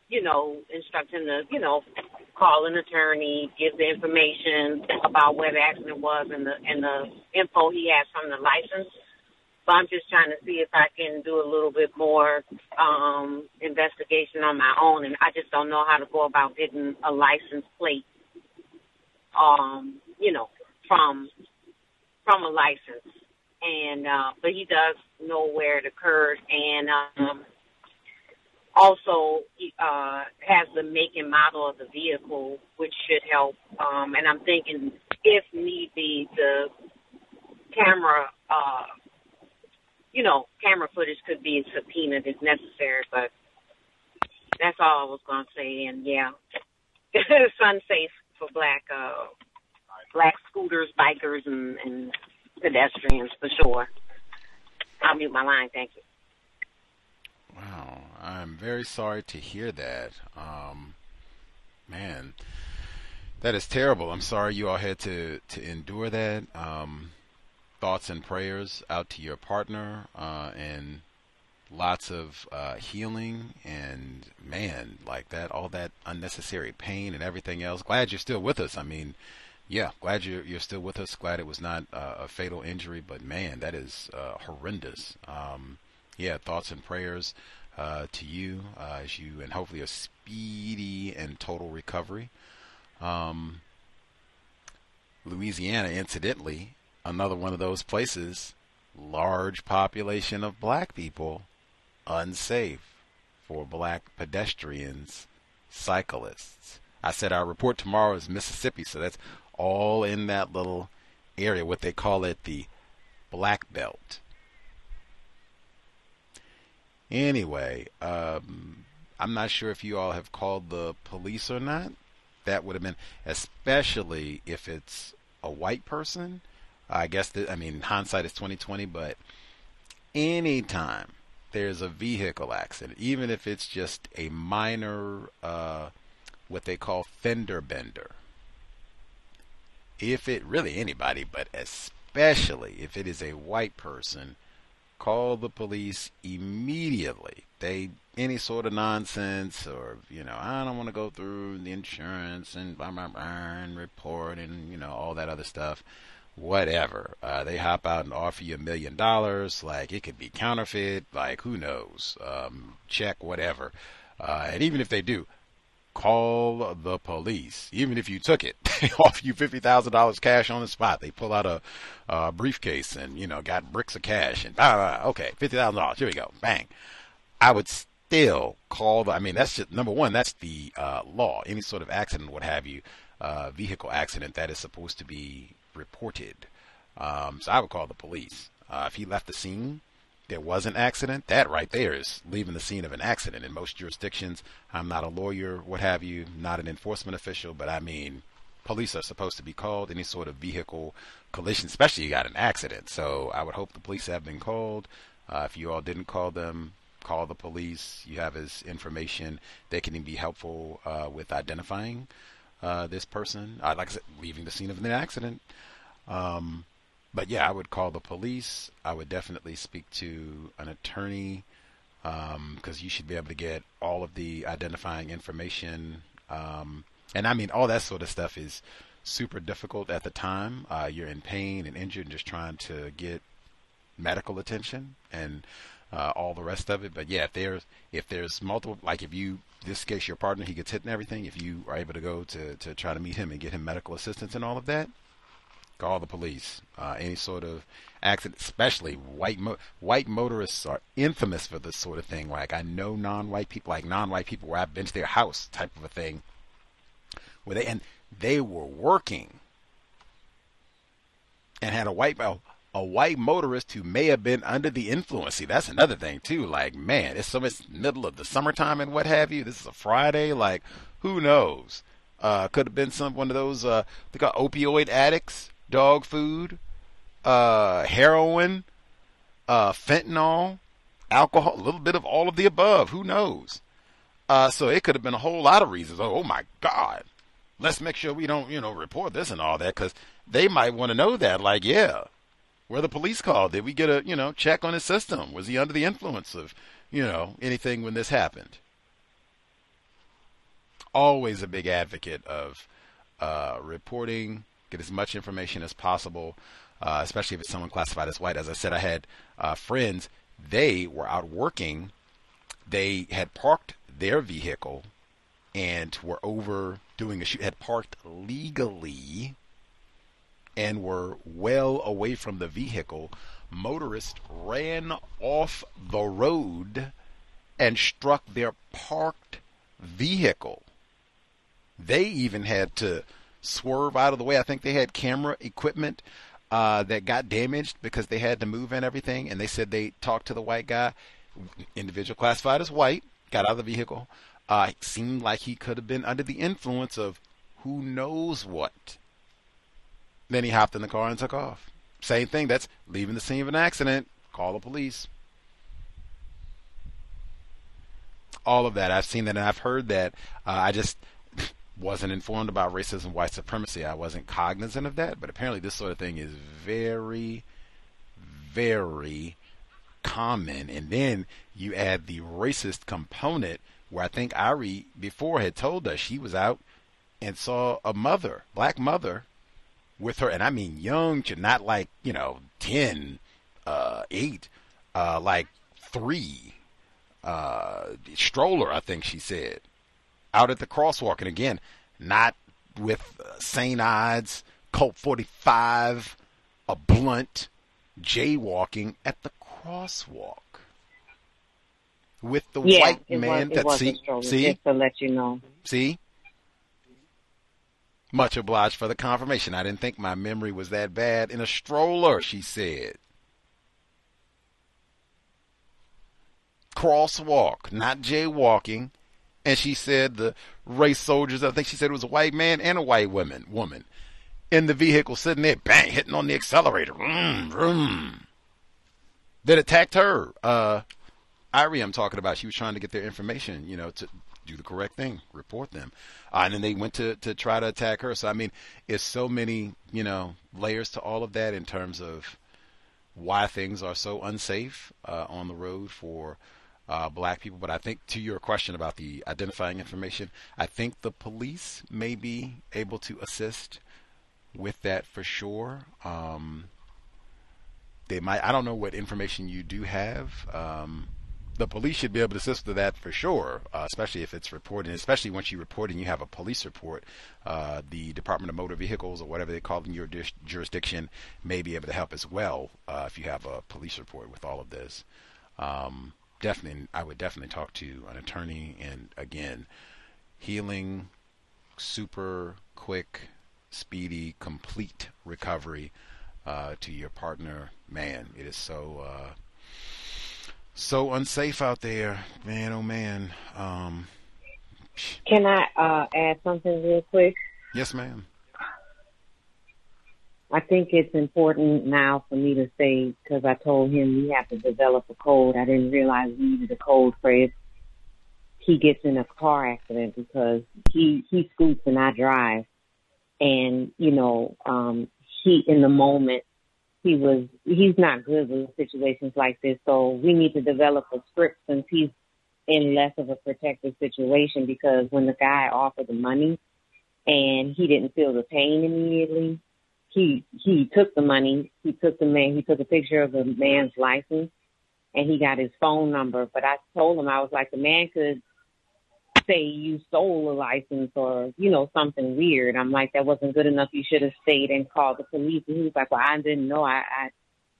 you know instruct him to you know call an attorney, give the information about where the accident was and the and the info he has from the license. So I'm just trying to see if I can do a little bit more um, investigation on my own, and I just don't know how to go about getting a license plate. Um, you know, from from a license, and uh, but he does know where it occurred, and um, also uh, has the make and model of the vehicle, which should help. Um, and I'm thinking, if need be, the camera, uh, you know, camera footage could be subpoenaed if necessary. But that's all I was going to say. And yeah, [LAUGHS] it's unsafe for black uh, black scooters, bikers, and, and pedestrians for sure. I'll mute my line. Thank you. Wow, I'm very sorry to hear that. Um, man, that is terrible. I'm sorry you all had to to endure that. Um, thoughts and prayers out to your partner, uh, and lots of uh, healing. And man, like that, all that unnecessary pain and everything else. Glad you're still with us. I mean, yeah, glad you're you're still with us. Glad it was not uh, a fatal injury, but man, that is uh, horrendous. Um, yeah, thoughts and prayers uh, to you uh, as you, and hopefully a speedy and total recovery. Um, Louisiana, incidentally, another one of those places, large population of black people, unsafe for black pedestrians, cyclists. I said our report tomorrow is Mississippi, so that's all in that little area, what they call it the Black Belt. Anyway, um, I'm not sure if you all have called the police or not. That would have been, especially if it's a white person. I guess that I mean hindsight is 2020, but anytime there's a vehicle accident, even if it's just a minor, uh, what they call fender bender, if it really anybody, but especially if it is a white person, call the police immediately. They any sort of nonsense or you know I don't want to go through the insurance and blah blah blah and report and you know all that other stuff. Whatever. Uh, they hop out and offer you a million dollars. Like it could be counterfeit. Like who knows? Um, check whatever. Uh, and even if they do, call the police. Even if you took it, [LAUGHS] they offer you fifty thousand dollars cash on the spot. They pull out a, a, briefcase and you know got bricks of cash and blah, blah, blah. okay, fifty thousand dollars. Here we go, bang. I would still call the. I mean, that's just number one. That's the uh, law. Any sort of accident, what have you, uh, vehicle accident that is supposed to be reported. Um, so I would call the police. Uh, if he left the scene there was an accident, that right there is leaving the scene of an accident. In most jurisdictions, I'm not a lawyer, what have you, not an enforcement official, but I mean, police are supposed to be called any sort of vehicle collision, especially you got an accident. So I would hope the police have been called. Uh, if you all didn't call them, call the police. You have his information. They can be helpful uh, with identifying uh, this person. Uh, like I said, leaving the scene of an accident. Um, but yeah, I would call the police. I would definitely speak to an attorney because um, you should be able to get all of the identifying information. Um, and I mean, all that sort of stuff is super difficult at the time. Uh, you're in pain and injured and just trying to get medical attention and uh, all the rest of it. But yeah, if there's if there's multiple, like if you this case your partner he gets hit and everything, if you are able to go to to try to meet him and get him medical assistance and all of that, Call the police. Uh, any sort of accident, especially white mo- white motorists are infamous for this sort of thing. Like I know non-white people, like non-white people, where I've been to their house, type of a thing, where they and they were working and had a white a, a white motorist who may have been under the influence. See, that's another thing too. Like, man, it's so much middle of the summertime and what have you. This is a Friday. Like, who knows? Uh, could have been some one of those uh, they got opioid addicts, dog food, uh, heroin, uh, fentanyl, alcohol, a little bit of all of the above. Who knows? Uh, so it could have been a whole lot of reasons. Oh, oh my God, let's make sure we don't, you know, report this and all that because they might want to know that. Like, yeah, were the police called? Did we get a, you know, check on his system? Was he under the influence of, you know, anything when this happened? Always a big advocate of uh, reporting, get as much information as possible, uh, especially if it's someone classified as white. As I said, I had uh, friends, they were out working. They had parked their vehicle and were over doing a shoot, had parked legally and were well away from the vehicle. Motorist ran off the road and struck their parked vehicle. They even had to swerve out of the way. I think they had camera equipment uh, that got damaged because they had to move and everything. And they said they talked to the white guy, individual classified as white, got out of the vehicle. Uh, it seemed like he could have been under the influence of who knows what. Then he hopped in the car and took off. Same thing. That's leaving the scene of an accident. Call the police. All of that. I've seen that and I've heard that. Uh, I just [LAUGHS] wasn't informed about racism, and white supremacy. I wasn't cognizant of that. But apparently, this sort of thing is very, very common. And then you add the racist component, where I think Ari before had told us she was out and saw a mother, black mother, with her, and I mean young, not like you know ten, uh, eight, uh, like three, uh, stroller. I think she said, out at the crosswalk, and again, not with uh, St. Ides, Colt 45, a blunt, jaywalking at the crosswalk with the yeah, white man was, that see see just to let you know. see much obliged for the confirmation. I didn't think my memory was that bad. In a stroller, she said. Crosswalk, not jaywalking. And she said the race soldiers, I think she said it was a white man and a white woman, woman in the vehicle sitting there, bang, hitting on the accelerator. Vroom, vroom. That attacked her. Uh, Irie, I'm talking about. She was trying to get their information, you know, to do the correct thing, report them. Uh, and then they went to, to try to attack her. So, I mean, it's so many, you know, layers to all of that in terms of why things are so unsafe uh, on the road for uh, black people. But I think to your question about the identifying information, I think the police may be able to assist with that for sure. Um, they might, I don't know what information you do have. Um, the police should be able to assist with that for sure, uh, especially if it's reported, especially once you report and you have a police report. Uh, the Department of Motor Vehicles or whatever they call it in your dis- jurisdiction may be able to help as well uh, if you have a police report with all of this. Um, definitely, I would definitely talk to an attorney. And again, healing, super quick, speedy, complete recovery uh, to your partner. Man, it is so uh, so unsafe out there, man. Oh man. Um, Can I uh, add something real quick? yes, ma'am. I think it's important now for me to say because I told him we have to develop a code. I didn't realize we needed a code for if he gets in a car accident because he he scoots and I drive, and you know um, he in the moment he was he's not good with situations like this. So we need to develop a script since he's in less of a protective situation because when the guy offered the money and he didn't feel the pain immediately, he he took the money, he took the man, he took a picture of the man's license and he got his phone number. But I told him I was like the man could say you stole a license or you know something weird. I'm like, that wasn't good enough. You should have stayed and called the police. And he was like, well, I didn't know. I, I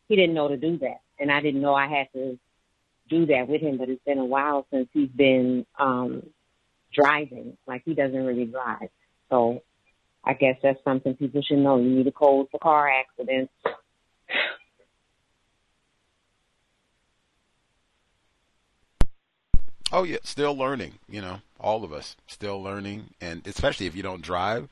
he didn't know to do that, and I didn't know I had to do that with him. But it's been a while since he's been um driving. Like he doesn't really drive, so I guess that's something people should know. You need a code for car accidents. Oh yeah, still learning. You know, all of us still learning, and especially if you don't drive.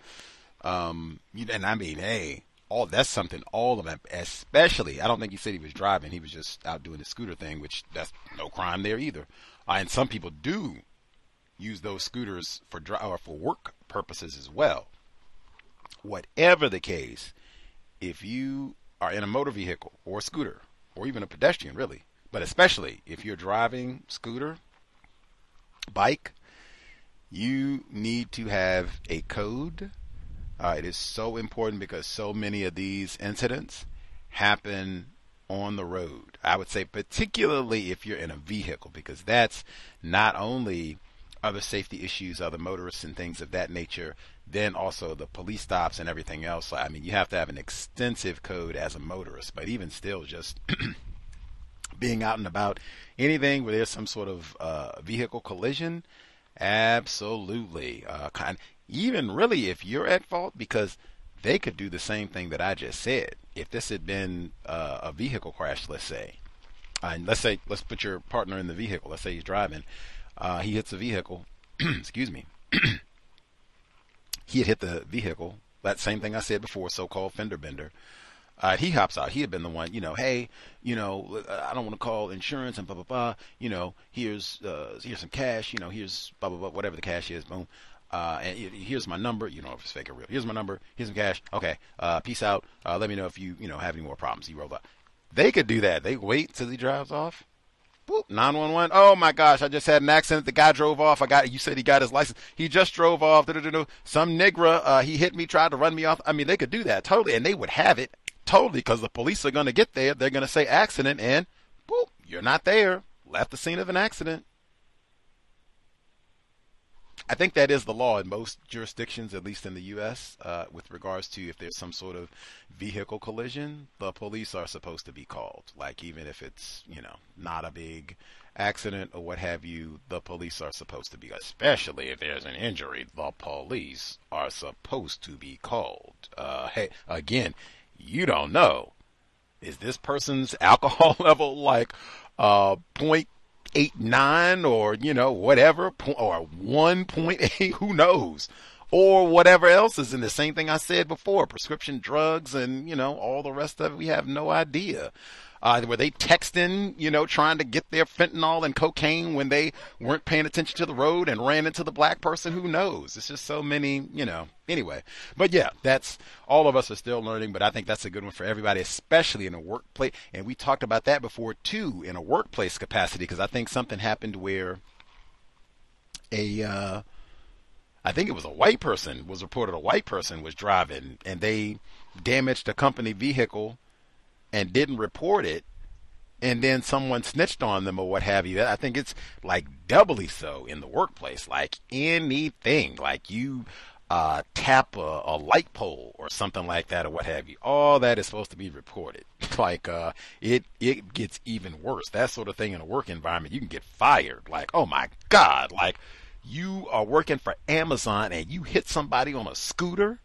Um, you, and I mean, hey, all that's something. All of them, especially. I don't think he said he was driving. He was just out doing the scooter thing, which that's no crime there either. Uh, and some people do use those scooters for dri- or for work purposes as well. Whatever the case, if you are in a motor vehicle or a scooter or even a pedestrian, really, but especially if you're driving scooter, bike, you need to have a code. Uh, it is so important because so many of these incidents happen on the road. I would say, particularly if you're in a vehicle, because that's not only other safety issues, other motorists and things of that nature, then also the police stops and everything else. I mean, you have to have an extensive code as a motorist, but even still, just [CLEARS THROAT] being out and about, anything where there's some sort of uh, vehicle collision, absolutely. Uh, kind, even really if you're at fault, because they could do the same thing that I just said. If this had been uh, a vehicle crash, let's say, and let's say let's put your partner in the vehicle. Let's say he's driving, uh, he hits a vehicle. [CLEARS THROAT] excuse me. [CLEARS THROAT] he had hit the vehicle. That same thing I said before, so-called fender bender. Uh, he hops out. He had been the one, you know, hey, you know, I don't want to call insurance and blah blah blah. You know, here's uh, here's some cash. You know, here's blah blah blah, whatever the cash is. Boom. Uh, and here's my number. You know, if it's fake or real. Here's my number. Here's some cash. Okay. Uh, peace out. Uh, let me know if you you know have any more problems. He rolled out. They could do that. They wait till he drives off. Boop, 911. Oh my gosh, I just had an accident. The guy drove off. I got, you said he got his license. He just drove off. Some nigger, uh, he hit me, tried to run me off. I mean, they could do that totally, and they would have it totally because the police are going to get there. They're going to say accident, and boop, you're not there. Left the scene of an accident. I think that is the law in most jurisdictions, at least in the U.S., uh, with regards to if there's some sort of vehicle collision, the police are supposed to be called. Like even if it's you know not a big accident or what have you, the police are supposed to be. Especially if there's an injury, the police are supposed to be called. Uh, hey, again, you don't know. Is this person's [LAUGHS] alcohol level like uh, point eight nine or you know whatever or one point eight? Who knows? Or whatever else is in the same thing I said before, prescription drugs and you know all the rest of it. We have no idea. Uh, were they texting, you know, trying to get their fentanyl and cocaine when they weren't paying attention to the road and ran into the black person? Who knows? It's just so many, you know. Anyway, but yeah, that's all of us are still learning, but I think that's a good one for everybody, especially in a workplace. And we talked about that before too, in a workplace capacity, because I think something happened where a, uh, I think it was a white person was reported a white person was driving and they damaged a company vehicle and didn't report it and then someone snitched on them or what have you. I think it's like doubly so in the workplace. Like anything, like you uh, tap a, a, light pole or something like that or what have you. All that is supposed to be reported. [LAUGHS] like uh, it it gets even worse. That sort of thing in a work environment, you can get fired. Like oh my god, like you are working for Amazon and you hit somebody on a scooter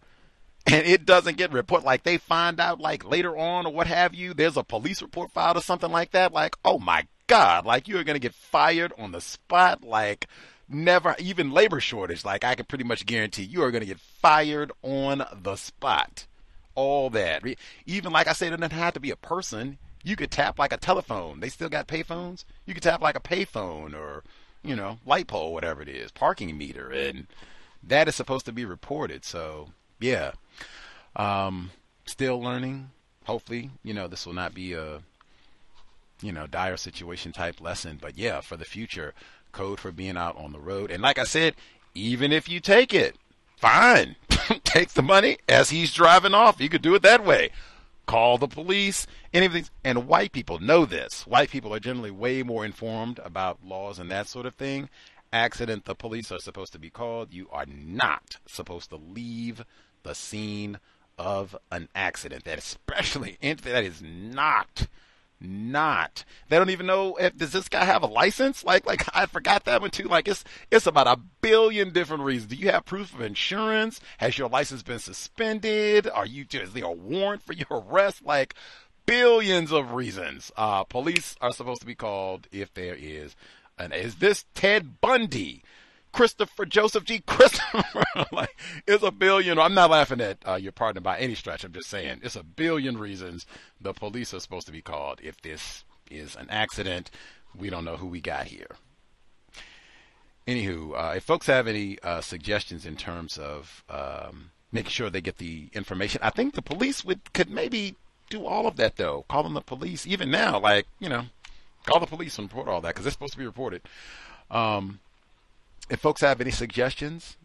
and it doesn't get reported like they find out like later on or what have you there's a police report filed or something like that like oh my god like you're going to get fired on the spot like never even labor shortage like i can pretty much guarantee you are going to get fired on the spot. All that. Even like i said it doesn't have to be a person. You could tap like a telephone. They still got payphones? You could tap like a payphone or you know light pole whatever it is parking meter and that is supposed to be reported so yeah um, still learning. Hopefully, you know, this will not be a, you know, dire situation type lesson. But yeah, for the future, code for being out on the road. And like I said, even if you take it, fine. [LAUGHS] take the money as he's driving off. You could do it that way. Call the police, anything. And white people know this. White people are generally way more informed about laws and that sort of thing. accident the police are supposed to be called. You are not supposed to leave the scene of an accident. That especially [LAUGHS] that is not not. They don't even know if does this guy have a license? Like like I forgot that one too. Like it's it's about a billion different reasons. Do you have proof of insurance? Has your license been suspended? Are you is there a warrant for your arrest? Like billions of reasons. Uh, police are supposed to be called if there is an is this Ted Bundy? Christopher Joseph G. Christopher. [LAUGHS] like, it's a billion. I'm not laughing at uh, your partner by any stretch. I'm just saying it's a billion reasons the police are supposed to be called if this is an accident. We don't know who we got here. Anywho, uh, if folks have any uh, suggestions in terms of um, making sure they get the information, I think the police would could maybe do all of that though. Calling the police even now, like you know, call the police and report all that because it's supposed to be reported. Um, if folks have any suggestions,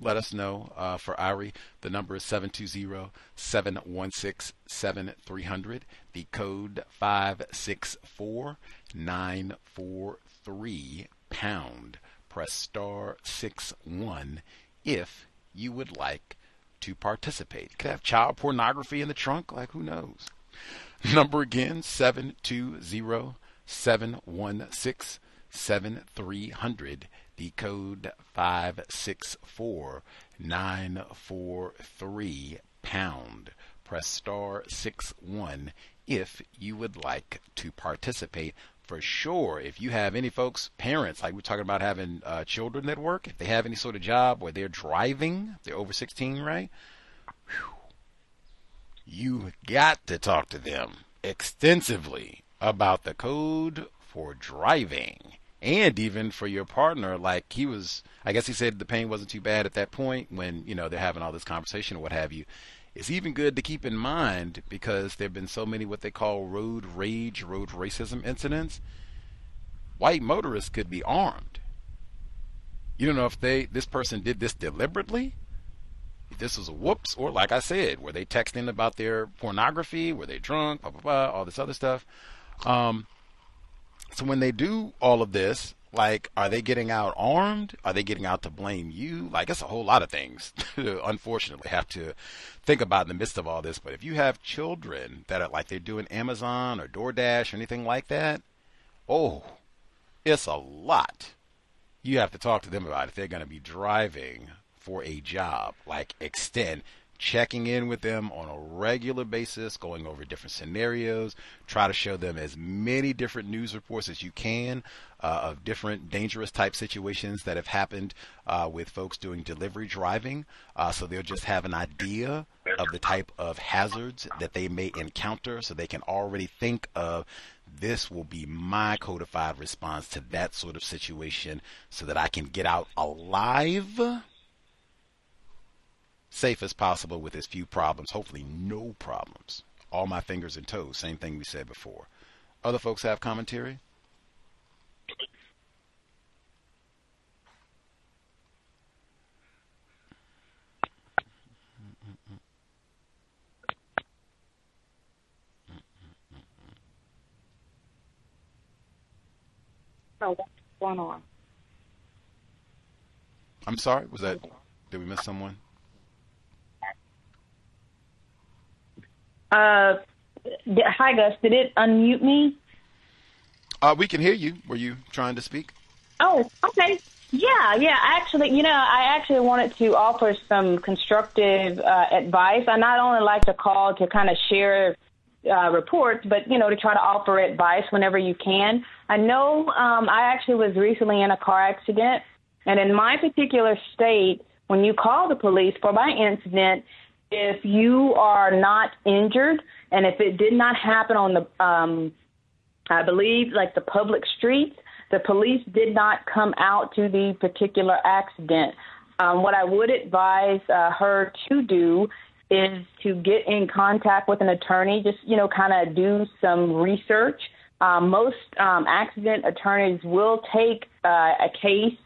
let us know uh, for Irie. The number is 720-716-7300. The code 564943 pound. Press star 61 if you would like to participate. You could have child pornography in the trunk, like who knows. Number again, 720 716 7300 the code 564943 pound. Press star 61 if you would like to participate. For sure, if you have any folks, parents, like we're talking about having uh, children that work, if they have any sort of job where they're driving, they're over 16, right? Whew. You got to talk to them extensively about the code for driving and even for your partner, like he was, I guess he said the pain wasn't too bad at that point when, you know, they're having all this conversation or what have you. It's even good to keep in mind because there have been so many what they call road rage, road racism incidents. White motorists could be armed. You don't know if they this person did this deliberately. If this was a whoops, or like I said, were they texting about their pornography? Were they drunk? Blah blah blah. All this other stuff. Um, so when they do all of this, like, are they getting out armed? Are they getting out to blame you? Like, it's a whole lot of things [LAUGHS] to unfortunately have to think about in the midst of all this. But if you have children that are like they're doing Amazon or DoorDash or anything like that, oh, it's a lot. You have to talk to them about if they're going to be driving for a job, like extend checking in with them on a regular basis, going over different scenarios, try to show them as many different news reports as you can uh, of different dangerous type situations that have happened uh, with folks doing delivery driving. Uh, so they'll just have an idea of the type of hazards that they may encounter so they can already think of this will be my codified response to that sort of situation so that I can get out alive safe as possible with as few problems, hopefully no problems. All my fingers and toes, same thing we said before. Other folks have commentary? What's going on? I'm sorry, was that did we miss someone? Uh, hi, Gus. Did it unmute me? Uh, we can hear you. Were you trying to speak? Oh, okay. Yeah, yeah. Actually, you know, I actually wanted to offer some constructive uh, advice. I not only like to call to kind of share uh, reports, but you know, to try to offer advice whenever you can. I know um, I actually was recently in a car accident, and in my particular state, when you call the police for my incident, if you are not injured and if it did not happen on the, um, I believe, like the public streets, the police did not come out to the particular accident. Um, what I would advise uh, her to do is to get in contact with an attorney, just, you know, kind of do some research. Um, most um, accident attorneys will take uh, a case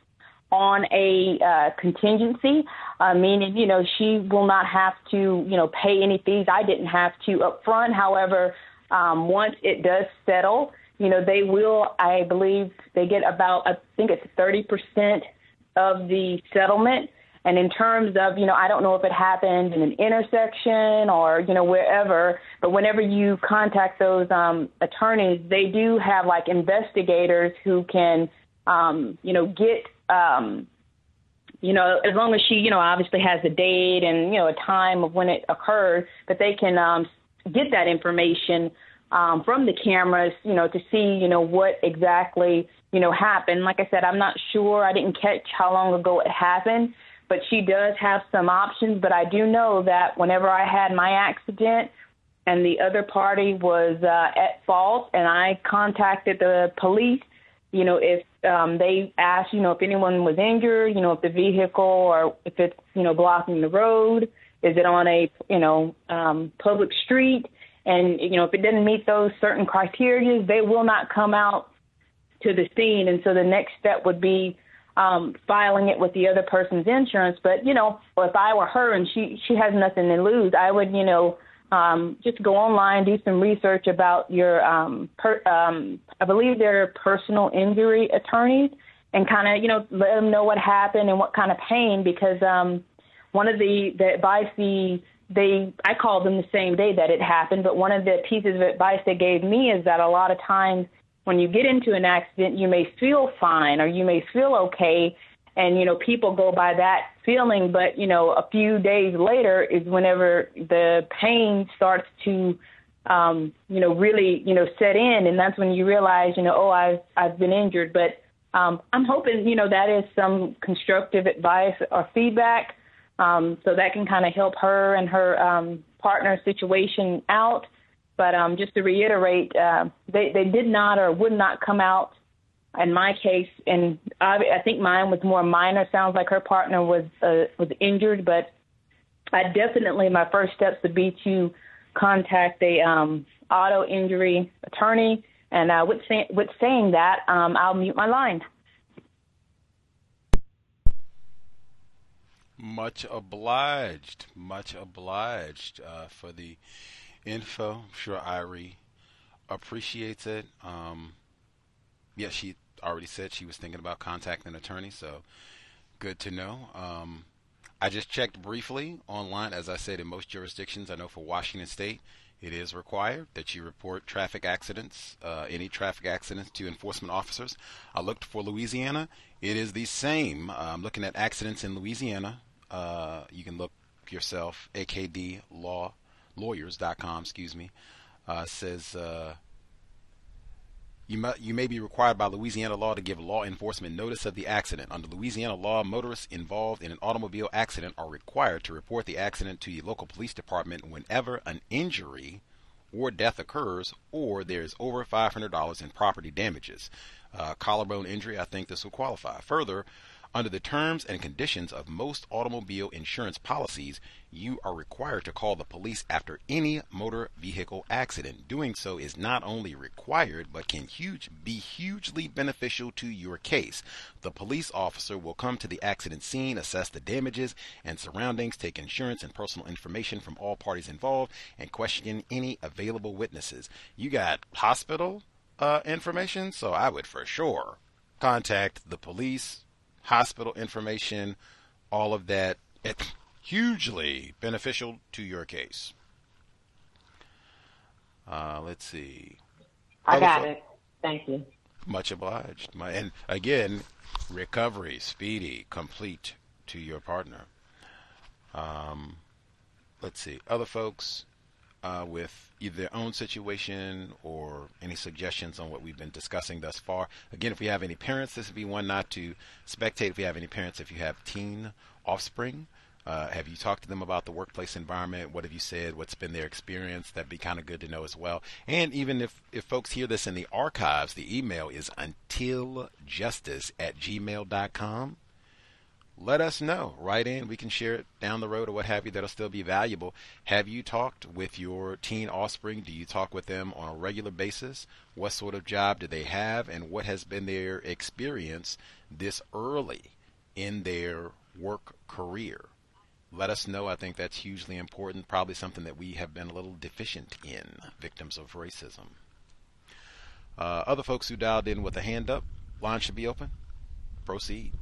on a uh, contingency, uh, meaning, you know, she will not have to, you know, pay any fees. I didn't have to up front. However, um, once it does settle, you know, they will, I believe, they get about, I think it's 30% of the settlement. And in terms of, you know, I don't know if it happened in an intersection or, you know, wherever, but whenever you contact those um, attorneys, they do have like investigators who can, um, you know, get, um, you know, as long as she, you know, obviously has a date and, you know, a time of when it occurred, but they can um, get that information um, from the cameras, you know, to see, you know, what exactly, you know, happened. Like I said, I'm not sure. I didn't catch how long ago it happened, but she does have some options. But I do know that whenever I had my accident and the other party was uh, at fault and I contacted the police, you know, if um, they asked, you know, if anyone was injured, you know, if the vehicle or if it's, you know, blocking the road, is it on a, you know, um, public street? And, you know, if it didn't meet those certain criteria, they will not come out to the scene. And so the next step would be um, filing it with the other person's insurance. But, you know, if I were her and she, she has nothing to lose, I would, you know, um, just go online, do some research about your, um, per, um, I believe they're personal injury attorneys, and kind of, you know, let them know what happened and what kind of pain. Because um, one of the the advice the they I called them the same day that it happened, but one of the pieces of advice they gave me is that a lot of times when you get into an accident, you may feel fine or you may feel okay, and you know people go by that feeling but you know a few days later is whenever the pain starts to um you know really you know set in and that's when you realize you know oh i've i've been injured. But um i'm hoping you know that is some constructive advice or feedback um so that can kind of help her and her um partner situation out. But um just to reiterate uh they they did not or would not come out in my case, and I, I think mine was more minor. Sounds like her partner was uh, was injured, but I definitely my first steps would be to contact a um, auto injury attorney. And uh, with, say, with saying that, um, I'll mute my line. Much obliged. Much obliged uh, for the info. I'm sure Irie appreciates it. Um, yeah, she already said she was thinking about contacting an attorney, so good to know. Um, I just checked briefly online. As I said, in most jurisdictions, I know for Washington State, it is required that you report traffic accidents, uh, any traffic accidents, to enforcement officers. I looked for Louisiana. It is the same. Uh, I'm looking at accidents in Louisiana. Uh, you can look yourself, AKD Law Lawyers.com. Excuse me. Uh, says uh, you may, you may be required by Louisiana law to give law enforcement notice of the accident. Under Louisiana law, motorists involved in an automobile accident are required to report the accident to the local police department whenever an injury or death occurs or there is over $500 in property damages. Uh, collarbone injury, I think this will qualify. Further, under the terms and conditions of most automobile insurance policies, you are required to call the police after any motor vehicle accident. Doing so is not only required, but can huge, be hugely beneficial to your case. The police officer will come to the accident scene, assess the damages and surroundings, take insurance and personal information from all parties involved, and question any available witnesses. You got hospital uh, information, so I would for sure contact the police hospital information, all of that. It's hugely beneficial to your case. Uh, let's see. I got it. Thank you. Much obliged. My, and again, recovery, speedy, complete to your partner. Um, let's see. Other folks uh, with either their own situation or any suggestions on what we've been discussing thus far. Again, if we have any parents, this would be one not to spectate. If we have any parents, if you have teen offspring, uh, have you talked to them about the workplace environment? What have you said? What's been their experience? That'd be kind of good to know as well. And even if, if folks hear this in the archives, the email is untiljustice at gmail.com let us know. Write in. We can share it down the road or what have you. That'll still be valuable. Have you talked with your teen offspring? Do you talk with them on a regular basis? What sort of job do they have? And what has been their experience this early in their work career? Let us know. I think that's hugely important. Probably something that we have been a little deficient in, victims of racism. Uh, other folks who dialed in with a hand up, line should be open. Proceed.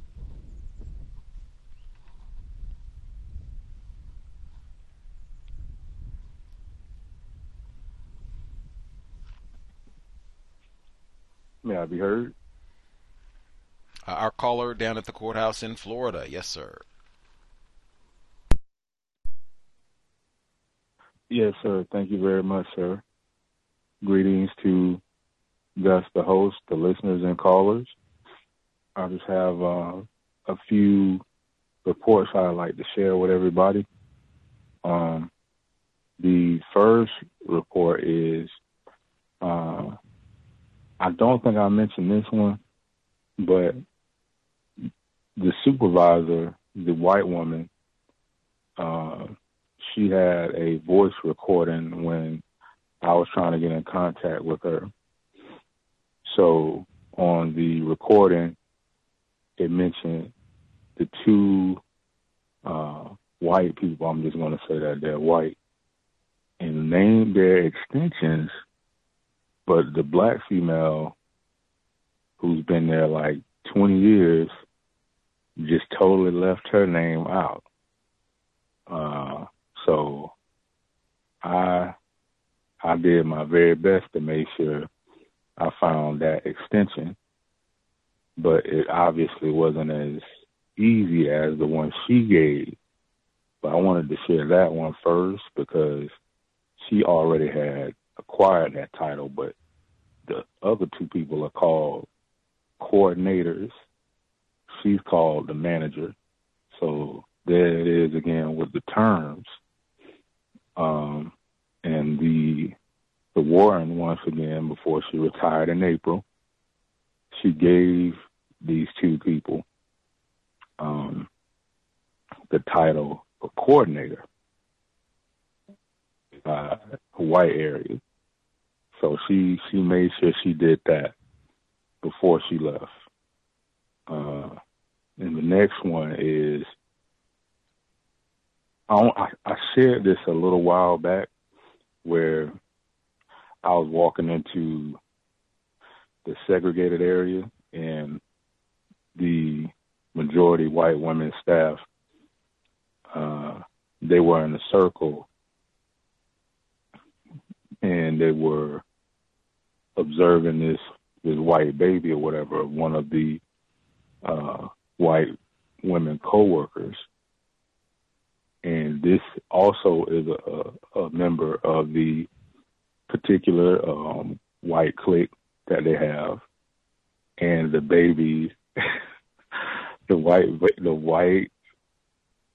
May I be heard? Uh, our caller down at the courthouse in Florida. Yes, sir. Yes, sir. Thank you very much, sir. Greetings to Gus, the host, the listeners, and callers. I just have uh, a few reports I'd like to share with everybody. Um, the first report is uh, I don't think I mentioned this one, but the supervisor, the white woman, uh, she had a voice recording when I was trying to get in contact with her. So on the recording, it mentioned the two uh, white people. I'm just going to say that they're white and named their extensions, but the black female who's been there like 20 years just totally left her name out. Uh, so I I did my very best to make sure I found that extension, but it obviously wasn't as easy as the one she gave. But I wanted to share that one first because she already had acquired that title, but the other two people are called coordinators. She's called the manager. So there it is again with the terms. Um, and the the Warren once again before she retired in April, she gave these two people um, the title of coordinator, white area. So she she made sure she did that before she left. Uh, and the next one is I, I shared this a little while back where I was walking into the segregated area and the majority white women staff uh, they were in a circle and they were observing this this white baby or whatever of one of the uh, white women co-workers. And this also is a, a member of the particular um, white clique that they have, and the baby, [LAUGHS] the white, the white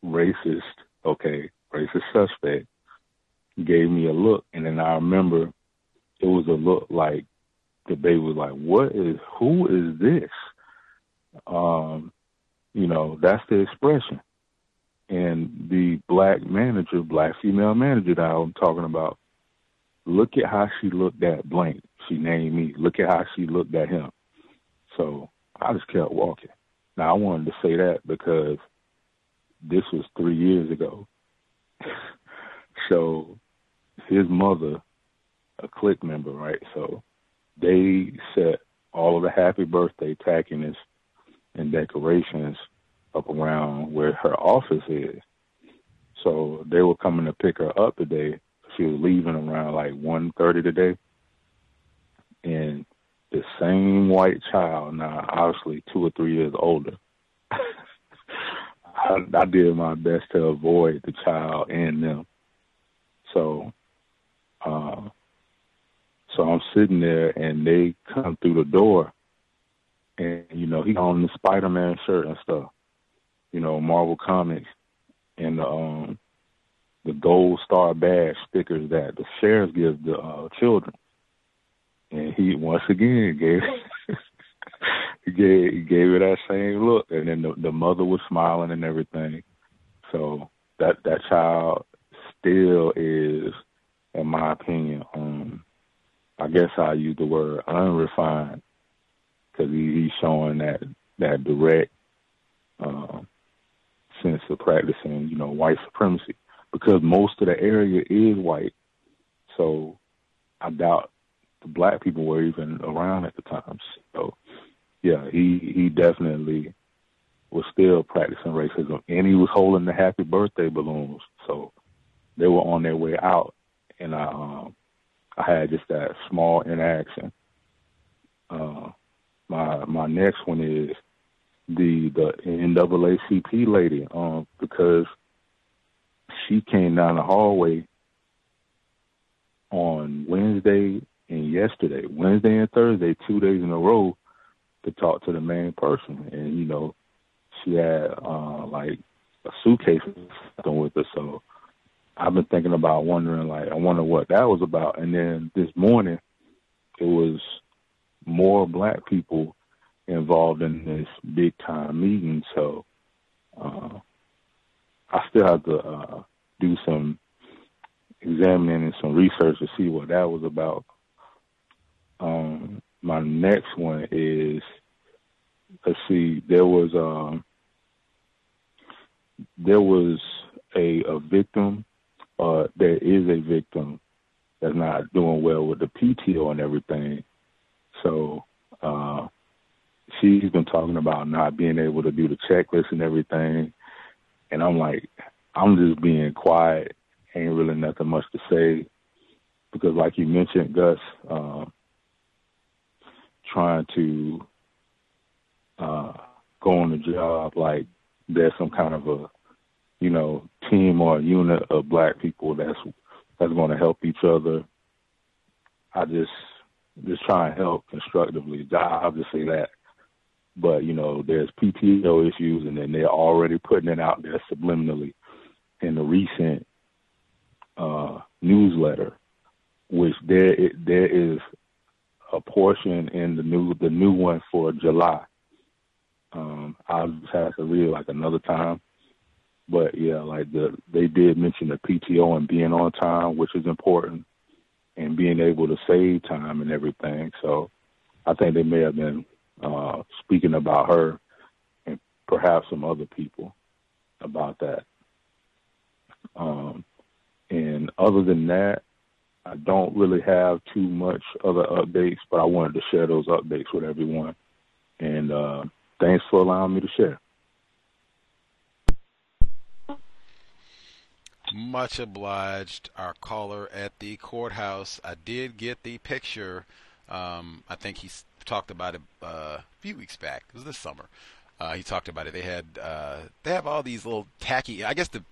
racist, okay, racist suspect, gave me a look, and then I remember it was a look like the baby was like, "What is? Who is this?" Um, you know, that's the expression and the black manager, black female manager that I'm talking about, look at how she looked at Blank. She named me. Look at how she looked at him. So I just kept walking. Now I wanted to say that because this was three years ago. [LAUGHS] so his mother, a clique member, right? So they set all of the happy birthday tackiness and decorations up around where her office is. So they were coming to pick her up today. She was leaving around like one thirty today. And the same white child, now obviously two or three years older. [LAUGHS] I, I did my best to avoid the child and them. So uh so I'm sitting there and they come through the door and you know, he on the Spider Man shirt and stuff you know, Marvel Comics and the um the gold star badge stickers that the sheriff gives the uh, children. And he once again [LAUGHS] gave gave gave her that same look and then the, the mother was smiling and everything. So that that child still is, in my opinion, um I guess I use the word unrefined because he, he's showing that that direct um, sense of practicing, you know, white supremacy because most of the area is white. So I doubt the black people were even around at the time. So yeah, he he definitely was still practicing racism, and he was holding the happy birthday balloons. So they were on their way out, and I um, I had just that small interaction. Uh, my my next one is the the NAACP lady, um, because she came down the hallway on Wednesday and yesterday, Wednesday and Thursday, two days in a row, to talk to the main person. And you know, she had uh, like a suitcase with her, so I've been thinking about wondering, like, I wonder what that was about. And then this morning, it was more black people involved in this big time meeting. So uh, I still have to uh, do some examining and some research to see what that was about. Um, my next one is let's see, there was um, there was a, a victim uh, there is a victim that's not doing well with the PTO and everything. So uh, she's been talking about not being able to do the checklist and everything. And I'm like, I'm just being quiet. Ain't really nothing much to say because, like you mentioned, Gus, uh, trying to uh, go on the job like there's some kind of a you know, team or unit of black people that's that's going to help each other. I just just try and help constructively. I'll just say that. But you know, there's PTO issues, and then they're already putting it out there subliminally in the recent uh, newsletter, which there there is a portion in the new the new one for July. Um, I'll just have to read it like another time but yeah, like the they did mention the PTO and being on time, which is important, and being able to save time and everything. So I think they may have been uh, speaking about her and perhaps some other people about that. Um, and other than that, I don't really have too much other updates, but I wanted to share those updates with everyone. And uh, thanks for allowing me to share. Much obliged, our caller at the courthouse. I did get the picture. Um, I think he talked about it uh, a few weeks back. It was this summer. Uh, he talked about it. They had uh, they have all these little tacky. I guess the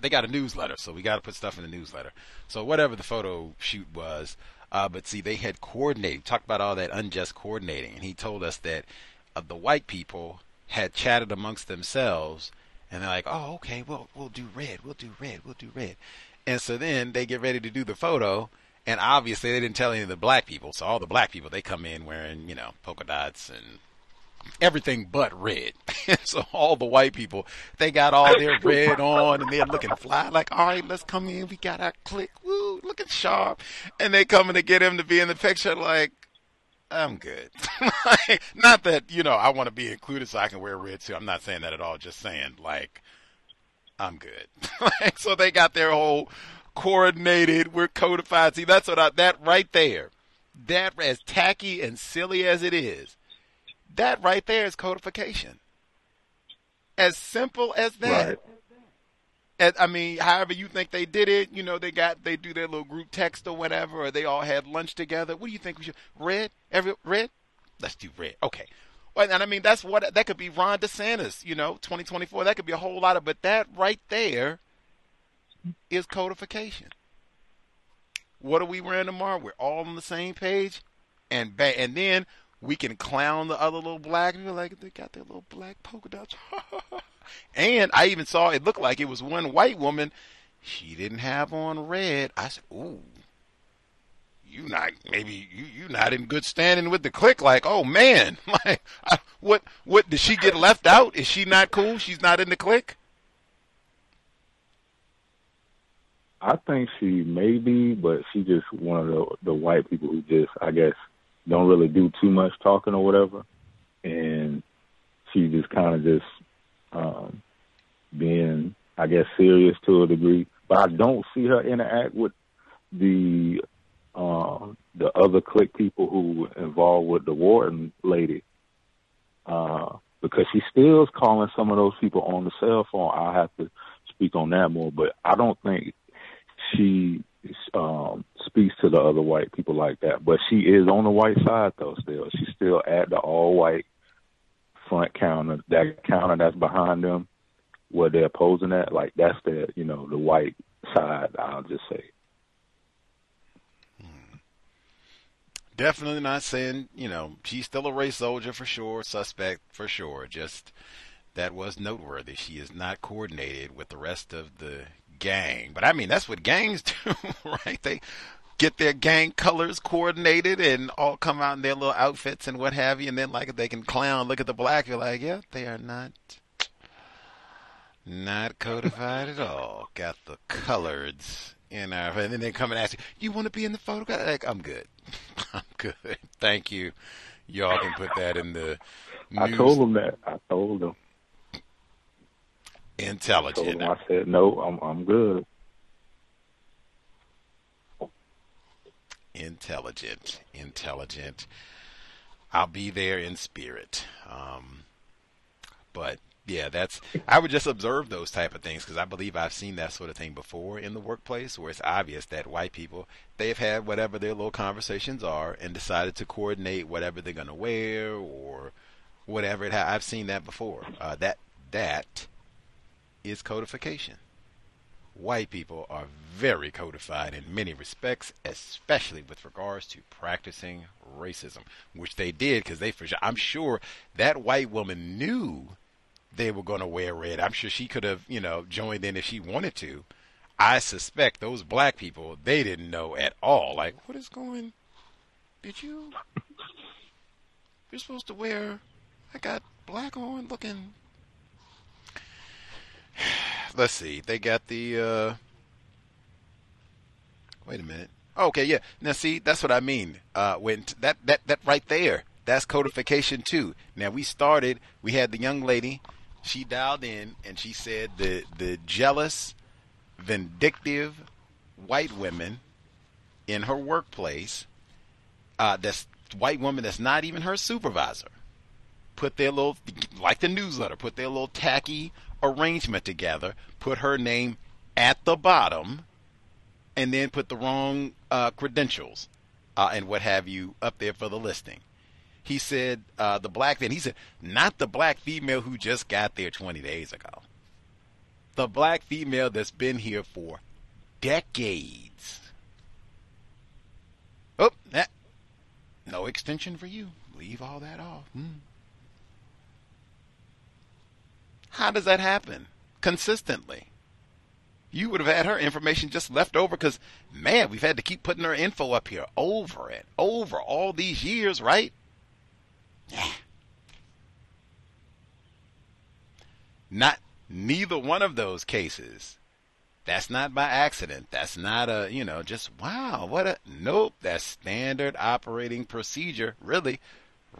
they got a newsletter, so we got to put stuff in the newsletter. So whatever the photo shoot was, uh, but see, they had coordinated. Talked about all that unjust coordinating, and he told us that uh, the white people had chatted amongst themselves and they're like, "Oh, okay, well, we'll do red, we'll do red, we'll do red," and so then they get ready to do the photo, and obviously they didn't tell any of the black people, so all the black people they come in wearing you know polka dots and everything but red. [LAUGHS] so all the white people, they got all their red on and they're looking fly, like, all right, let's come in. We got our click. Woo, looking sharp. And they coming to get him to be in the picture like, I'm good. [LAUGHS] not that, you know, I want to be included so I can wear red too. I'm not saying that at all. Just saying, like, I'm good. [LAUGHS] so they got their whole coordinated, we're codified. See, that's what I, that right there, that as tacky and silly as it is, that right there is codification. As simple as that. Right. I mean, however you think they did it, you know, they got they do their little group text or whatever, or they all had lunch together. What do you think we should red? Every red? Let's do red. Okay. And I mean that's what that could be Ron DeSantis, you know, 2024. That could be a whole lot of, but that right there is codification. What are we wearing tomorrow? We're all on the same page, and ba- and then we can clown the other little black people like they got their little black polka dots. [LAUGHS] And I even saw it looked like it was one white woman. She didn't have on red. I said, "Ooh, you not maybe you you not in good standing with the clique." Like, oh man, [LAUGHS] like what what did she get left out? Is she not cool? She's not in the clique. I think she may be, but she just one of the the white people who just I guess don't really do too much talking or whatever, and she just kind of just um, being, I guess, serious to a degree. But I don't see her interact with the uh, the other clique people who were involved with the Warden lady, uh, because she still is calling some of those people on the cell phone. I'll have to speak on that more, but I don't think she um, speaks to the other white people like that. But she is on the white side though. Still, she's still at the all white front counter. That counter that's behind them, where they're posing at, like that's the you know the white side. I'll just say. Definitely not saying, you know, she's still a race soldier for sure, suspect for sure. Just that was noteworthy. She is not coordinated with the rest of the gang. But I mean, that's what gangs [LAUGHS] do, right? They get their gang colors coordinated and all come out in their little outfits and what have you. And then, like, they can clown, look at the black, you're like, yeah, they are not. Not codified at all. Got the coloreds in our, and then they come and ask you, "You want to be in the photograph?" Like, I'm good. [LAUGHS] I'm good. Thank you. Y'all can put that in the. I told them that. I told them. Intelligent. I, told them, I said no. I'm I'm good. Intelligent. Intelligent. I'll be there in spirit. Um, but yeah, that's I would just observe those type of things because I believe I've seen that sort of thing before in the workplace where it's obvious that white people they've had whatever their little conversations are and decided to coordinate whatever they're going to wear or whatever it ha- I've seen that before. Uh, that that is codification. White people are very codified in many respects, especially with regards to practicing racism, which they did because they for sure. I'm sure that white woman knew they were going to wear red. I'm sure she could have, you know, joined in if she wanted to. I suspect those black people, they didn't know at all. Like, what is going? Did you? You're supposed to wear. I got black on, looking. [SIGHS] Let's see. They got the. uh Wait a minute. Okay, yeah. Now, see, that's what I mean. Uh, when t- that that that right there, that's codification too. Now we started. We had the young lady she dialed in and she said the the jealous, vindictive white women in her workplace, uh, that's white woman that's not even her supervisor, put their little like the newsletter, put their little tacky arrangement together, put her name at the bottom, and then put the wrong uh, credentials uh, and what have you up there for the listing. He said uh, the black then he said not the black female who just got there 20 days ago. The black female that's been here for decades. Oh that no extension for you. Leave all that off. Hmm. How does that happen consistently you would have had her information just left over because man we've had to keep putting her info up here over and over all these years right Yeah. not neither one of those cases. That's not by accident. That's not a, you know, just wow, what a nope, that's standard operating procedure, really.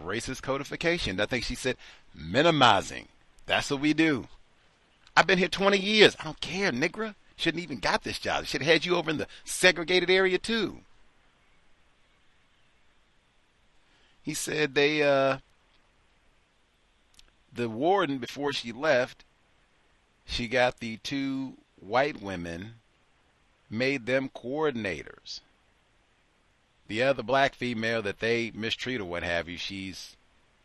Racist codification. I think she said minimizing. That's what we do. I've been here 20 years. I don't care, nigga. Shouldn't even got this job. Should have had you over in the segregated area too. he said they uh the warden before she left she got the two white women made them coordinators the other black female that they mistreat or what have you she's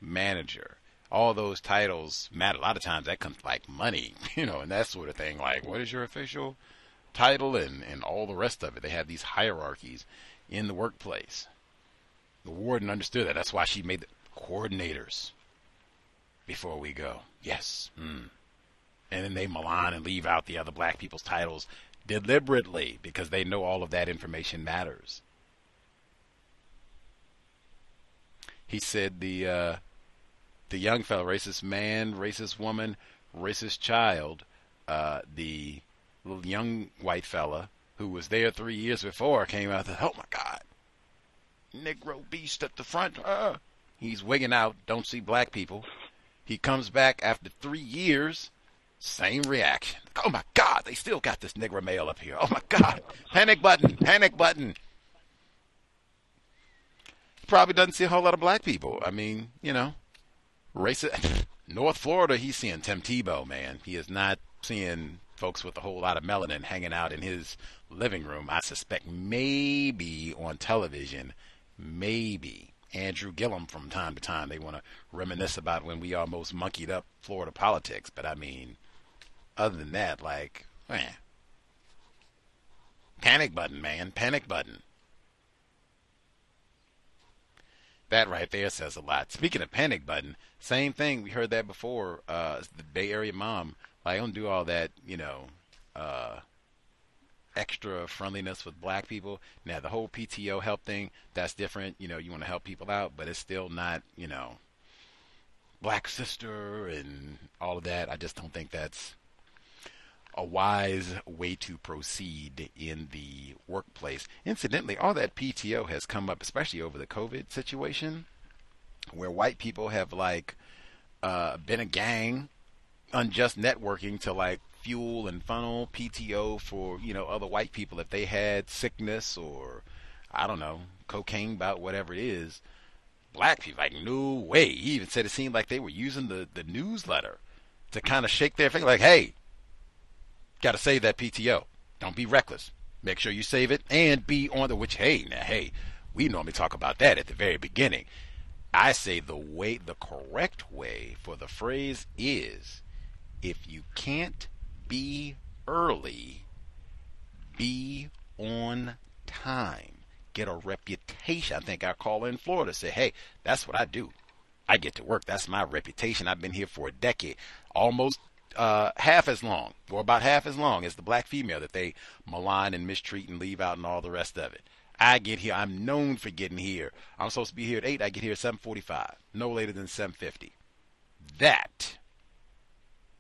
manager all those titles matter a lot of times that comes like money [LAUGHS] you know and that sort of thing like what is your official title and and all the rest of it they have these hierarchies in the workplace the warden understood that. That's why she made the coordinators before we go. Yes. Mm. And then they malign and leave out the other black people's titles deliberately because they know all of that information matters. He said the uh, the young fellow, racist man, racist woman, racist child, uh, the little young white fella who was there three years before came out. Oh my God, Negro beast at the front. Uh, he's wigging out, don't see black people. He comes back after three years, same reaction. Oh my God, they still got this Negro male up here. Oh my God. Panic button, panic button. probably doesn't see a whole lot of black people. I mean, you know, racist. [LAUGHS] North Florida, he's seeing Tim Tebow, man. He is not seeing folks with a whole lot of melanin hanging out in his living room. I suspect maybe on television, maybe Andrew Gillum from time to time. They want to reminisce about when we almost monkeyed up Florida politics. But I mean, other than that, like, man, panic button, man, panic button. That right there says a lot. Speaking of panic button, same thing. We heard that before. Uh, the Bay Area mom, like, don't do all that, you know, uh, extra friendliness with black people. Now, the whole PTO help thing, that's different. You know, you want to help people out, but it's still not, you know, black sister and all of that. I just don't think that's a wise way to proceed in the workplace. Incidentally, all that PTO has come up, especially over the COVID situation, where white people have like uh, been a gang, unjust networking to like fuel and funnel PTO for you know other white people if they had sickness or I don't know cocaine bout whatever it is. Black people like no way. He even said it seemed like they were using the the newsletter to kind of shake their finger like, hey, got to save that PTO. Don't be reckless. Make sure you save it and be on the which. Hey, now, hey, we normally talk about that at the very beginning. I say the way, the correct way for the phrase is, if you can't be early, be on time. Get a reputation. I think our call in Florida say, hey, that's what I do. I get to work. That's my reputation. I've been here for a decade, almost uh, half as long, or about half as long as the black female that they malign and mistreat and leave out and all the rest of it. I get here. I'm known for getting here. I'm supposed to be here at eight. I get here at seven forty-five. No later than seven fifty. That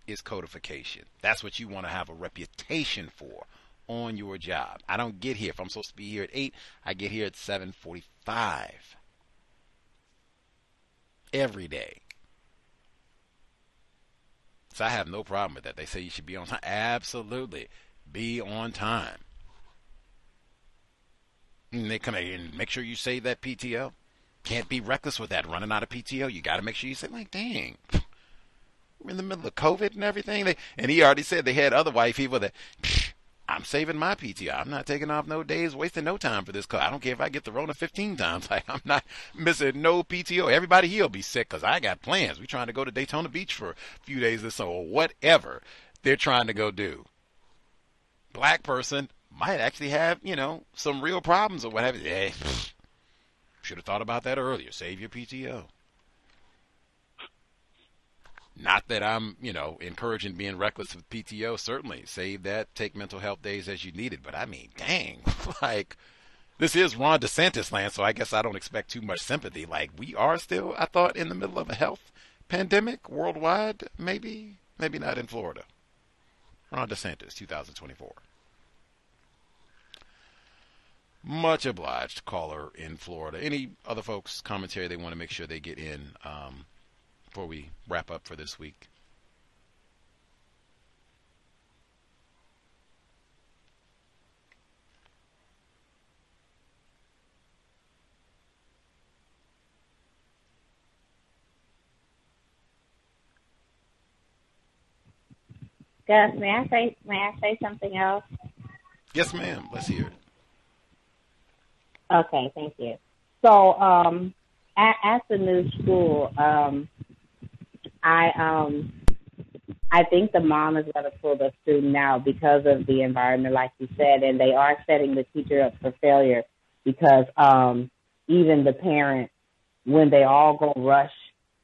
is codification. That's what you want to have a reputation for on your job. I don't get here if I'm supposed to be here at eight. I get here at seven forty-five every day. So I have no problem with that. They say you should be on time. Absolutely. Be on time. And they come and make sure you save that PTO. Can't be reckless with that. Running out of PTO, you got to make sure you say, like, dang, we're in the middle of COVID and everything. They, and he already said they had other white people that, I'm saving my PTO. I'm not taking off no days, wasting no time for this. Cause I don't care if I get the Rona 15 times. [LAUGHS] Like I'm not missing no PTO. Everybody here'll be sick because I got plans. We trying to go to Daytona Beach for a few days or so, or whatever they're trying to go do. Black person might actually have, you know, some real problems or whatever. Hey, should have thought about that earlier. Save your PTO. Not that I'm, you know, encouraging being reckless with PTO. Certainly, save that. Take mental health days as you need it. But I mean, dang, [LAUGHS] like this is Ron DeSantis land, so I guess I don't expect too much sympathy. Like we are still, I thought, in the middle of a health pandemic worldwide. Maybe, maybe not in Florida. Ron DeSantis, 2024. Much obliged, caller in Florida. Any other folks' commentary they want to make sure they get in? Um, before we wrap up for this week? Gus, may I say may I say something else? Yes, ma'am. Let's hear it. Okay, thank you. So, um, at, at the new school, um, I um I think the mom is going to pull the student out because of the environment, like you said, and they are setting the teacher up for failure because um even the parent, when they all go rush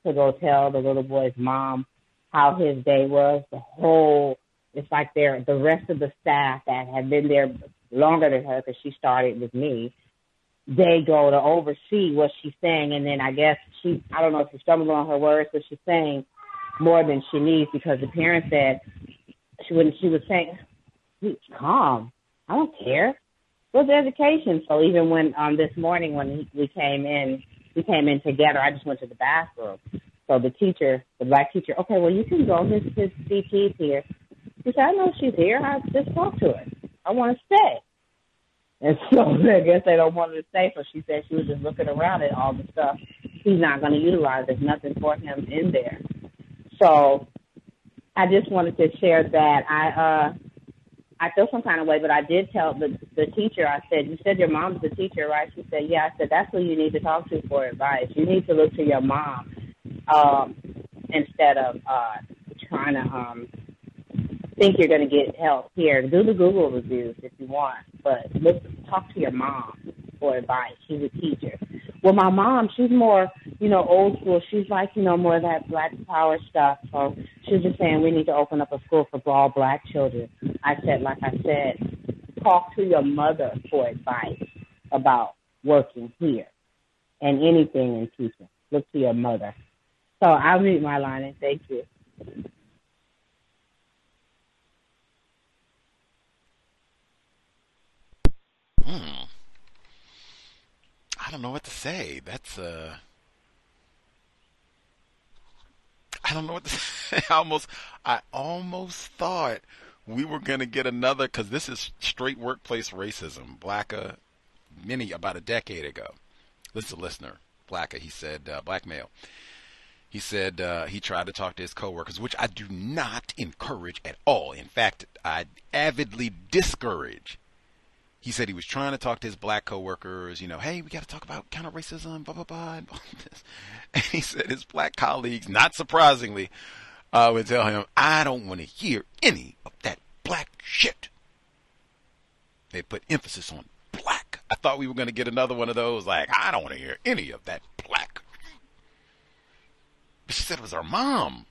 to go tell the little boy's mom how his day was, the whole it's like they're the rest of the staff that have been there longer than her because she started with me they go to oversee what she's saying, and then I guess she, I don't know if she stumbled on her words, but she's saying more than she needs because the parent said she when she was saying, "Calm, I don't care." What's education? So even when um this morning when we came in, we came in together. I just went to the bathroom. So the teacher, the black teacher, okay, well you can go. His his CP's here. She said, I know she's here. I just talked to her. I want to stay. And so [LAUGHS] I guess they don't want her to stay. So she said she was just looking around at all the stuff he's not going to utilize. There's nothing for him in there. So I just wanted to share that. I uh I feel some kind of way, but I did tell the the teacher. I said, "You said your mom's the teacher, right?" She said, "Yeah." I said, "That's who you need to talk to for advice. You need to look to your mom um, instead of uh, trying to um, think you're going to get help here. Do the Google reviews if you want, but look, talk to your mom for advice. She's a teacher. Well, my mom, she's more, you know, old school. She's like, you know, more of that black power stuff. So she was just saying we need to open up a school for all black children. I said, like I said, talk to your mother for advice about working here and anything in teaching. Look to your mother. So I'll read my line and thank you. Hmm. I don't know what to say. That's uh I don't know what to [LAUGHS] say. I almost I almost thought we were going to get another cuz this is straight workplace racism. Blacka many about a decade ago. This is a listener, Blacka, he said uh, black male. He said uh, he tried to talk to his coworkers, which I do not encourage at all. In fact, I avidly discourage he said he was trying to talk to his black coworkers, you know, hey, we got to talk about counter racism, blah, blah, blah, and all this. [LAUGHS] And he said his black colleagues, not surprisingly, uh, would tell him, I don't want to hear any of that black shit. They put emphasis on black. I thought we were going to get another one of those, like, I don't want to hear any of that black. But she said it was her mom.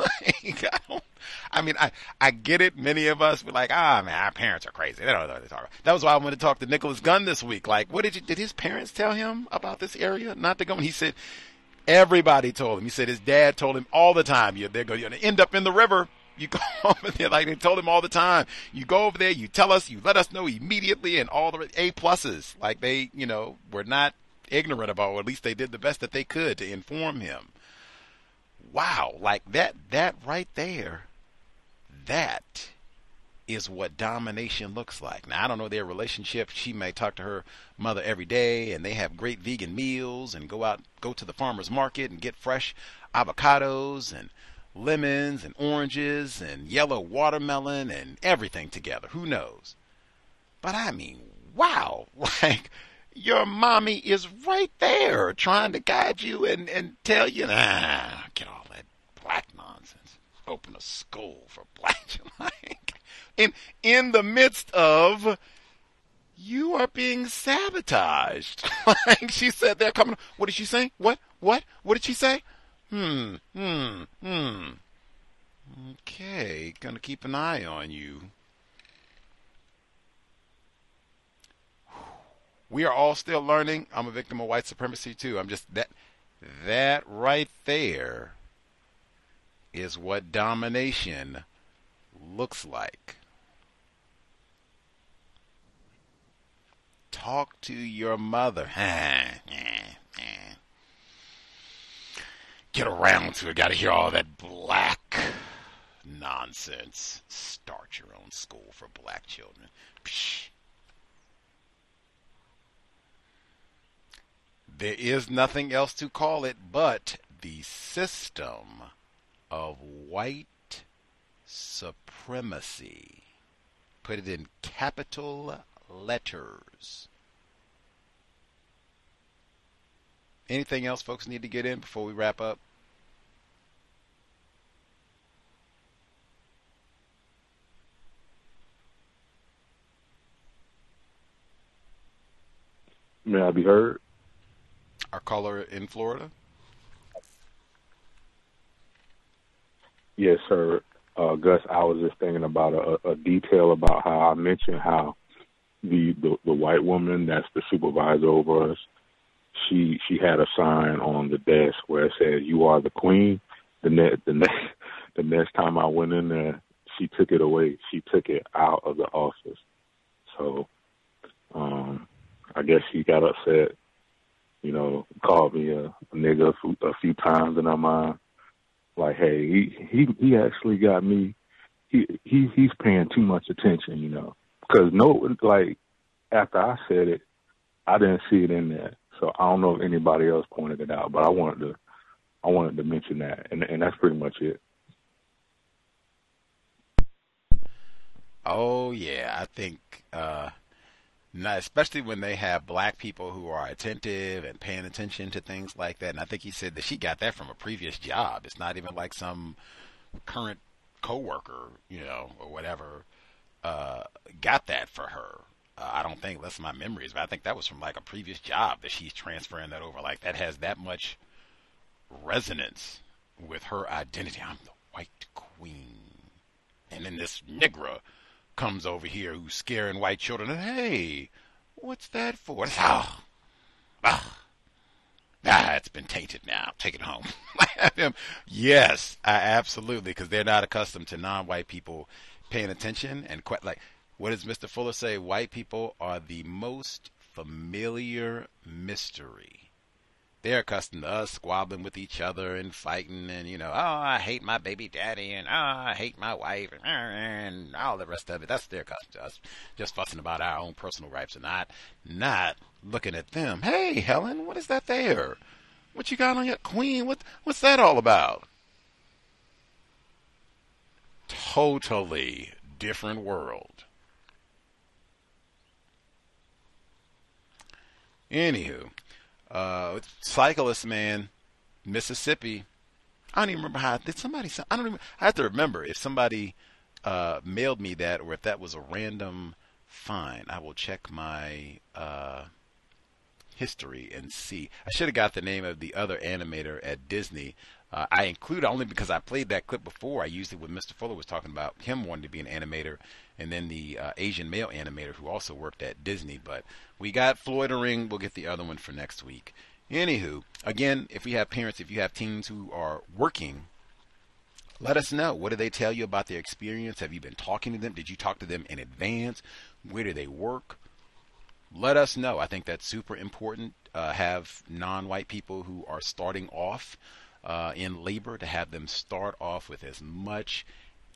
[LAUGHS] like, I don't I mean, I, I get it. Many of us were like, ah, man, our parents are crazy. They don't know what they're talking about. That was why I wanted to talk to Nicholas Gunn this week. Like, what did you, did his parents tell him about this area not to go? And he said, everybody told him. He said his dad told him all the time, you're, they're going to end up in the river. You go [LAUGHS] over there, like they told him all the time. You go over there, you tell us, you let us know immediately, and all the A pluses. Like they, you know, were not ignorant about, or at least they did the best that they could to inform him. Wow, like that, that right there that is what domination looks like. Now, I don't know their relationship. She may talk to her mother every day and they have great vegan meals and go out, go to the farmer's market and get fresh avocados and lemons and oranges and yellow watermelon and everything together. Who knows? But I mean, wow, [LAUGHS] like your mommy is right there trying to guide you and, and tell you, nah, get nonsense open a school for [LAUGHS] black like in in the midst of you are being sabotaged. [LAUGHS] like she said they're coming what did she say? What? What? What did she say? Hmm, hmm, hmm. Okay, gonna keep an eye on you. We are all still learning. I'm a victim of white supremacy too. I'm just that that right there is what domination looks like. Talk to your mother. [LAUGHS] Get around to it. Got to hear all that black nonsense. Start your own school for black children. Psh. There is nothing else to call it but the system of white supremacy. Put it in capital letters. Anything else folks need to get in before we wrap up? May I be heard? Our caller in Florida? Yes, sir. Uh, Gus, I was just thinking about a, a detail about how I mentioned how the, the the white woman that's the supervisor over us, she she had a sign on the desk where it says "You are the queen." The next the next [LAUGHS] the next time I went in there, she took it away. She took it out of the office. So, um, I guess she got upset. You know, called me a, a nigga a few, a few times in her mind like, hey, he he he actually got me. He he he's paying too much attention, you know, because no, like after I said it, I didn't see it in there. So I don't know if anybody else pointed it out, but I wanted to I wanted to mention that, and and that's pretty much it. Oh yeah, I think uh, not, especially when they have black people who are attentive and paying attention to things like that. And I think he said that she got that from a previous job. It's not even like some current coworker, you know, or whatever, uh, got that for her. Uh, I don't think that's my memories, but I think that was from like a previous job that she's transferring that over. Like that has that much resonance with her identity. I'm the white queen. And then this Negro comes over here who's scaring white children. And hey, what's that for? It's, oh, oh, ah, it's been tainted now. Take it home. [LAUGHS] yes, I, absolutely, because they're not accustomed to non-white people paying attention and quite like what does Mr. Fuller say? White people are the most familiar mystery. They're accustomed to us squabbling with each other and fighting and, you know, oh, I hate my baby daddy and, oh, I hate my wife and, and all the rest of it. That's their accustomed to us. Just fussing about our own personal gripes and not, not looking at them. Hey, Helen, what is that there? What you got on your queen? What, what's that all about? Totally different world. Anywho, uh, cyclist man, Mississippi. I don't even remember how. Did somebody? I don't even. I have to remember if somebody uh, mailed me that or if that was a random find. I will check my uh, history and see. I should have got the name of the other animator at Disney. Uh, I include only because I played that clip before. I used it when Mr. Fuller was talking about him wanting to be an animator, and then the uh, Asian male animator who also worked at Disney. But we got Floyd a Ring. We'll get the other one for next week. Anywho, again, if we have parents, if you have teens who are working, let us know. What do they tell you about their experience? Have you been talking to them? Did you talk to them in advance? Where do they work? Let us know. I think that's super important. Uh, have non-white people who are starting off uh, in labor to have them start off with as much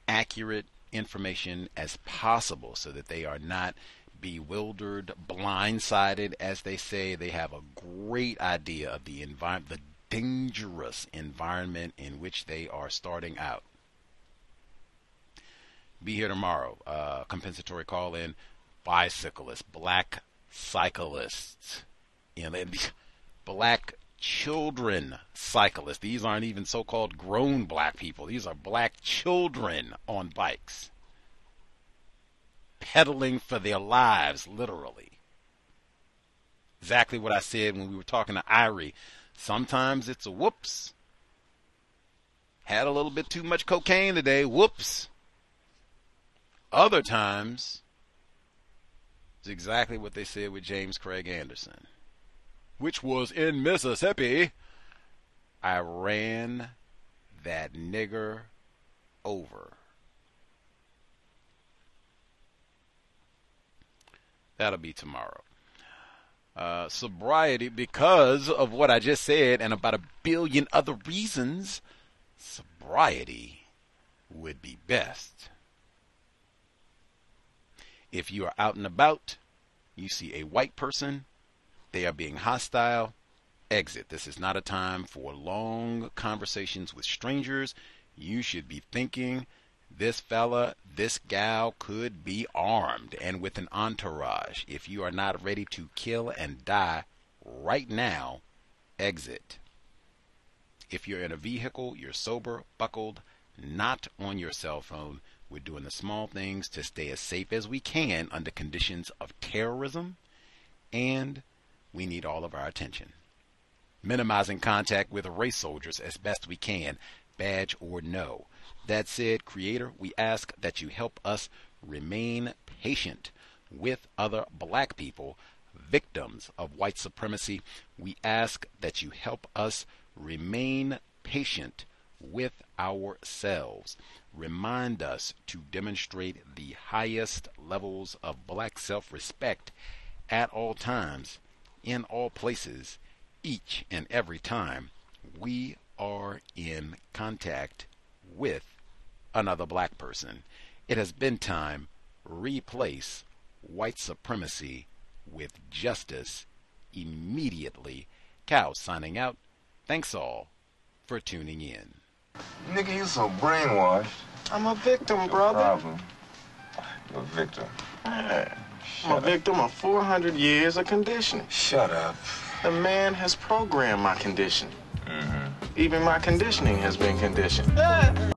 accurate information as possible so that they are not bewildered, blindsided, as they say. They have a great idea of the environment, the dangerous environment in which they are starting out. Be here tomorrow. Uh, compensatory call in bicyclists, black cyclists, you know, black children cyclists. These aren't even so called grown black people, these are black children on bikes, pedaling for their lives, literally. Exactly what I said when we were talking to Irie. Sometimes it's a whoops. Had a little bit too much cocaine today, whoops. Other times, it's exactly what they said with James Craig Anderson which was in Mississippi, I ran that nigger over. That'll be tomorrow. Uh, sobriety, because of what I just said and about a billion other reasons, sobriety would be best. If you are out and about, you see a white person they are being hostile. Exit. This is not a time for long conversations with strangers. You should be thinking this fella, this gal could be armed and with an entourage. If you are not ready to kill and die right now, exit. If you're in a vehicle, you're sober, buckled, not on your cell phone. We're doing the small things to stay as safe as we can under conditions of terrorism and we need all of our attention. Minimizing contact with race soldiers as best we can, badge or no. That said, Creator, we ask that you help us remain patient with other black people, victims of white supremacy. We ask that you help us remain patient with ourselves. Remind us to demonstrate the highest levels of black self respect at all times in all places, each and every time we are in contact with another black person. It has been time replace white supremacy with justice immediately. Cow signing out. Thanks all for tuning in. Nigga, you so brainwashed. I'm a victim, Your brother. problem. You're a victim. Yeah. I'm a victim of 400 years of conditioning. Shut up. The man has programmed my condition. Mm-hmm. Even my conditioning has been conditioned.